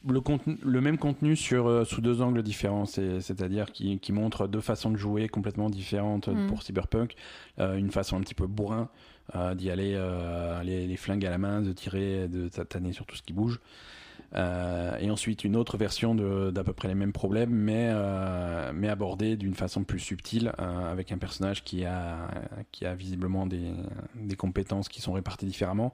le, contenu, le même contenu sur, euh, sous deux angles différents, c'est- c'est-à-dire qui, qui montre deux façons de jouer complètement différentes Mm. pour Cyberpunk. Euh, une façon un petit peu bourrin euh, d'y aller les, les flingues à la main, de tirer, de tataner sur tout ce qui bouge. Et ensuite une autre version d'à peu près les mêmes problèmes, mais, mais abordée d'une façon plus subtile, avec un personnage qui a, qui a visiblement des, des compétences qui sont réparties différemment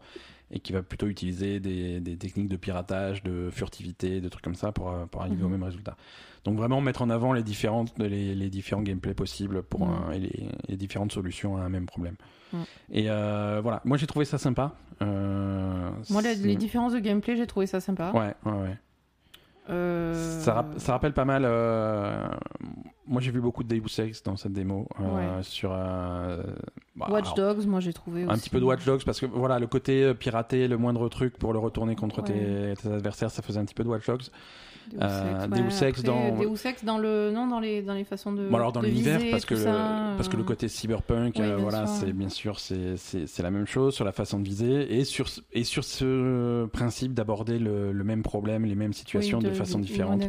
et qui va plutôt utiliser des, des techniques de piratage, de furtivité, de trucs comme ça pour, euh, pour arriver au Mhm. même résultat. Donc vraiment mettre en avant les, différentes, les, les différents gameplays possibles pour Mhm. un- et les, les différentes solutions à un même problème. Mhm. Et euh, voilà, moi j'ai trouvé ça sympa. Euh, Moi, les, les différences de gameplay, j'ai trouvé ça sympa. Ouais, ouais, ouais. Euh, Ça, ça rappelle pas mal. Euh, Moi, j'ai vu beaucoup de Deus Ex dans cette démo. euh, Ouais. Sur euh, bah, Watch alors, Dogs, moi, j'ai trouvé un aussi. petit peu de Watch Dogs parce que voilà, le côté euh, pirater le moindre truc pour le retourner contre tes, tes adversaires, ça faisait un petit peu de Watch Dogs. Deus Euh, Ex, Deus ouais, Ex après, dans- Deus Ex dans le non dans les dans les façons de Bon, alors dans l'univers, parce que ça, parce que le euh, côté cyberpunk, euh, voilà, c'est bien sûr c'est c'est la même chose sur la façon de viser et sur ce- et sur ce principe d'aborder le, le même problème, les mêmes situations oui, de, façon différente.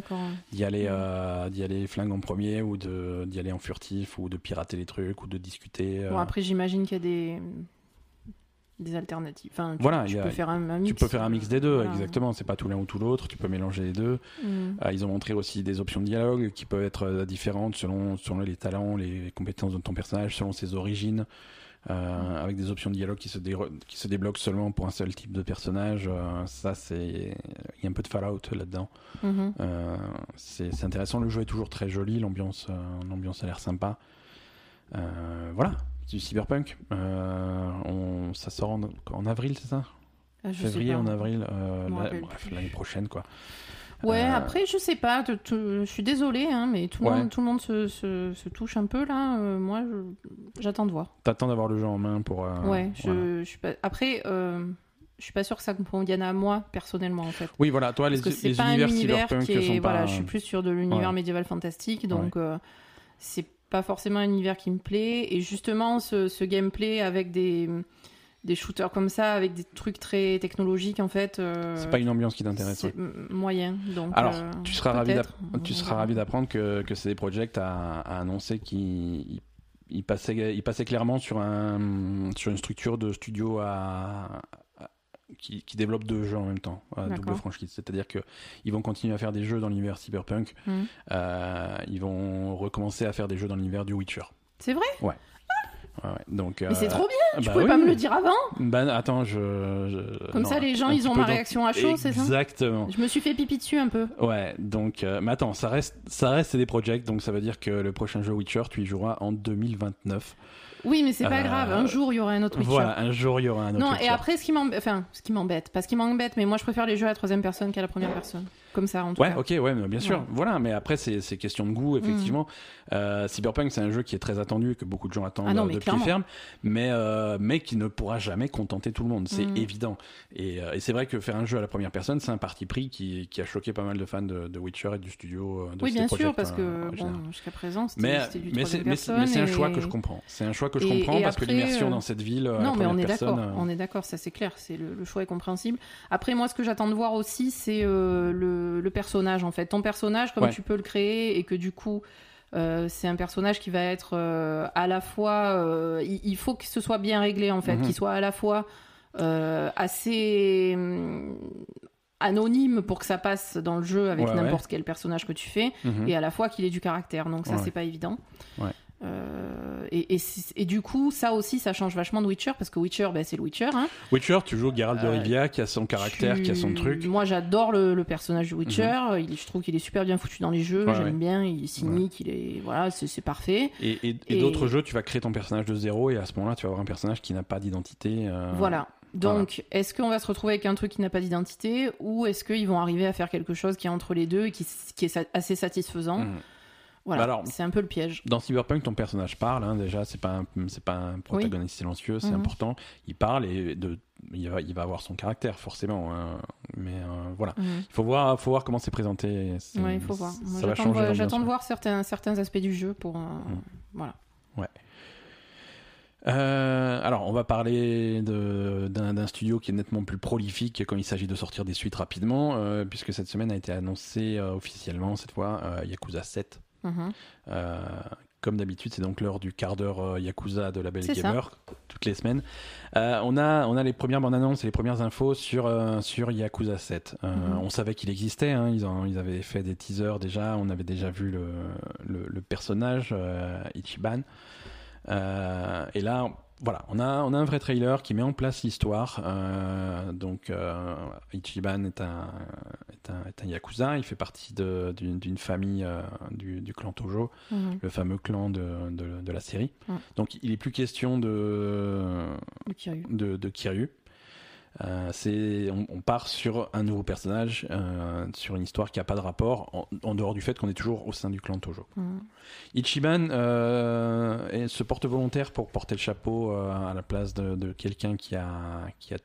d'y aller euh, d'y aller flingue en premier ou d'y aller en furtif ou de pirater les trucs ou de discuter euh, Bon, après, j'imagine qu'il y a des des alternatives. Enfin, tu, Voilà, tu il y a- peux faire un, un mix. tu peux faire un mix des deux Voilà. exactement c'est pas tout l'un ou tout l'autre tu peux mélanger les deux Mm. Euh, ils ont montré aussi des options de dialogue qui peuvent être euh, différentes selon selon les talents les compétences de ton personnage selon ses origines euh, avec des options de dialogue qui se, dé- qui se débloquent seulement pour un seul type de personnage Euh, ça c'est il y a un peu de Fallout là-dedans Mhm. Euh, c'est intéressant, le jeu est toujours très joli, l'ambiance, l'ambiance a l'air sympa. Voilà, du cyberpunk. On, ça sort en, en avril, c'est ça? Ah, je Février, en avril, l'année prochaine quoi. Ouais, Euh, après, je sais pas. je suis désolée, hein, mais tout le Ouais. monde, tout le monde se, se, se touche un peu là. Euh, moi, j'attends de voir. T'attends d'avoir le jeu en main pour. euh, ouais, je, je suis pas. Après, je suis pas sûre que ça me convienne à moi personnellement en fait. Oui, voilà, toi, les, Parce que c'est les pas un univers univers cyberpunk qui est. sont Voilà, pas. je suis plus sur de l'univers Ouais. médiéval fantastique, donc euh, c'est pas forcément un univers qui me plaît. Et justement, ce, ce gameplay avec des des shooters comme ça, avec des trucs très technologiques en fait. euh, C'est pas une ambiance qui t'intéresse. c'est ouais. moyen. Donc, Alors, euh, tu seras ravi. Tu seras d'apprendre que, que CD Projekt a, a annoncé qu'il il- il passait, il passait clairement sur, un, sur une structure de studio à, à- qui, qui développe deux jeux en même temps, à double franchise. C'est-à-dire qu'ils vont continuer à faire des jeux dans l'univers cyberpunk. Mhm. Euh, ils vont recommencer à faire des jeux dans l'univers du Witcher. C'est vrai? Ouais, ouais. Donc, Mais c'est euh, trop bien Tu bah pouvais oui. pas me le dire avant Ben, attends, je. je- Comme non, ça, les gens, ils ont ma dans- réaction à chaud, c'est ça? Exactement. Je me suis fait pipi dessus un peu. Ouais, donc, euh, mais attends, ça reste, ça reste des projects, donc ça veut dire que le prochain jeu Witcher, tu y joueras en 2029. Oui, mais c'est pas Euh, grave. Un jour, il y aura un autre Witcher. Voilà, un jour il y aura un autre non, Witcher. et après, ce qui m'embête, enfin, ce qui m'embête, parce qu'il m'embête, mais moi, je préfère les jeux à la troisième personne qu'à la première personne. Comme ça, en tout Ouais, cas. ok, ouais, bien sûr. Ouais. Voilà, mais après, c'est question de goût, effectivement. Euh, Cyberpunk, c'est un jeu qui est très attendu que beaucoup de gens attendent Ah non, euh, de pied ferme, mais, euh, mais qui ne pourra jamais contenter tout le monde. C'est Mm. évident. Et, et c'est vrai que faire un jeu à la première personne, c'est un parti pris qui, qui a choqué pas mal de fans de, de Witcher et du studio de Oui, bien sûr, parce que bon, jusqu'à présent, c'était du mais c'est un choix que je comprends. C'est un choix que je comprends parce que l'immersion dans cette ville. Non, mais on est d'accord, on est d'accord, ça c'est clair, le, le choix est compréhensible. Après, moi, ce que j'attends de voir aussi, c'est euh, le, le personnage en fait. Ton personnage, comme Ouais. tu peux le créer et que du coup, euh, c'est un personnage qui va être euh, à la fois, euh, il, il faut que ce soit bien réglé en fait, Mhm. qu'il soit à la fois euh, assez hum, anonyme pour que ça passe dans le jeu avec Ouais, ouais. n'importe quel personnage que tu fais mhm. et à la fois qu'il ait du caractère. Donc ça, Ouais. c'est pas évident. Et, et, c'est- et du coup, ça aussi, ça change vachement de Witcher parce que Witcher, ben, c'est le Witcher. Hein. Witcher, tu joues Geralt de Euh, Rivia qui a son caractère, Tu- qui a son truc. Mhm. Moi, j'adore le, le personnage de Witcher. Il est- je trouve qu'il est super bien foutu dans les jeux. Ouais, J'aime ouais. bien. Il est cynique. Il est voilà, c'est parfait. Et, d'autres jeux, tu vas créer ton personnage de zéro et à ce moment-là, tu vas avoir un personnage qui n'a pas d'identité. euh, Voilà. Donc, est-ce qu'on va se retrouver avec un truc qui n'a pas d'identité ou est-ce qu'ils vont arriver à faire quelque chose qui est entre les deux et qui, qui est assez satisfaisant? Mhm. Voilà. Bah c'est un peu le piège. Dans Cyberpunk, ton personnage parle, hein, déjà, c'est pas c'est pas un protagoniste silencieux, c'est Mhm. important. Il parle et de, il, va, il va avoir son caractère, forcément. hein. Mais euh, voilà. Mhm. Il faut voir, faut voir comment c'est présenté. Ouais, il faut voir. J'attends de voir- ouais. certains, certains aspects du jeu pour. euh, Mm. Voilà. Euh, alors, on va parler d'un studio qui est nettement plus prolifique quand il s'agit de sortir des suites rapidement, euh, puisque cette semaine a été annoncé euh, officiellement, cette fois, Yakuza 7. Mhm. Euh, comme d'habitude, c'est donc l'heure du quart d'heure euh, Yakuza de la Belle ça. Gamer, toutes les semaines. Euh, on, a, on a les premières bandes annonces et les premières infos sur, euh, sur Yakuza 7. Euh, Mhm. On savait qu'il existait, hein, ils, en- ils avaient fait des teasers déjà, on avait déjà vu le, le, le personnage, Ichiban. Et là, voilà, on a, on a un vrai trailer qui met en place l'histoire. Euh, donc, euh, Ichiban est un, est, un, est un Yakuza, il fait partie d'une famille euh, du, du clan Tojo Mhm. le fameux clan de, de, de la série. Mm. Donc il est plus question de, Kiryu. de, de Kiryu. Euh, c'est, on, on part sur un nouveau personnage, euh, sur une histoire qui n'a pas de rapport, en, en dehors du fait qu'on est toujours au sein du clan Tojo. Mhm. Ichiban euh, se porte volontaire pour porter le chapeau à la place de, de quelqu'un qui a, qui, a,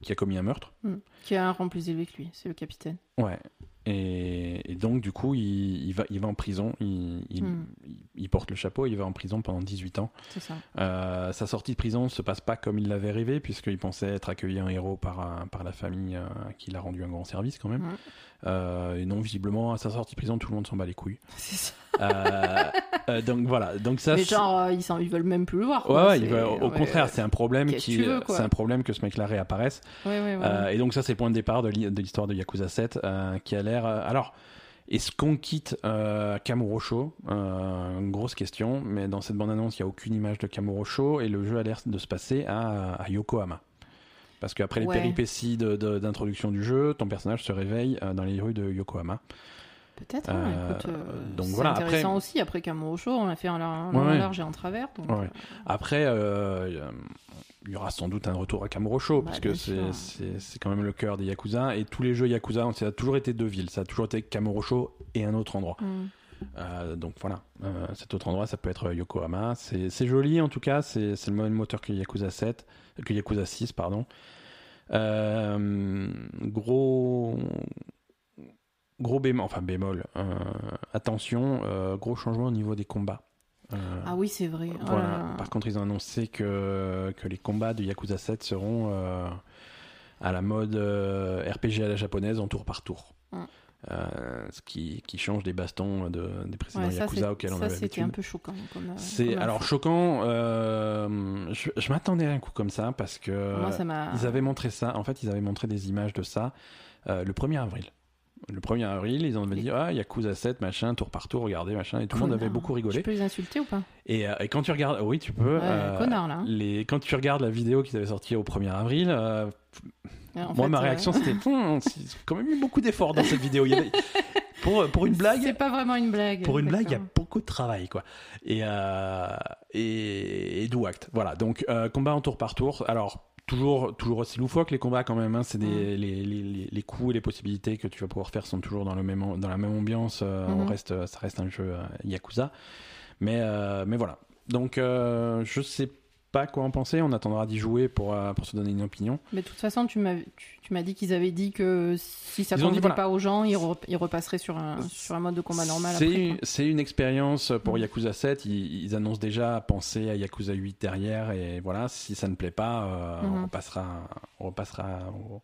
qui a commis un meurtre. Mhm. Qui a un rang plus élevé que lui, c'est le capitaine. Ouais. Et, et donc, du coup, il, il va, il va en prison, il, il, Mm. il- il porte le chapeau, il va en prison pendant 18 ans. C'est ça. Euh, sa sortie de prison se passe pas comme il l'avait rêvé, puisqu'il pensait être accueilli en héros par, un- par la famille euh, qui l'a rendu un grand service quand même. Euh, et non, visiblement, à sa sortie de prison, tout le monde s'en bat les couilles. C'est ça. Euh, euh, donc voilà, donc ça. Mais genre, euh, ils, ils veulent même plus le voir. Ouais, quoi. ouais, au ouais, contraire, c'est un problème qui, c'est un problème que ce mec-là réapparaisse. Ouais, ouais, ouais. Euh, et donc ça, c'est le point de départ de l'hi- de l'histoire de Yakuza 7, euh, qui a l'air. euh, alors, est-ce qu'on quitte euh, Kamurocho? Euh, Une grosse question, mais dans cette bande-annonce, il n'y a aucune image de Kamurocho et le jeu a l'air de se passer à, à Yokohama. Parce qu'après les Ouais. péripéties d'introduction du jeu, ton personnage se réveille euh, dans les rues de Yokohama. Peut-être, hein, donc c'est voilà, après- intéressant aussi. Après Kamurocho, on l'a fait ouais. large et en travers. Donc. Après, il y aura sans doute un retour à Kamurocho, Bah, puisque bien c'est quand même le cœur des Yakuza. Et tous les jeux Yakuza, ça a toujours été deux villes. Ça a toujours été Kamurocho et un autre endroit. Mm. Euh, donc voilà, Euh, cet autre endroit, ça peut être Yokohama. C'est joli en tout cas, c'est c'est le même moteur que Yakuza 7, que Yakuza 6, pardon. Euh, gros, gros bémol, enfin bémol. attention, gros changement au niveau des combats. Euh, Ah oui, c'est vrai. Oh voilà. Par contre, ils ont annoncé que, que les combats de Yakuza 7 seront euh, à la mode euh, RPG à la japonaise en tour par tour. Mm. Euh, ce qui, qui change des bastons de, des précédents Ouais, ça, c'est- Yakuza auxquels on ça, avait c'était un peu choquant. C'est alors choquant. euh, je je m'attendais à un coup comme ça parce que Moi, ça m'a. ils avaient montré ça. En fait, ils avaient montré des images de ça euh, le 1er avril. Le 1er avril, ils ont dit ah Yakuza 7 machin tour par tour, regardez machin et tout le monde avait beaucoup rigolé. Tu peux les insulter ou pas? Et, euh, et quand tu regardes, oui, tu peux. Ouais, euh, connard là. les, quand tu regardes la vidéo qu'ils avaient sortie au 1er avril, euh, en moi fait, ma euh, réaction c'était c'est quand même eu beaucoup d'efforts dans cette vidéo. Il y avait- pour, pour une C'est blague, pas vraiment une blague. pour une blague, il y a beaucoup de travail quoi. Et, euh, et, et acte. Voilà. Donc euh, combat en tour par tour. Alors toujours, toujours aussi loufoque les combats quand même. Hein. c'est des, les, les, les, coups et les possibilités que tu vas pouvoir faire sont toujours dans, le même, dans la même ambiance. Euh, on Mhm. reste, ça reste un jeu euh, Yakuza. Mais, euh, mais voilà. Donc euh, je sais pas quoi en penser. On attendra d'y jouer pour, euh, pour se donner une opinion. Mais de toute façon, tu m'as tu, tu m'as dit qu'ils avaient dit que si ça dit, convenait voilà. pas aux gens, ils, re- ils repasseraient sur un, sur un mode de combat normal C'est c'est une expérience pour Mhm. Yakuza 7. Ils, ils annoncent déjà penser à Yakuza 8 derrière. Et voilà, si ça ne plaît pas, euh, on Mhm. repassera, on repassera au,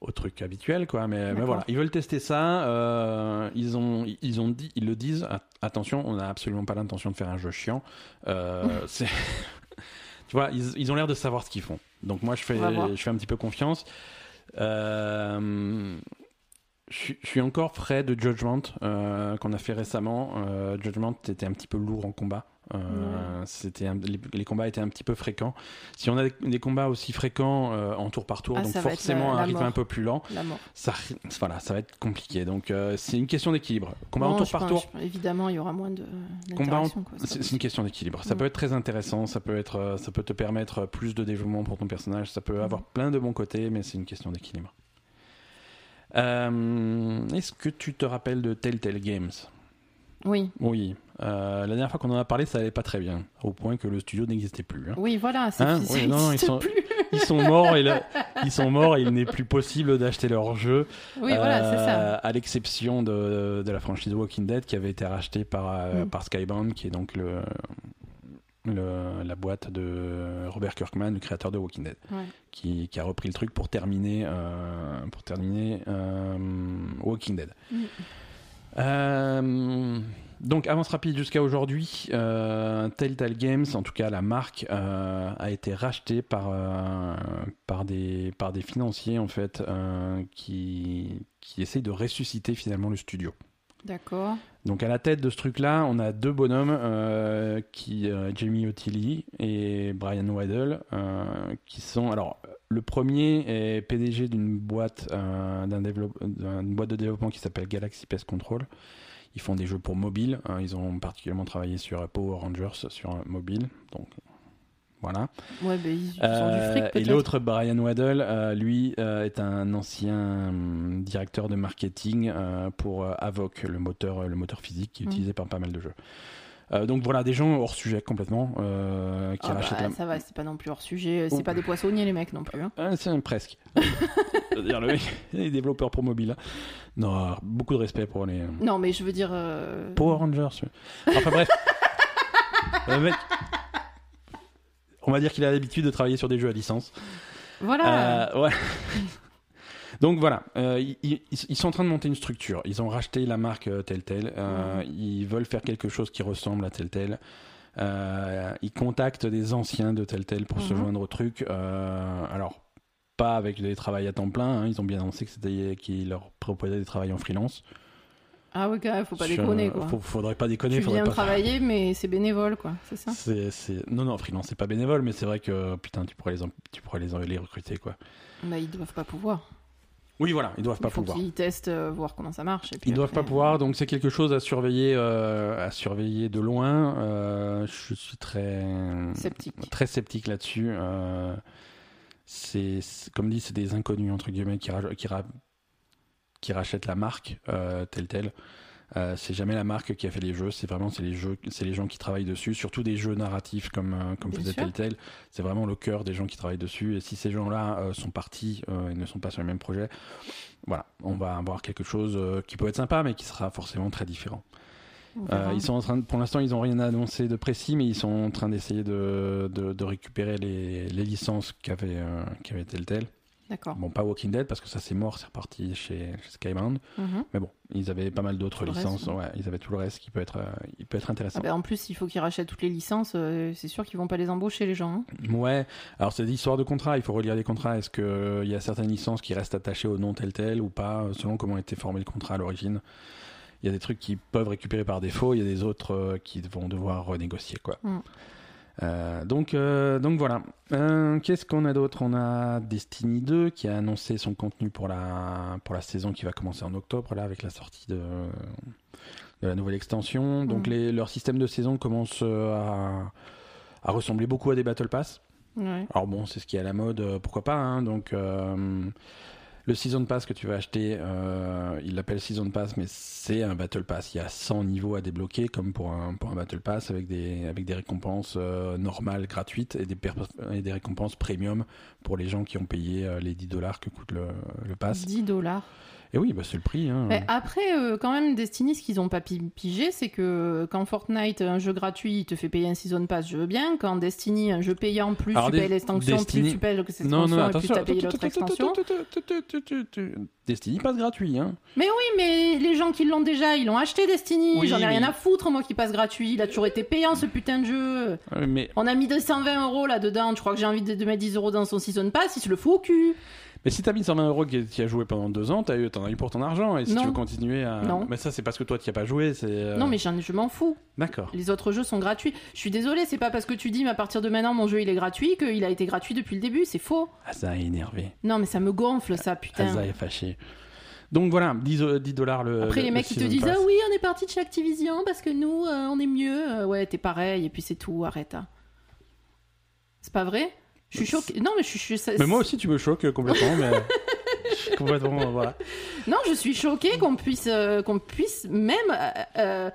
au truc habituel. Quoi. Mais, mais voilà, ils veulent tester ça. euh, ils, ont, ils, ont dit, ils le disent. at- Attention, on n'a absolument pas l'intention de faire un jeu chiant. Euh, c'est. Tu vois, ils, ils ont l'air de savoir ce qu'ils font. Donc moi, je fais, je fais un petit peu confiance. Euh, je, suis- je suis encore frais de Judgment qu'on a fait récemment. Judgment était un petit peu lourd en combat. Euh, c'était les, les combats étaient un petit peu fréquents. Si on a des, des combats aussi fréquents euh, en tour par tour, Ah, donc forcément la- la un rythme un peu plus lent, ça, voilà, ça va être compliqué. Donc euh, c'est une question d'équilibre. Combat en tour par pense- tour, je- évidemment, il y aura moins de Combat c'est une question d'équilibre. Ça Mm. peut être très intéressant, ça peut être, ça peut te permettre plus de développement pour ton personnage, ça peut avoir plein de bons côtés, mais c'est une question d'équilibre. Est-ce que tu te rappelles de Telltale Games? Oui, Oui. Euh, la dernière fois qu'on en a parlé, ça allait pas très bien, au point que le studio n'existait plus. hein. oui, voilà. c'est- Hein Oui, non, non, ils sont- plus. Ils sont morts et ils sont morts et il n'est plus possible d'acheter leur jeu. Oui, voilà, c'est ça. Euh, À l'exception de, de la franchise Walking Dead qui avait été rachetée par, euh, Mm. par Skybound, qui est donc le, le- la boîte de Robert Kirkman, le créateur de Walking Dead, Ouais. qui, qui a repris le truc pour terminer, pour terminer Walking Dead. Mm. Euh, donc, avance rapide jusqu'à aujourd'hui. Euh, Telltale Games, en tout cas la marque, euh, a été rachetée par, par, des, par des financiers en fait qui, qui essayent de ressusciter finalement le studio. D'accord. Donc à la tête de ce truc-là, on a deux bonhommes, euh, qui, euh, Jamie O'Tilly et Brian Waddell, euh, qui sont... Alors, le premier est PDG d'une boîte, euh, d'un d'une boîte de développement qui s'appelle Galaxy Pest Control. Ils font des jeux pour mobile. hein, ils ont particulièrement travaillé sur Power Rangers sur mobile. Donc voilà. Ouais, ben ils, ont Euh, du fric et l'autre, Brian Waddell, euh, lui, euh, est un ancien hum, directeur de marketing pour Avoc, le moteur, le moteur physique qui est Mm. utilisé par pas mal de jeux. Euh, donc voilà, des gens hors sujet complètement euh, qui Ah bah, rachètent la... Ça va, c'est pas non plus hors sujet. C'est Oh. pas des poissonniers les mecs non plus. hein. Ah, c'est presque. C'est-à-dire le mec, les développeurs pour mobile. hein. Non, beaucoup de respect pour les Non, mais je veux dire. euh, Power Rangers. oui. Enfin bref. Le mec, on va dire qu'il a l'habitude de travailler sur des jeux à licence. Voilà. Euh, ouais. Donc voilà, euh, ils, ils- ils sont en train de monter une structure. Ils ont racheté la marque euh, Telltale. Euh, Ils veulent faire quelque chose qui ressemble à Telltale. Euh, ils contactent des anciens de Telltale pour se Mhm. joindre au truc. Alors, pas avec des travails à temps plein. hein. Ils ont bien annoncé que c'était qu'ils leur proposaient des travails en freelance. Ah ouais, quand même, faut pas Sur- déconner quoi. faut- faudrait pas déconner. tu faudrait viens pas... travailler, mais c'est bénévole quoi, c'est ça? C'est, c'est- Non, non, freelance, c'est pas bénévole, mais c'est vrai que putain, tu pourrais les, tu pourrais les, les recruter quoi. Bah, ils doivent pas pouvoir. Oui, voilà, ils doivent pas Il faut pouvoir. qu'ils testent, euh, voir comment ça marche. Et puis Ils doivent pas pouvoir, donc c'est quelque chose à surveiller, euh, à surveiller de loin. Euh, je suis très Sceptique. très sceptique là-dessus. Euh, c'est comme dit, c'est des inconnus entre guillemets qui, qui, ra- qui rachètent la marque euh, telle telle. Euh, c'est jamais la marque qui a fait les jeux, c'est vraiment c'est les jeux, c'est les gens qui travaillent dessus, surtout des jeux narratifs comme euh, comme faisait. Telltale. C'est vraiment le cœur des gens qui travaillent dessus. Et si ces gens-là euh, sont partis et ne sont pas sur le même projet, voilà, on va avoir quelque chose qui peut être sympa, mais qui sera forcément très différent. Euh, ils sont en train de- pour l'instant, ils n'ont rien annoncé de précis, mais ils sont en train d'essayer de, de, de récupérer les, les licences qu'avait euh, qu'avait Telltale. D'accord. Bon, pas Walking Dead parce que ça c'est mort, c'est reparti chez, chez Skybound. Mhm. Mais bon, ils avaient pas mal d'autres reste, licences. ouais. ouais, ils avaient tout le reste qui peut être, euh, il peut être intéressant. Ah bah, en plus, il faut qu'ils rachètent toutes les licences. euh, c'est sûr qu'ils vont pas les embaucher les gens. hein. Ouais, alors c'est des histoires de contrats, il faut relire les contrats. Est-ce qu'il y a certaines licences qui restent attachées au nom tel tel ou pas, euh, selon comment été formé le contrat à l'origine Il y a des trucs qui peuvent récupérer par défaut, il y a des autres euh, qui vont devoir renégocier. Quoi. Mm. Euh, donc, euh, donc voilà. Euh, Qu'est-ce qu'on a d'autre? On a Destiny 2 qui a annoncé son contenu pour la, pour la saison qui va commencer en octobre, là, avec la sortie de, de la nouvelle extension. Donc Mm. les, leur système de saison commence à, à ressembler beaucoup à des Battle Pass. Ouais. Alors bon, c'est ce qui est à la mode, pourquoi pas. hein, donc, le Season Pass que tu vas acheter, euh, il l'appelle Season Pass, mais c'est un Battle Pass. Il y a 100 niveaux à débloquer, comme pour un, pour un Battle Pass, avec des, avec des récompenses euh, normales, gratuites, et des, et des récompenses premium pour les gens qui ont payé euh, les 10 dollars que coûte le, le pass. 10 dollars. Et oui, bah, c'est le prix. Hein. Mais après, euh, quand même, Destiny, ce qu'ils ont pas pi- pigé, c'est que quand Fortnite, un jeu gratuit, il te fait payer un Season Pass, je veux bien. Quand Destiny, un jeu payant, plus Alors, tu payes l'extension, Destiny- plus tu payes Non, l'extension, non, et plus tu as payé l'autre extension. Destiny passe gratuit. Hein. Mais oui, mais les gens qui l'ont déjà, ils l'ont acheté Destiny. Oui, J'en ai mais- rien à foutre, moi, qui passe gratuit. Il a toujours été payant, ce putain de jeu. Euh, Mais On a mis 220 euros là-dedans. Je crois que j'ai envie de mettre 10 euros dans son Season Pass? Il se le fout au cul. Mais si t'as mis 120 euros qui qui a joué pendant deux ans, t'as eu, t'en as eu pour ton argent. Et si Non. tu veux continuer à. Non. Mais ça, c'est parce que toi, tu as pas joué. C'est. euh, Non, mais j'en- je m'en fous. D'accord. Les autres jeux sont gratuits. Je suis désolée, c'est pas parce que tu dis, mais à partir de maintenant, mon jeu il est gratuit, qu'il a été gratuit depuis le début. C'est faux. Asa est énervé. Non, mais ça me gonfle, ça, putain. Asa est fâché. Donc voilà, 10, euh, 10 dollars le. Après, le- les le mecs, ils te season disent pass. Ah oui, on est parti de chez Activision parce que nous, euh, on est mieux. Euh, ouais, t'es pareil, et puis c'est tout, arrête. hein. C'est pas vrai? Je suis choquée. Non, mais je suis. ça- Mais moi aussi, tu me choques complètement. mais... complètement. euh, voilà. Non, je suis choquée qu'on puisse, euh, qu'on puisse même euh, euh,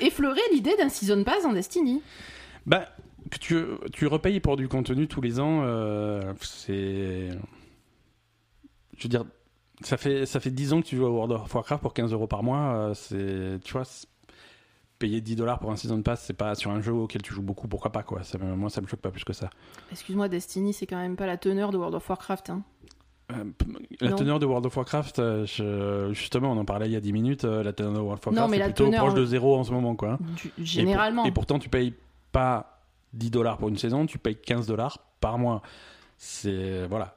effleurer l'idée d'un Season Pass en Destiny. Bah, que tu, tu repayes pour du contenu tous les ans, euh, c'est. Je veux dire, ça fait, ça fait 10 ans que tu joues à World of Warcraft pour 15 euros par mois. euh, c'est, tu vois, c'est- payer 10 dollars pour un season pass, c'est pas sur un jeu auquel tu joues beaucoup, pourquoi pas, quoi. Ça, moi, ça me choque pas plus que ça. Excuse-moi, Destiny, c'est quand même pas la teneur de World of Warcraft. Hein. Euh, la Non. teneur de World of Warcraft, euh, je- justement, on en parlait il y a 10 minutes, euh, la teneur de World of Warcraft est plutôt teneur- proche de zéro en ce moment, quoi. Du- Et pour- généralement. Et, pourtant, tu payes pas 10 dollars pour une saison, tu payes 15 dollars par mois. C'est. Voilà.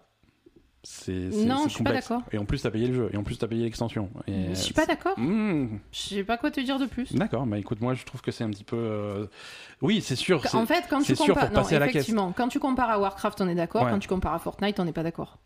C'est. Non, je suis pas d'accord. Et en plus, t'as payé le jeu. Et en plus, t'as payé l'extension. Et Je suis pas d'accord. Mmh. Je sais pas quoi te dire de plus. D'accord, mais écoute, moi, je trouve que c'est un petit peu. euh, Oui, c'est sûr. En fait, quand tu compares, non, passer à la effectivement, quand tu compares à Warcraft, on est d'accord. Ouais. Quand tu compares à Fortnite, on n'est pas d'accord.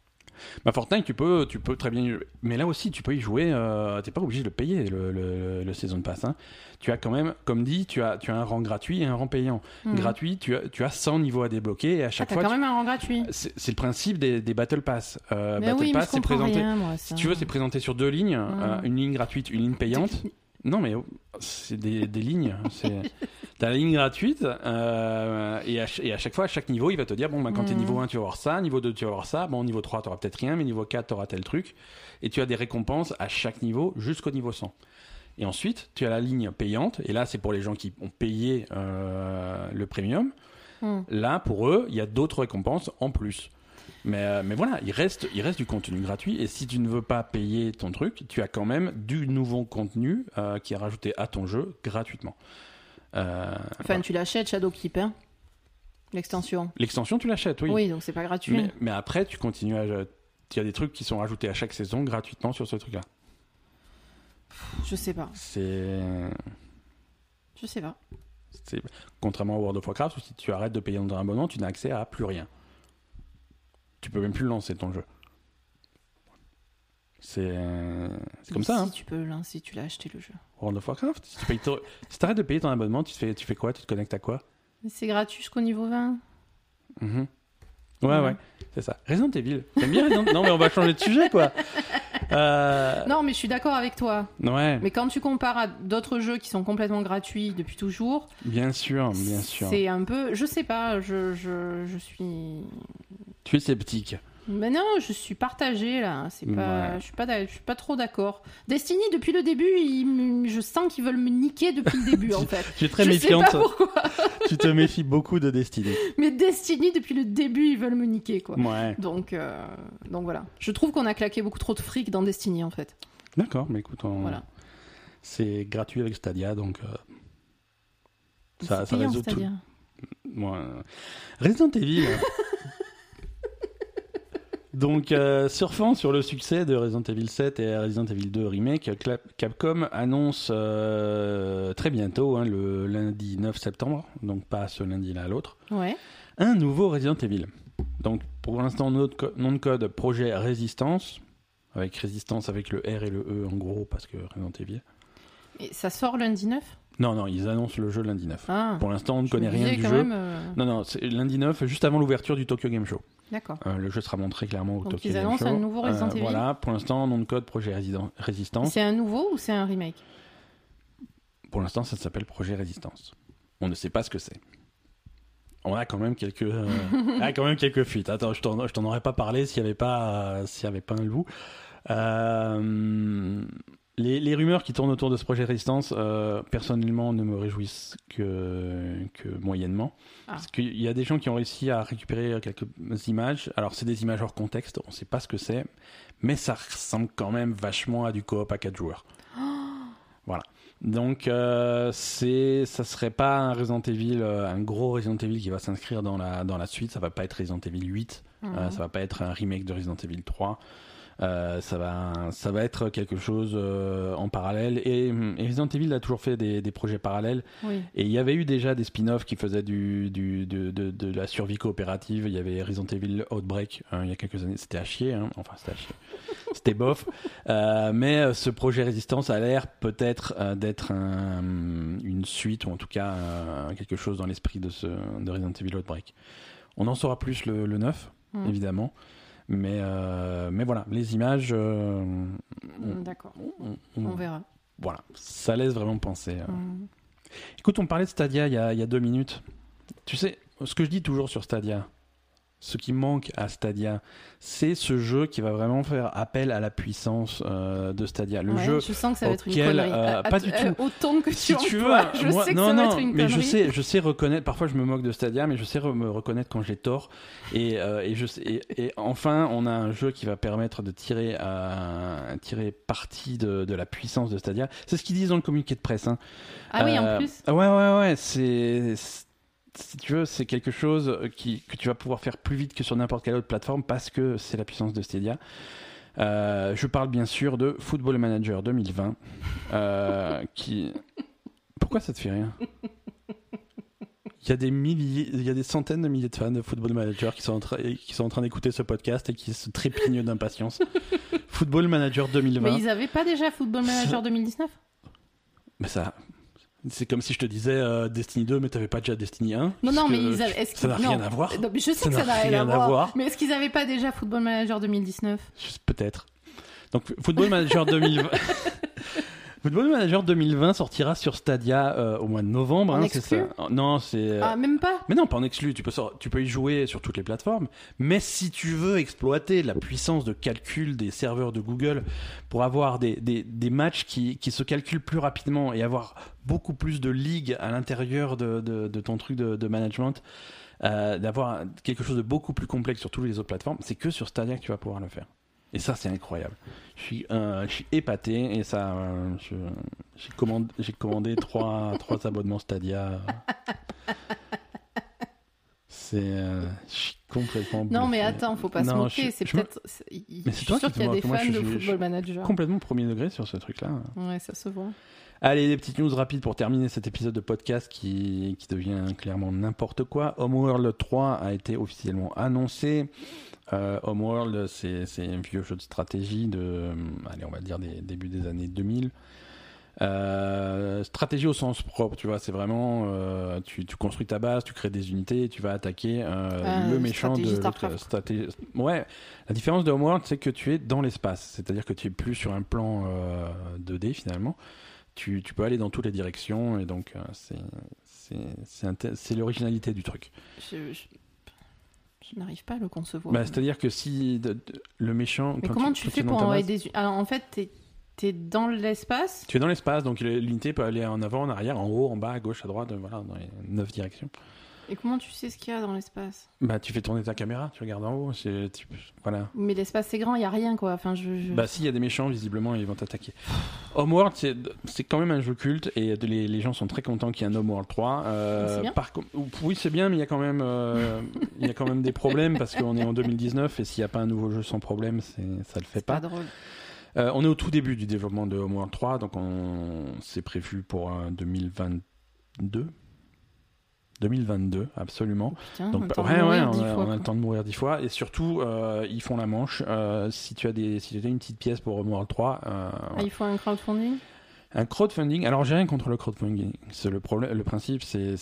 Bah, Fortnite, tu peux, tu peux très bien. y- Mais là aussi, tu peux y jouer. Euh, T'es pas obligé de le payer le, le, le Season Pass. hein. Tu as quand même, comme dit, tu as, tu as un rang gratuit et un rang payant. Mhm. Gratuit, tu as, tu as 100 niveaux à débloquer et à Ah, chaque t'as fois. quand tu- même un rang gratuit. C'est le principe des, des Battle Pass. Euh, mais Battle oui, Pass, c'est présenté. rien, moi. Si tu veux, c'est présenté sur deux lignes, euh, une ligne gratuite, une ligne payante. Non, mais c'est des, des lignes. c'est- T'as la ligne gratuite, euh, et, à, ch- et à chaque fois, à chaque niveau, il va te dire bon, bah, quand t'es Mhm. niveau 1, tu vas avoir ça, niveau 2, tu vas avoir ça, bon, niveau 3, t'auras peut-être rien, mais niveau 4, t'auras tel truc. Et tu as des récompenses à chaque niveau jusqu'au niveau 100. Et ensuite, tu as la ligne payante, et là, c'est pour les gens qui ont payé euh, le premium. Hmm. Là, pour eux, il y a d'autres récompenses en plus. Mais, euh, mais voilà, il reste, il reste du contenu gratuit. Et si tu ne veux pas payer ton truc, tu as quand même du nouveau contenu euh, qui est rajouté à ton jeu gratuitement. Euh, Enfin, tu l'achètes, Shadowkeep, hein L'extension. L'extension, tu l'achètes, oui. Oui. donc c'est pas gratuit. mais, mais après, tu continues à. Il y a des trucs qui sont rajoutés à chaque saison gratuitement sur ce truc-là. Je sais pas. C'est. Je sais pas. Contrairement à World of Warcraft, où si tu arrêtes de payer ton abonnement, tu n'as accès à plus rien. Tu peux même plus lancer ton jeu. C'est c'est comme ça, Si hein. tu peux, là, si tu l'as acheté le jeu. World of Warcraft. Si tu payes ton- si t'arrêtes de payer ton abonnement, tu, fais, tu fais quoi? Tu te connectes à quoi? C'est gratuit jusqu'au niveau 20. Mhm. Ouais, Ouais. ouais, c'est ça. Resident Evil. T'aimes bien Resident Non, mais on va changer de sujet, quoi. Euh, Non, mais je suis d'accord avec toi. Ouais, Mais quand tu compares à d'autres jeux qui sont complètement gratuits depuis toujours, bien sûr, bien sûr. c'est un peu. Je sais pas, je, je, je suis. Tu es sceptique. Mais non, je suis partagée là. C'est pas, Ouais. je suis pas, je suis pas trop d'accord. Destiny depuis le début, ils je sens qu'ils veulent me niquer depuis le début en fait. Tu es très je méfiante. sais pas pourquoi, tu te méfies beaucoup de Destiny. mais Destiny depuis le début, ils veulent me niquer quoi. Ouais. Donc, euh, donc voilà. Je trouve qu'on a claqué beaucoup trop de fric dans Destiny en fait. D'accord, mais écoute, on- Voilà. c'est gratuit avec Stadia, donc euh, ça, ça résout tout. euh, Resident Evil. Donc, euh, surfant sur le succès de Resident Evil 7 et Resident Evil 2 Remake, Capcom annonce euh, très bientôt, hein, le lundi 9 septembre, donc pas ce lundi-là, l'autre, Ouais. un nouveau Resident Evil. Donc, pour l'instant, nom de code projet Résistance, avec Résistance avec le R et le E en gros, parce que Resident Evil. Et ça sort lundi 9 Non, non, ils annoncent le jeu lundi 9. Ah, Pour l'instant, on ne connaît rien du jeu. même, euh, Non, non, c'est lundi 9, juste avant l'ouverture du Tokyo Game Show. D'accord. Euh, le jeu sera montré clairement au Donc, Tokyo ils Game annoncent Show. un nouveau Resident Euh, Evil Voilà, pour l'instant, nom de code Projet Résistance. C'est un nouveau ou c'est un remake? Pour l'instant, ça s'appelle Projet Résistance. On ne sait pas ce que c'est. On a quand même quelques, euh, on a quand même quelques fuites. Attends, je t'en, je t'en aurais pas parlé s'il n'y avait pas, euh, s'il y avait pas un loup. Les, les rumeurs qui tournent autour de ce projet Résistance, euh, personnellement, ne me réjouissent que, que moyennement. Ah. Parce qu'il y a des gens qui ont réussi à récupérer quelques images. Alors, c'est des images hors contexte, on ne sait pas ce que c'est, mais ça ressemble quand même vachement à du coop à 4 joueurs. Voilà. Donc, euh, c'est, ça serait pas un Resident Evil, euh, un gros Resident Evil qui va s'inscrire dans la, dans la suite. Ça va pas être Resident Evil 8. Mhm. Euh, ça va pas être un remake de Resident Evil 3. Euh, ça va, ça va être quelque chose euh, en parallèle. Et, et Resident Evil a toujours fait des, des projets parallèles. Oui. Et il y avait eu déjà des spin-offs qui faisaient du, du, de, de, de la survie coopérative. Il y avait Resident Evil Outbreak hein, il y a quelques années. C'était à chier. Hein. Enfin, c'était à chier. C'était bof. Euh, mais ce projet Résistance a l'air peut-être d'être un- une suite, ou en tout cas quelque chose dans l'esprit de, ce, de Resident Evil Outbreak. On en saura plus le, le 9, Mhm. évidemment. Mais, euh, mais voilà, les images, euh, D'accord. on- on- On verra. voilà, ça laisse vraiment penser. euh. Mm. Écoute, on parlait de Stadia il y, a, il y a deux minutes. Tu sais, ce que je dis toujours sur Stadia, ce qui manque à Stadia, c'est ce jeu qui va vraiment faire appel à la puissance euh, de Stadia. Le Ouais, jeu, je sens que ça va être une auquel, connerie. euh, À- pas à- du euh, tout. Autant que tu si tu veux, je moi, sais que non, ça va non, être une mais je sais, je sais reconnaître. Parfois, je me moque de Stadia, mais je sais re- me reconnaître quand j'ai tort. Et, euh, et je sais, et, et enfin, on a un jeu qui va permettre de tirer, euh, tirer parti de, de la puissance de Stadia. C'est ce qu'ils disent dans le communiqué de presse. Hein. Ah oui, en Euh, plus. Ouais, ouais, ouais. C'est- si tu veux, c'est quelque chose qui, que tu vas pouvoir faire plus vite que sur n'importe quelle autre plateforme parce que c'est la puissance de Stadia. Euh, je parle bien sûr de Football Manager 2020, euh, qui. Pourquoi ça te fait rire? Il y a des milliers, il y a des centaines de milliers de fans de Football Manager qui sont en, train- qui sont en train d'écouter ce podcast et qui se trépignent d'impatience. Football Manager 2020. Mais ils avaient pas déjà Football Manager 2019 Mais ça, c'est comme si je te disais euh, Destiny 2, mais t'avais pas déjà Destiny 1. Non, non, mais ils avaient. Ça n'a rien non. à voir. Non, mais je sais Ça que ça n'a rien, rien à voir. Mais est-ce qu'ils avaient pas déjà Football Manager 2019 Je- Peut-être. Donc, Football Manager 2020. Football Manager 2020 sortira sur Stadia euh, au mois de novembre. En hein, exclu ça. Non, c'est. euh, Ah, même pas? Mais non, pas en exclu. Tu peux, sor- tu peux y jouer sur toutes les plateformes. Mais si tu veux exploiter la puissance de calcul des serveurs de Google pour avoir des, des, des matchs qui, qui se calculent plus rapidement et avoir beaucoup plus de ligues à l'intérieur de, de, de ton truc de, de management, euh, d'avoir quelque chose de beaucoup plus complexe sur toutes les autres plateformes, c'est que sur Stadia que tu vas pouvoir le faire. Et ça, c'est incroyable. Je suis, euh, je suis épaté et ça, euh, je- j'ai commandé, trois, trois abonnements Stadia. C'est, euh, je suis complètement. Non, mais attends, faut pas se Non, moquer. je- C'est je peut-être. Mais Je c'est toi sûr qui qu'il y a des. Moi, fans je de je- Football Manager. Complètement premier degré sur ce truc-là. Ouais, ça se voit. Allez, des petites news rapides pour terminer cet épisode de podcast qui, qui devient clairement n'importe quoi. Homeworld 3 a été officiellement annoncé. Euh, Homeworld, c'est un vieux jeu de stratégie de, euh, allez, on va dire des débuts des années 2000. Euh, stratégie au sens propre, tu vois, c'est vraiment, euh, tu, tu construis ta base, tu crées des unités, tu vas attaquer euh, le méchant de stratégie. Ouais, la différence de Homeworld, c'est que tu es dans l'espace, c'est-à-dire que tu es plus sur un plan euh, 2D finalement. Tu, tu peux aller dans toutes les directions et donc c'est l'originalité du truc. Je, je- je n'arrive pas à le concevoir. Bah, c'est-à-dire que si de- de- le méchant, mais comment tu, fais pour envoyer base, des. Alors en fait, t'es es dans l'espace. Tu es dans l'espace, donc l'unité peut aller en avant, en arrière, en haut, en bas, à gauche, à droite, voilà, dans les neuf directions. Et comment tu sais ce qu'il y a dans l'espace? Bah, tu fais tourner ta caméra, tu regardes en haut, c'est tu- voilà. Mais l'espace c'est grand, il y a rien quoi. Enfin, je. je- Bah, s'il y a des méchants, visiblement, ils vont t'attaquer. Homeworld, c'est quand même un jeu culte et les, les gens sont très contents qu'il y ait un Homeworld 3. Euh, bien. par oui, c'est bien, mais il y a quand même, euh, il y a quand même des problèmes parce qu'on est en 2019 et s'il n'y a pas un nouveau jeu sans problème, ça le fait pas pas. drôle. Euh, on est au tout début du développement de Homeworld 3, donc on c'est prévu pour euh, 2022. 2022, absolument. Putain, Donc, on ouais, ouais, on, a, fois, on a le temps de mourir dix fois. Et surtout, euh, ils font la manche. Euh, si tu as des, si tu as une petite pièce pour Homeworld 3, euh, Ah, il faut un crowdfunding? Un crowdfunding, alors j'ai rien contre le crowdfunding. C'est le problème, le principe, c'est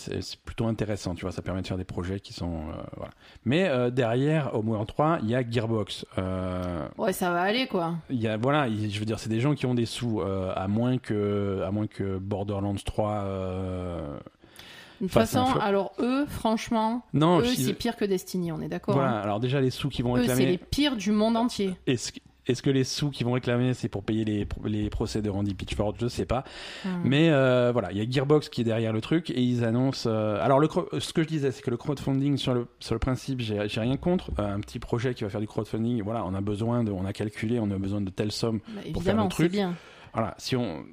plutôt intéressant, tu vois, ça permet de faire des projets qui sont euh, voilà. Mais euh, derrière, moins 3, il y a Gearbox. Euh, Ouais, ça va aller, quoi. il y a voilà, il- je veux dire, c'est des gens qui ont des sous, à moins que à moins que Borderlands 3. De toute un façon, alors eux, franchement, Non, eux, je- c'est pire que Destiny, on est d'accord. voilà. hein. Alors déjà, les sous qui vont Eux, c'est réclamer. les pires du monde entier. Est-ce que- est-ce que les sous qui vont réclamer, c'est pour payer les, les procès de Randy Pitchford? Je sais pas. Hmm. Mais euh, voilà, il y a Gearbox qui est derrière le truc et ils annoncent. euh, Alors, le, ce que je disais, c'est que le crowdfunding, sur le, sur le principe, j'ai rien contre. Euh, un petit projet qui va faire du crowdfunding, voilà, on a besoin de. On a calculé, on a besoin de telle somme. Bah, pour faire le évidemment, c'est truc. bien. Voilà, si on.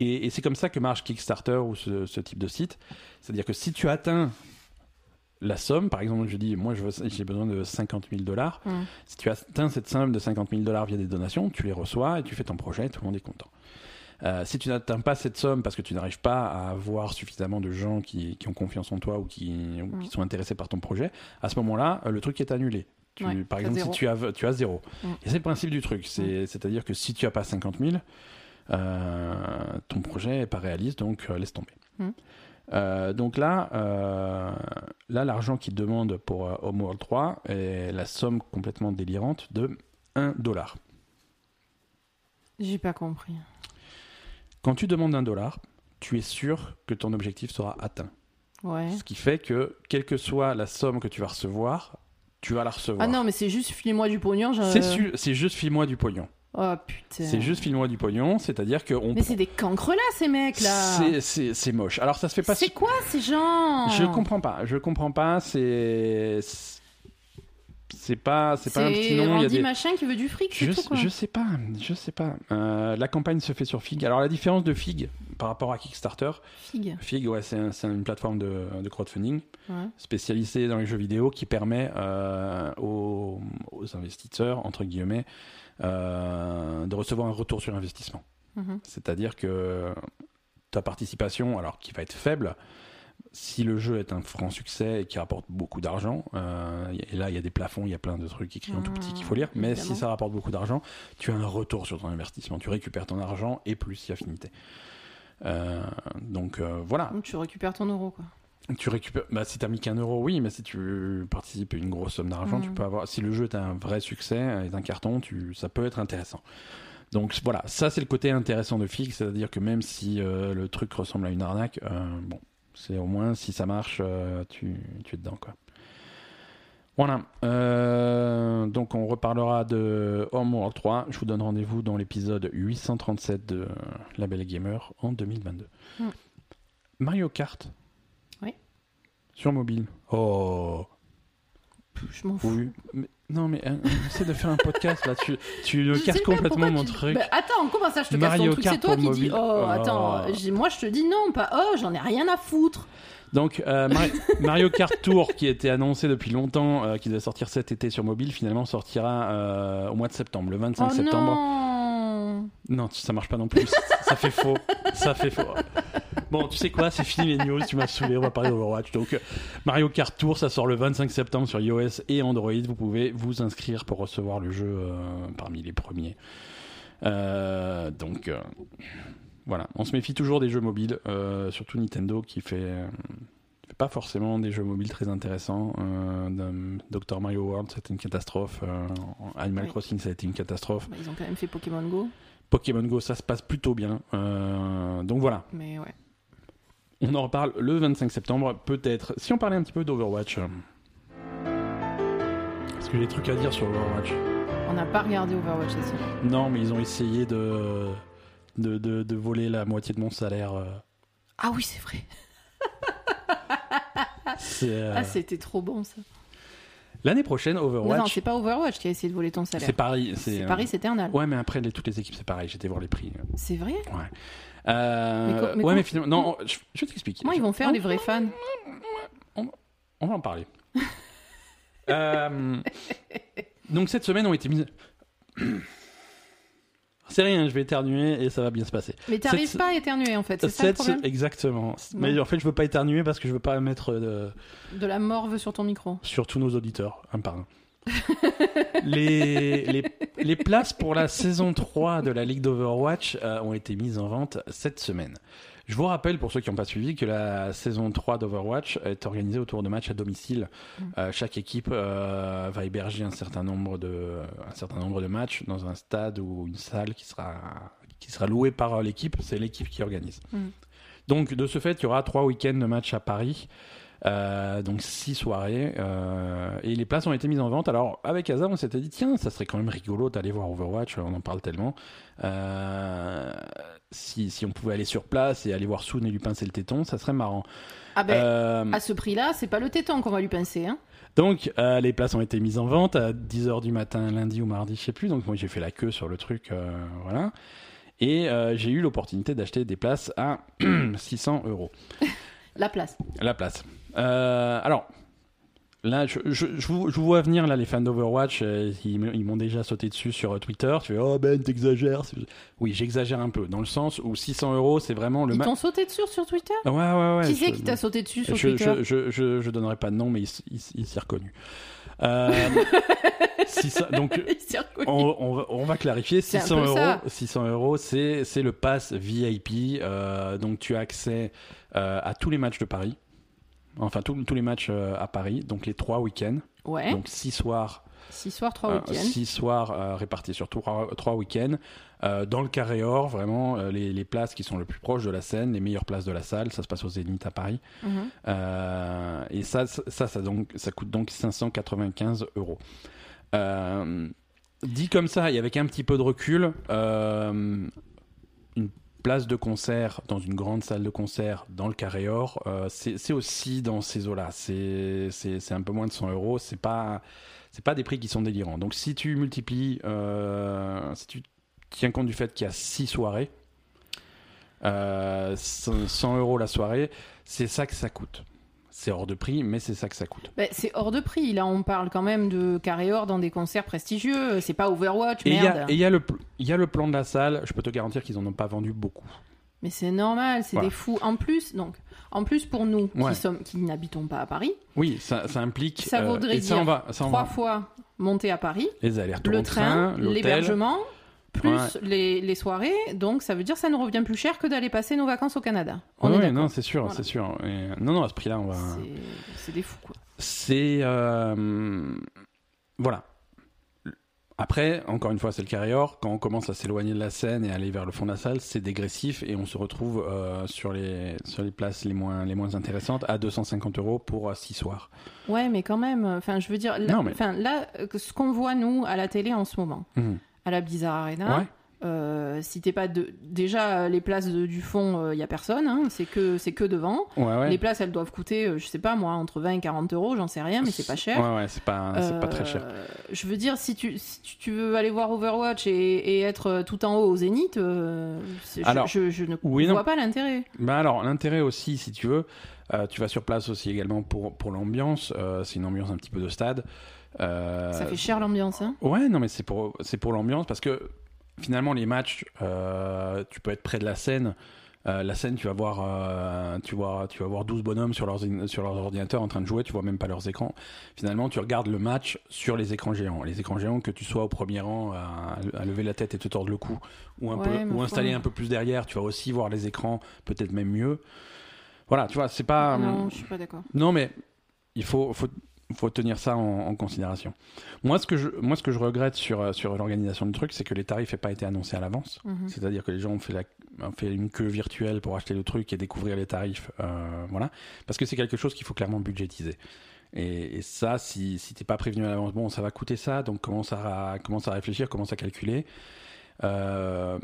Et, et c'est comme ça que marche Kickstarter ou ce, ce type de site. C'est-à-dire que si tu atteins la somme, par exemple, je dis, moi, j'ai besoin de 50 000 dollars. Hmm. Si tu atteins cette somme de 50 000 dollars via des donations, tu les reçois et tu fais ton projet, tout le monde est content. Euh, si tu n'atteins pas cette somme parce que tu n'arrives pas à avoir suffisamment de gens qui, qui ont confiance en toi ou qui, ou qui Mm. sont intéressés par ton projet, à ce moment-là, euh, le truc est annulé. Tu- Ouais, par exemple, zéro. si tu as, tu as zéro. Mm. Et c'est le principe du truc. C'est, C'est-à-dire que si tu n'as pas 50 000, euh, ton projet n'est pas réaliste, donc euh, laisse tomber. Mm. Euh, donc là, euh, là l'argent qu'ils demandent pour euh, Homeworld 3 est la somme complètement délirante de 1 dollar. J'ai pas compris. Quand tu demandes un dollar, tu es sûr que ton objectif sera atteint. Ouais. Ce qui fait que, quelle que soit la somme que tu vas recevoir, tu vas la recevoir. Ah non, mais c'est juste filez-moi du pognon. je- c'est juste file-moi du pognon. Oh putain. C'est juste file-moi du pognon, c'est-à-dire que on Mais c'est des cancres là, ces mecs là. c'est, c'est, c'est moche. Alors ça se fait pas. C'est quoi ces gens? Je comprends pas. Je comprends pas. C'est c'est pas c'est pas un petit nom. Il y a des... machin qui veut du fric, Je, tout quoi. je sais pas, je sais pas. Euh, la campagne se fait sur Fig. Alors la différence de Fig par rapport à Kickstarter, Figue. Fig, ouais, c'est un- c'est une plateforme de, de crowdfunding Ouais. spécialisée dans les jeux vidéo qui permet euh, aux, aux investisseurs, entre guillemets, de recevoir un retour sur investissement. Mhm. C'est-à-dire que ta participation, alors qui va être faible, si le jeu est un franc succès et qui rapporte beaucoup d'argent, euh, et là il y a des plafonds, il y a plein de trucs écrits en tout petit qu'il faut lire, mais si ça rapporte beaucoup d'argent, tu as un retour sur ton investissement, tu récupères ton argent et plus si affinité. Euh, donc euh, voilà, Donc tu récupères ton euro quoi. Tu récupères. Bah, si t'as mis qu'un euro, oui, mais si tu participes à une grosse somme d'argent, Mm. tu peux avoir. Si le jeu est un vrai succès, est un carton, tu... ça peut être intéressant. Donc voilà, ça c'est le côté intéressant de Fig, c'est-à-dire que même si euh, le truc ressemble à une arnaque, euh, bon, c'est au moins si ça marche, euh, tu, tu es dedans quoi. Voilà. Donc on reparlera de Homeworld 3. Je vous donne rendez-vous dans l'épisode 837 de La Belle Gamer en 2022. Mm. Mario Kart. Sur mobile. Oh. Je m'en fous. Oui. Mais- non mais hein, essaie de faire un podcast là. Tu, tu Je casses complètement mon tu- truc. Bah, attends, comment ça je te casse Mario ton truc Kart C'est toi qui dis oh, Oh. attends, moi je te dis non, pas oh, j'en ai rien à foutre. Donc euh, Mari- Mario Kart Tour qui était annoncé depuis longtemps, euh, qui devait sortir cet été sur mobile, finalement sortira euh, au mois de septembre, le 25 oh septembre. non. Non, ça marche pas non plus. ça fait faux. Ça fait faux. Bon, tu sais quoi, c'est fini les news, tu m'as saoulé, on va parler d'Overwatch. Donc, euh, Mario Kart Tour, ça sort le 25 septembre sur iOS et Android. Vous pouvez vous inscrire pour recevoir le jeu euh, parmi les premiers. Euh, donc, euh, voilà, on se méfie toujours des jeux mobiles, surtout Nintendo qui fait, fait pas forcément des jeux mobiles très intéressants. Euh, Dr Mario World, c'était une catastrophe. Euh, Animal Oui. Crossing, ça a été une catastrophe. Bah, ils ont quand même fait Pokémon Go, Pokémon Go, ça se passe plutôt bien. Euh, donc voilà, mais ouais. On en reparle le 25 septembre, peut-être. Si on parlait un petit peu d'Overwatch. Parce que j'ai des trucs à dire sur Overwatch? On n'a pas regardé Overwatch cette semaine. Non, mais ils ont essayé de, de, de, de voler la moitié de mon salaire. euh. Ah oui, c'est vrai. C'est, euh, Ah, c'était trop bon ça. L'année prochaine, Non, non, Overwatch, c'est pas Overwatch qui a essayé de voler ton salaire. c'est Paris. C'est Paris Eternal. Ouais, mais après, les, toutes les équipes, c'est pareil. J'étais voir les prix. C'est vrai? Euh, Mais co- mais ouais, mais finalement, non, je, je t'explique. Comment ils vont faire les vrais fans On va en parler. Euh, donc cette semaine ont été mises. C'est rien, je vais éternuer et ça va bien se passer. Mais t'arrives Cette- pas à éternuer en fait, c'est ça le problème exactement. Mais en fait, je veux pas éternuer parce que je veux pas mettre euh, De la morve sur ton micro. sur tous nos auditeurs un par un. les, les, les places pour la saison 3 de la Ligue d'Overwatch euh, ont été mises en vente cette semaine. Je vous rappelle, pour ceux qui n'ont pas suivi, que la saison 3 d'Overwatch est organisée autour de matchs à domicile. Euh, chaque équipe euh, va héberger un certain, nombre de, un certain nombre de matchs dans un stade ou une salle qui sera, qui sera louée par l'équipe. C'est l'équipe qui organise. Mm. Donc, de ce fait, il y aura trois week-ends de matchs à Paris. Euh, donc six soirées euh, et les places ont été mises en vente. Alors avec Hazard, on s'était dit tiens, ça serait quand même rigolo d'aller voir Overwatch. On en parle tellement. Euh, si, si on pouvait aller sur place et aller voir Soon et lui pincer le téton, ça serait marrant. Ah ben, à ce prix-là, c'est pas le téton qu'on va lui pincer. Hein. donc euh, les places ont été mises en vente à 10h du matin, lundi ou mardi, je sais plus. Donc moi j'ai fait la queue sur le truc, euh, voilà. Et euh, j'ai eu l'opportunité d'acheter des places à 600 euros. La place. La place. Euh, alors, là, je, je, je vous, je vous vois venir, là, les fans d'Overwatch, euh, ils, ils m'ont déjà sauté dessus sur euh, Twitter. Tu fais, oh Ben, t'exagères. Oui, j'exagère un peu, dans le sens où 600 euros, c'est vraiment le Ils ma- t'ont sauté dessus sur Twitter? Ouais, ouais, ouais. Qui c'est qui t'a sauté dessus sur Twitter? je, je, donnerai pas de nom, mais il, s'y est reconnu. Euh, 600 donc, on, on va, on va clarifier. C'est un 600 peu euros, ça. 600 euros, c'est c'est le pass VIP. euh, donc tu as accès euh, à tous les matchs de Paris. Enfin, tous tous les matchs euh, à Paris. Donc les trois week-ends. Ouais. Donc six soirs. 6 soirs, 3 euh, week-ends. six soirs euh, répartis sur trois, trois week-ends. Euh, dans le carré or, vraiment, euh, les, les places qui sont le plus proches de la scène, les meilleures places de la salle. Ça se passe au Zénith à Paris. Mhm. Euh, et ça, ça, ça, donc, ça coûte donc 595 euros. Dit comme ça, et avec un petit peu de recul, une place de concert dans une grande salle de concert dans le carré or, euh, c'est aussi dans ces eaux-là. C'est un peu moins de 100 euros. C'est pas c'est pas des prix qui sont délirants. Donc si tu multiplies, euh, si tu tiens compte du fait qu'il y a 6 soirées, euh, 100 euros la soirée, c'est ça que ça coûte. C'est hors de prix, mais c'est ça que ça coûte. Ben, c'est hors de prix. Là, on parle quand même de carré or dans des concerts prestigieux. C'est pas Overwatch, Et il y a, merde. et il y, a le pl- il y a le plan de la salle, je peux te garantir qu'ils en ont pas vendu beaucoup. Mais c'est normal, c'est Voilà. des fous. En plus, donc, en plus pour nous Ouais. qui sommes, qui n'habitons pas à Paris, Oui, ça, ça implique. Ça euh, voudrait et ça, dire on va, ça, on trois va- fois monter à Paris, Les allers-retours le train, l'hébergement, plus Ouais. les, les soirées. Donc, ça veut dire que ça nous revient plus cher que d'aller passer nos vacances au Canada. On est d'accord. non, c'est sûr, Voilà. c'est sûr. Et, non, non, à ce prix-là, on va. C'est- des fous, quoi. C'est. euh, Voilà. Après, encore une fois, c'est le carré or. Quand on commence à s'éloigner de la scène et aller vers le fond de la salle, c'est dégressif et on se retrouve euh, sur, les, sur les places les moins, les moins intéressantes à 250 euros pour 6 soirs. Ouais, mais quand même, enfin, je veux dire, là, Non, mais- enfin, là, ce qu'on voit, nous, à la télé en ce moment, Mhm. À la Blizzard Arena, Ouais. euh, si t'es pas de... Déjà, euh, les places de- du fond, il y a personne, hein, c'est que, c'est que devant. Ouais, ouais. Les places, elles doivent coûter, euh, je sais pas moi, entre 20 et 40 euros, j'en sais rien, mais c'est pas cher. Ouais, ouais, c'est pas, c'est pas très cher. Euh, Je veux dire, si tu, si tu- veux aller voir Overwatch et, et être euh, tout en haut au Zénith, euh, je- je, je ne oui, non. vois pas l'intérêt. Bah alors, l'intérêt aussi, si tu veux, euh, tu vas sur place aussi également pour, pour l'ambiance. euh, c'est une ambiance un petit peu de stade. Euh, Ça fait cher l'ambiance, hein. Ouais, non, mais c'est pour, c'est pour l'ambiance parce que finalement, les matchs, euh, tu peux être près de la scène. Euh, la scène, tu vas voir, euh, tu vois, tu vas voir 12 bonhommes sur leurs, sur leurs ordinateurs en train de jouer, tu vois même pas leurs écrans. Finalement, tu regardes le match sur les écrans géants. Les écrans géants, que tu sois au premier rang à, à lever la tête et te tordre le cou, ou, un Ouais, peu, ou un peu plus derrière, tu vas aussi voir les écrans, peut-être même mieux. Voilà, tu vois, c'est pas. non, je suis pas d'accord. Non, mais il faut, faut, faut tenir ça en, en considération. Moi, ce que je, moi, ce que je regrette sur, euh, sur l'organisation du truc, c'est que les tarifs n'aient pas été annoncés à l'avance. Mhm. C'est-à-dire que les gens ont fait, la, ont fait une queue virtuelle pour acheter le truc et découvrir les tarifs. euh, voilà. Parce que c'est quelque chose qu'il faut clairement budgétiser. Et, et ça, si, si t'es pas prévenu à l'avance, bon, ça va coûter ça, donc commence à, commence à réfléchir, commence à calculer. Euh,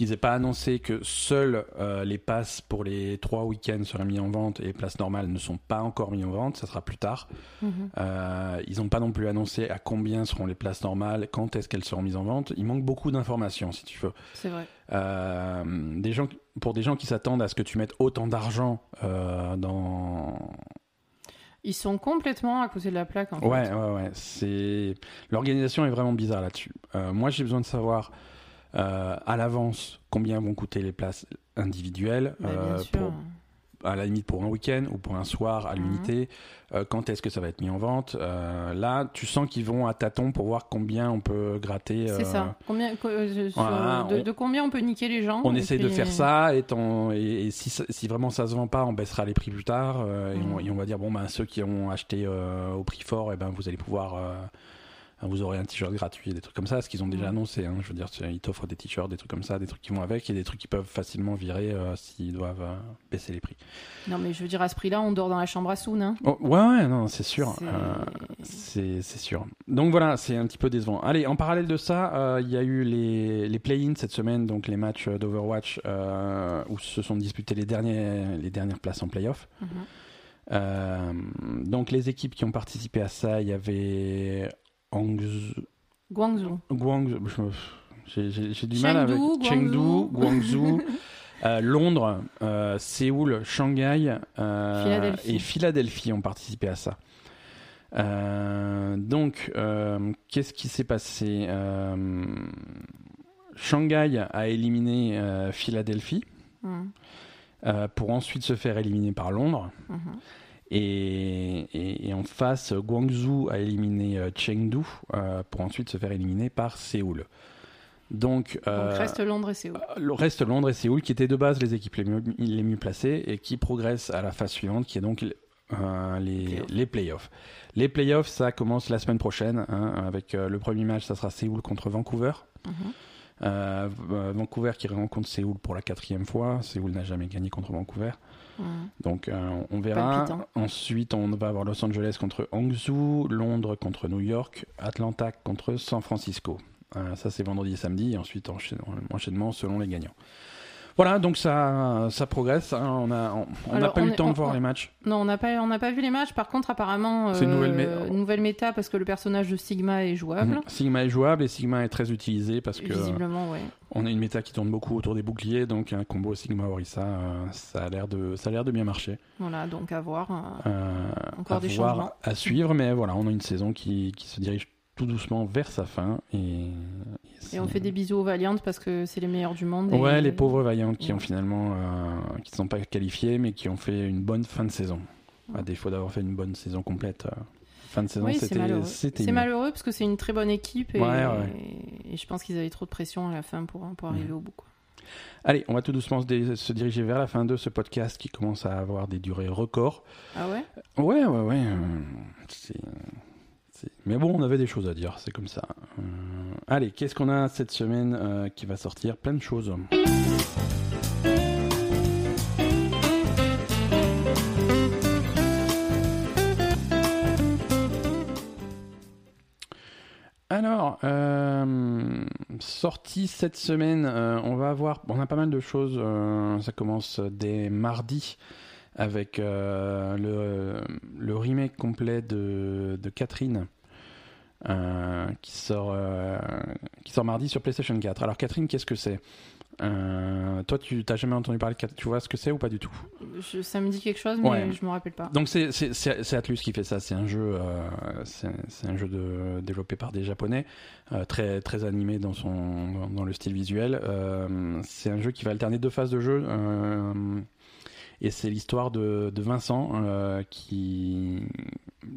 qu'ils aient pas annoncé que seuls euh, les passes pour les trois week-ends seraient mis en vente et les places normales ne sont pas encore mis en vente, ça sera plus tard. Mhm. Euh, ils n'ont pas non plus annoncé à combien seront les places normales, quand est-ce qu'elles seront mises en vente. Il manque beaucoup d'informations, si tu veux. C'est vrai. Euh, des gens, pour des gens qui s'attendent à ce que tu mettes autant d'argent dans. Ils sont complètement à côté de la plaque, en fait. Ouais, ouais, ouais. C'est l'organisation est vraiment bizarre là-dessus. Moi, j'ai besoin de savoir à l'avance combien vont coûter les places individuelles Bah, euh, pour, à la limite pour un week-end ou pour un soir à Mhm. l'unité. Euh, quand est-ce que ça va être mis en vente Euh, Là, tu sens qu'ils vont à tâtons pour voir combien on peut gratter. C'est euh, ça. Combien, euh, Voilà, de, on- de combien on peut niquer les gens On et essaie de puis- faire ça et, tant- et, et si, vraiment ça se vend pas, on baissera les prix plus tard euh, et, on, Mhm. et on va dire bon ben ceux qui ont acheté euh, au prix fort, et ben vous allez pouvoir euh, vous aurez un t-shirt gratuit, des trucs comme ça, ce qu'ils ont déjà annoncé. Hein, je veux dire, ils t'offrent des t-shirts, des trucs comme ça, des trucs qui vont avec et des trucs qui peuvent facilement virer euh, s'ils doivent euh, baisser les prix. Non, mais je veux dire, à ce prix-là, on dort dans la chambre à Soun. Hein. Oh, ouais, ouais, non, c'est sûr. C'est- Euh, c'est sûr. Donc voilà, c'est un petit peu décevant. Allez, en parallèle de ça, il y a eu les, les play-ins cette semaine, donc les matchs d'Overwatch où se sont disputées les, derniers, les dernières places en play-off. Euh, donc les équipes qui ont participé à ça, il y avait Guangzhou. Guangzhou, j'ai du mal avec Chengdu, Chengdu, Guangzhou. Euh, Londres, euh, Séoul, Shanghai euh, Philadelphie. et Philadelphie ont participé à ça. Donc, qu'est-ce qui s'est passé Shanghai a éliminé Philadelphie euh, pour ensuite se faire éliminer par Londres. Et, et- et en face, Guangzhou a éliminé euh, Chengdu euh, pour ensuite se faire éliminer par Séoul. Donc, euh, Donc reste Londres et Séoul. le reste Londres et Séoul, qui étaient de base les équipes les mieux, les mieux placées et qui progressent à la phase suivante, qui est donc euh, les, Playoffs. les playoffs. Les playoffs, ça commence la semaine prochaine, hein, avec euh, le premier match, ça sera Séoul contre Vancouver. Mhm. Euh, Vancouver qui rencontre Séoul pour la quatrième fois. Séoul n'a jamais gagné contre Vancouver. Mhm. Donc euh, on verra. Ensuite, on va avoir Los Angeles contre Hangzhou, Londres contre New York, Atlanta contre San Francisco. Euh, ça, c'est vendredi et samedi. Et ensuite, enchaî- enchaînement selon les gagnants. Voilà, donc ça, ça progresse. hein. On n'a on, on n'a Alors, pas eu le est- temps de voir on- les matchs. Non, on n'a pas, on n'a pas vu les matchs. Par contre, apparemment, C'est une nouvelle euh, nouvelle méta parce que le personnage de Sigma est jouable. Mhm. Sigma est jouable et Sigma est très utilisé parce que Visiblement, ouais. on a une méta qui tourne beaucoup autour des boucliers. Donc un combo Sigma Orisa, euh, ça a l'air de, ça a l'air de bien marcher. Voilà, donc à voir. euh, Euh, Encore à des voir, changements. à suivre, mais voilà, on a une saison qui, qui se dirige tout doucement vers sa fin. Et, Et on fait des bisous aux Valiantes parce que c'est les meilleurs du monde. et- Ouais, les pauvres vaillantes qui ont finalement, euh, qui ne sont pas qualifiés, mais qui ont fait une bonne fin de saison. À défaut d'avoir fait une bonne saison complète. euh, fin de saison, Oui, c'est c'était malheureux. C'est malheureux parce que c'est une très bonne équipe et, Ouais, ouais. et je pense qu'ils avaient trop de pression à la fin pour, pour arriver au bout. quoi. Allez, on va tout doucement se, se diriger vers la fin de ce podcast qui commence à avoir des durées records. Ah ouais? Ouais, ouais, ouais. euh, c'est- Mais bon, on avait des choses à dire, c'est comme ça. Euh, Allez, qu'est-ce qu'on a cette semaine euh, qui va sortir? Plein de choses. Alors, euh, sortie cette semaine, euh, on va avoir, on a pas mal de choses. ça commence dès mardi avec euh, le, le remake complet de, de Catherine euh, qui sort euh, qui sort mardi sur PlayStation 4. Alors Catherine, qu'est-ce que c'est? Euh, Toi, tu t'as jamais entendu parler de Catherine Tu vois ce que c'est ou pas du tout? Je- Ça me dit quelque chose, mais Ouais. je me rappelle pas. donc c'est Atlus qui fait ça. C'est un jeu, euh, c'est un jeu de, développé par des Japonais, euh, très très animé dans son dans, dans le style visuel. C'est un jeu qui va alterner deux phases de jeu. Et c'est l'histoire de, Vincent euh, qui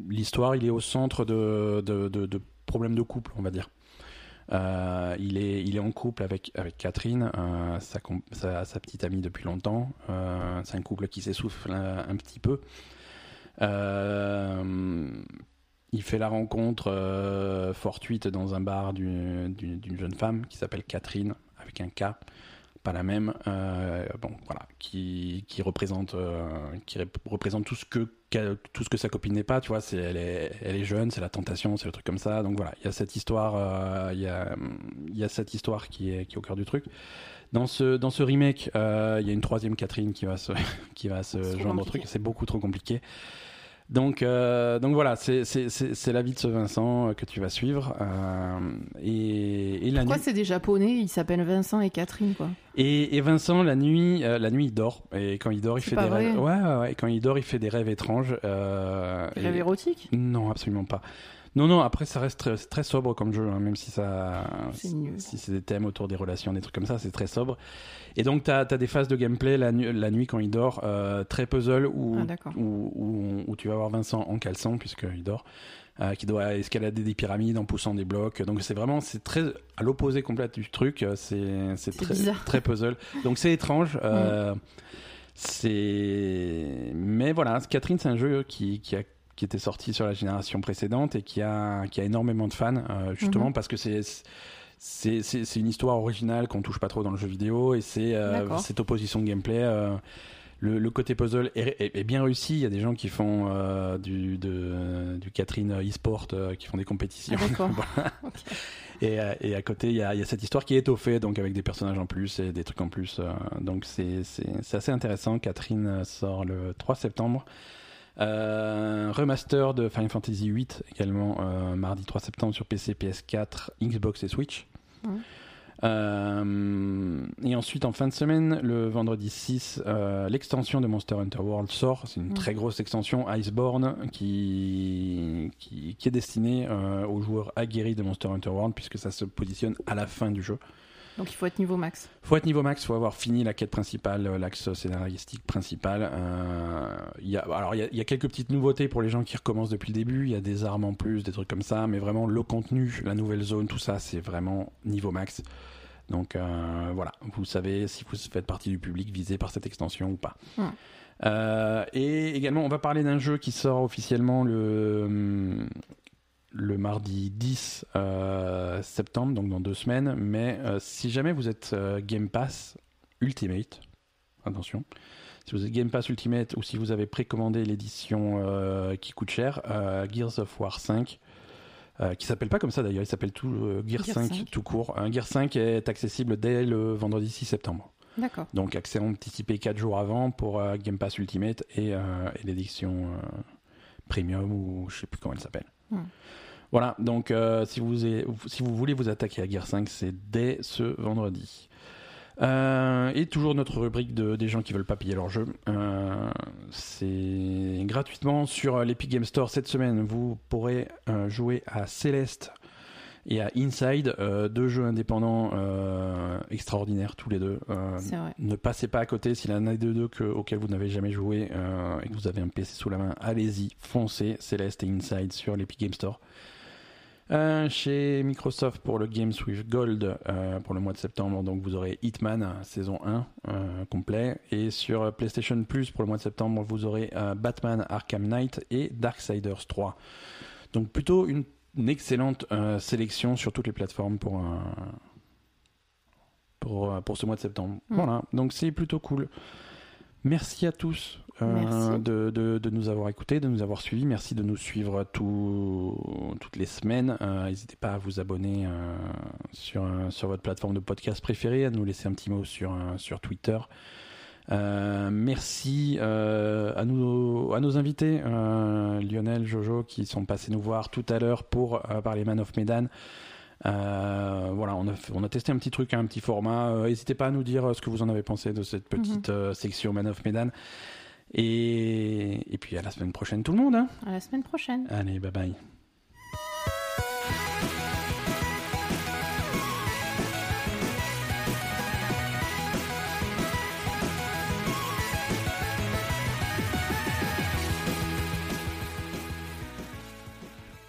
l'histoire il est au centre de, de, problèmes de couple on va dire. Euh, il, est, il est en couple avec, avec Catherine, euh, sa, sa, petite amie depuis longtemps. C'est un couple qui s'essouffle un, petit peu. Il fait la rencontre fortuite dans un bar du- du- d'une jeune femme qui s'appelle Catherine, avec un K, pas la même. euh, bon, voilà, qui, qui représente, euh, qui rep- représente tout ce que tout ce que sa copine n'est pas. Tu vois, c'est elle est, elle est jeune, c'est la tentation, c'est le truc comme ça. Donc voilà, il y a cette histoire, euh, il y a, il y a cette histoire qui est, qui est au cœur du truc. Dans ce, dans ce remake, euh, il y a une troisième Catherine qui va se, qui va se joindre au truc. C'est beaucoup trop compliqué. Donc, euh, donc voilà, c'est la vie de ce Vincent euh, que tu vas suivre. euh, et, et la Pourquoi c'est des japonais Ils s'appellent Vincent et Catherine, quoi. et, et Vincent, la nuit, euh, la nuit, il dort. Et quand il dort, il fait des vrai. rêves. Ouais, ouais, ouais. Quand il dort, il fait des rêves étranges. Des et- rêves érotiques? Non, absolument pas. Non, non, après, ça reste très, très sobre comme jeu, hein, même si ça. Si c'est des thèmes autour des relations, des trucs comme ça, c'est très sobre. Et donc, tu as, des phases de gameplay la, nu- la nuit quand il dort, euh, très puzzle, où, Ah, où, où- où tu vas voir Vincent en caleçon, puisqu'il dort, euh, qui doit escalader des pyramides en poussant des blocs. Donc, c'est vraiment, c'est très à l'opposé complet du truc. euh, C'est très, bizarre. très puzzle. Donc, c'est étrange. euh, C'est. Mais voilà, Catherine, c'est un jeu qui, qui a qui était sorti sur la génération précédente et qui a, qui a énormément de fans, euh, justement Mhm. parce que c'est c'est une histoire originale qu'on touche pas trop dans le jeu vidéo et c'est euh, cette opposition de gameplay. euh, le, le côté puzzle est, est- est bien réussi. Il y a des gens qui font euh, du, de, du Catherine e-sport, qui font des compétitions. Ah. Voilà. Et, et à côté, il y, a, il y a cette histoire qui est étoffée, donc avec des personnages en plus et des trucs en plus. donc c'est c'est- c'est assez intéressant. Catherine sort le 3 septembre. Euh, remaster de Final Fantasy VIII également euh, mardi 3 septembre sur PC, PS4, Xbox et Switch. Euh, et ensuite en fin de semaine, le vendredi 6, euh, l'extension de Monster Hunter World sort. C'est une très grosse extension Iceborne qui, qui, qui est destinée euh, aux joueurs aguerris de Monster Hunter World puisque ça se positionne à la fin du jeu. Donc il faut être niveau max. Faut être niveau max, faut avoir fini la quête principale, euh, l'axe scénaristique principal. Euh, il y a, alors il y, a, il y a quelques petites nouveautés pour les gens qui recommencent depuis le début. Il y a des armes en plus, des trucs comme ça, mais vraiment le contenu, la nouvelle zone, tout ça, c'est vraiment niveau max. Donc euh, voilà, vous savez si vous faites partie du public visé par cette extension ou pas. Euh, et également, on va parler d'un jeu qui sort officiellement le, hum, le mardi 10 euh, septembre, donc dans deux semaines. Mais euh, si jamais vous êtes euh, Game Pass Ultimate, attention, si vous êtes Game Pass Ultimate ou si vous avez précommandé l'édition qui coûte cher, Gears of War 5, euh, qui s'appelle pas comme ça d'ailleurs, il s'appelle tout euh, Gears, Gears 5, 5. tout court. Un Gears 5 est accessible dès le vendredi 6 septembre. D'accord. Donc accès anticipé 4 jours avant pour Game Pass Ultimate et, et l'édition Premium ou je sais plus comment elle s'appelle. Hmm. Voilà, donc euh, si, vous est- si vous voulez vous attaquer à Gear 5, c'est dès ce vendredi. Euh, et toujours notre rubrique de, des gens qui veulent pas payer leur jeu. Euh, c'est gratuitement sur l'Epic Game Store cette semaine. Vous pourrez jouer à Celeste et à Inside, euh, deux jeux indépendants euh, extraordinaires tous les deux. Euh, vrai. ne passez pas à côté s'il y en a des deux que, auxquels vous n'avez jamais joué et que vous avez un PC sous la main. Allez-y, foncez Celeste et Inside sur l'Epic Game Store. Euh, chez Microsoft pour le Games with Gold euh, pour le mois de septembre, donc vous aurez Hitman saison 1 euh, complet. Et sur PlayStation Plus pour le mois de septembre, vous aurez euh, Batman Arkham Knight et Darksiders 3. Donc plutôt une, une excellente euh, sélection sur toutes les plateformes pour, euh, pour, euh, pour ce mois de septembre. Mm. Voilà, donc c'est plutôt cool. Merci à tous euh, de, de- de nous avoir écoutés, de nous avoir suivis. Merci de nous suivre tout- toutes les semaines. Euh, N'hésitez pas à vous abonner euh, sur, sur votre plateforme de podcast préférée, à nous laisser un petit mot sur, sur Twitter. Merci à, nos, à nos invités, Lionel, Jojo, qui sont passés nous voir tout à l'heure pour parler Man of Medan. Euh, voilà, on a, on a testé un petit truc, un petit format. Euh, N'hésitez pas à nous dire ce que vous en avez pensé de cette petite euh, section Man of Medan. Et, et puis à la semaine prochaine tout le monde. hein. À la semaine prochaine. Allez, bye bye.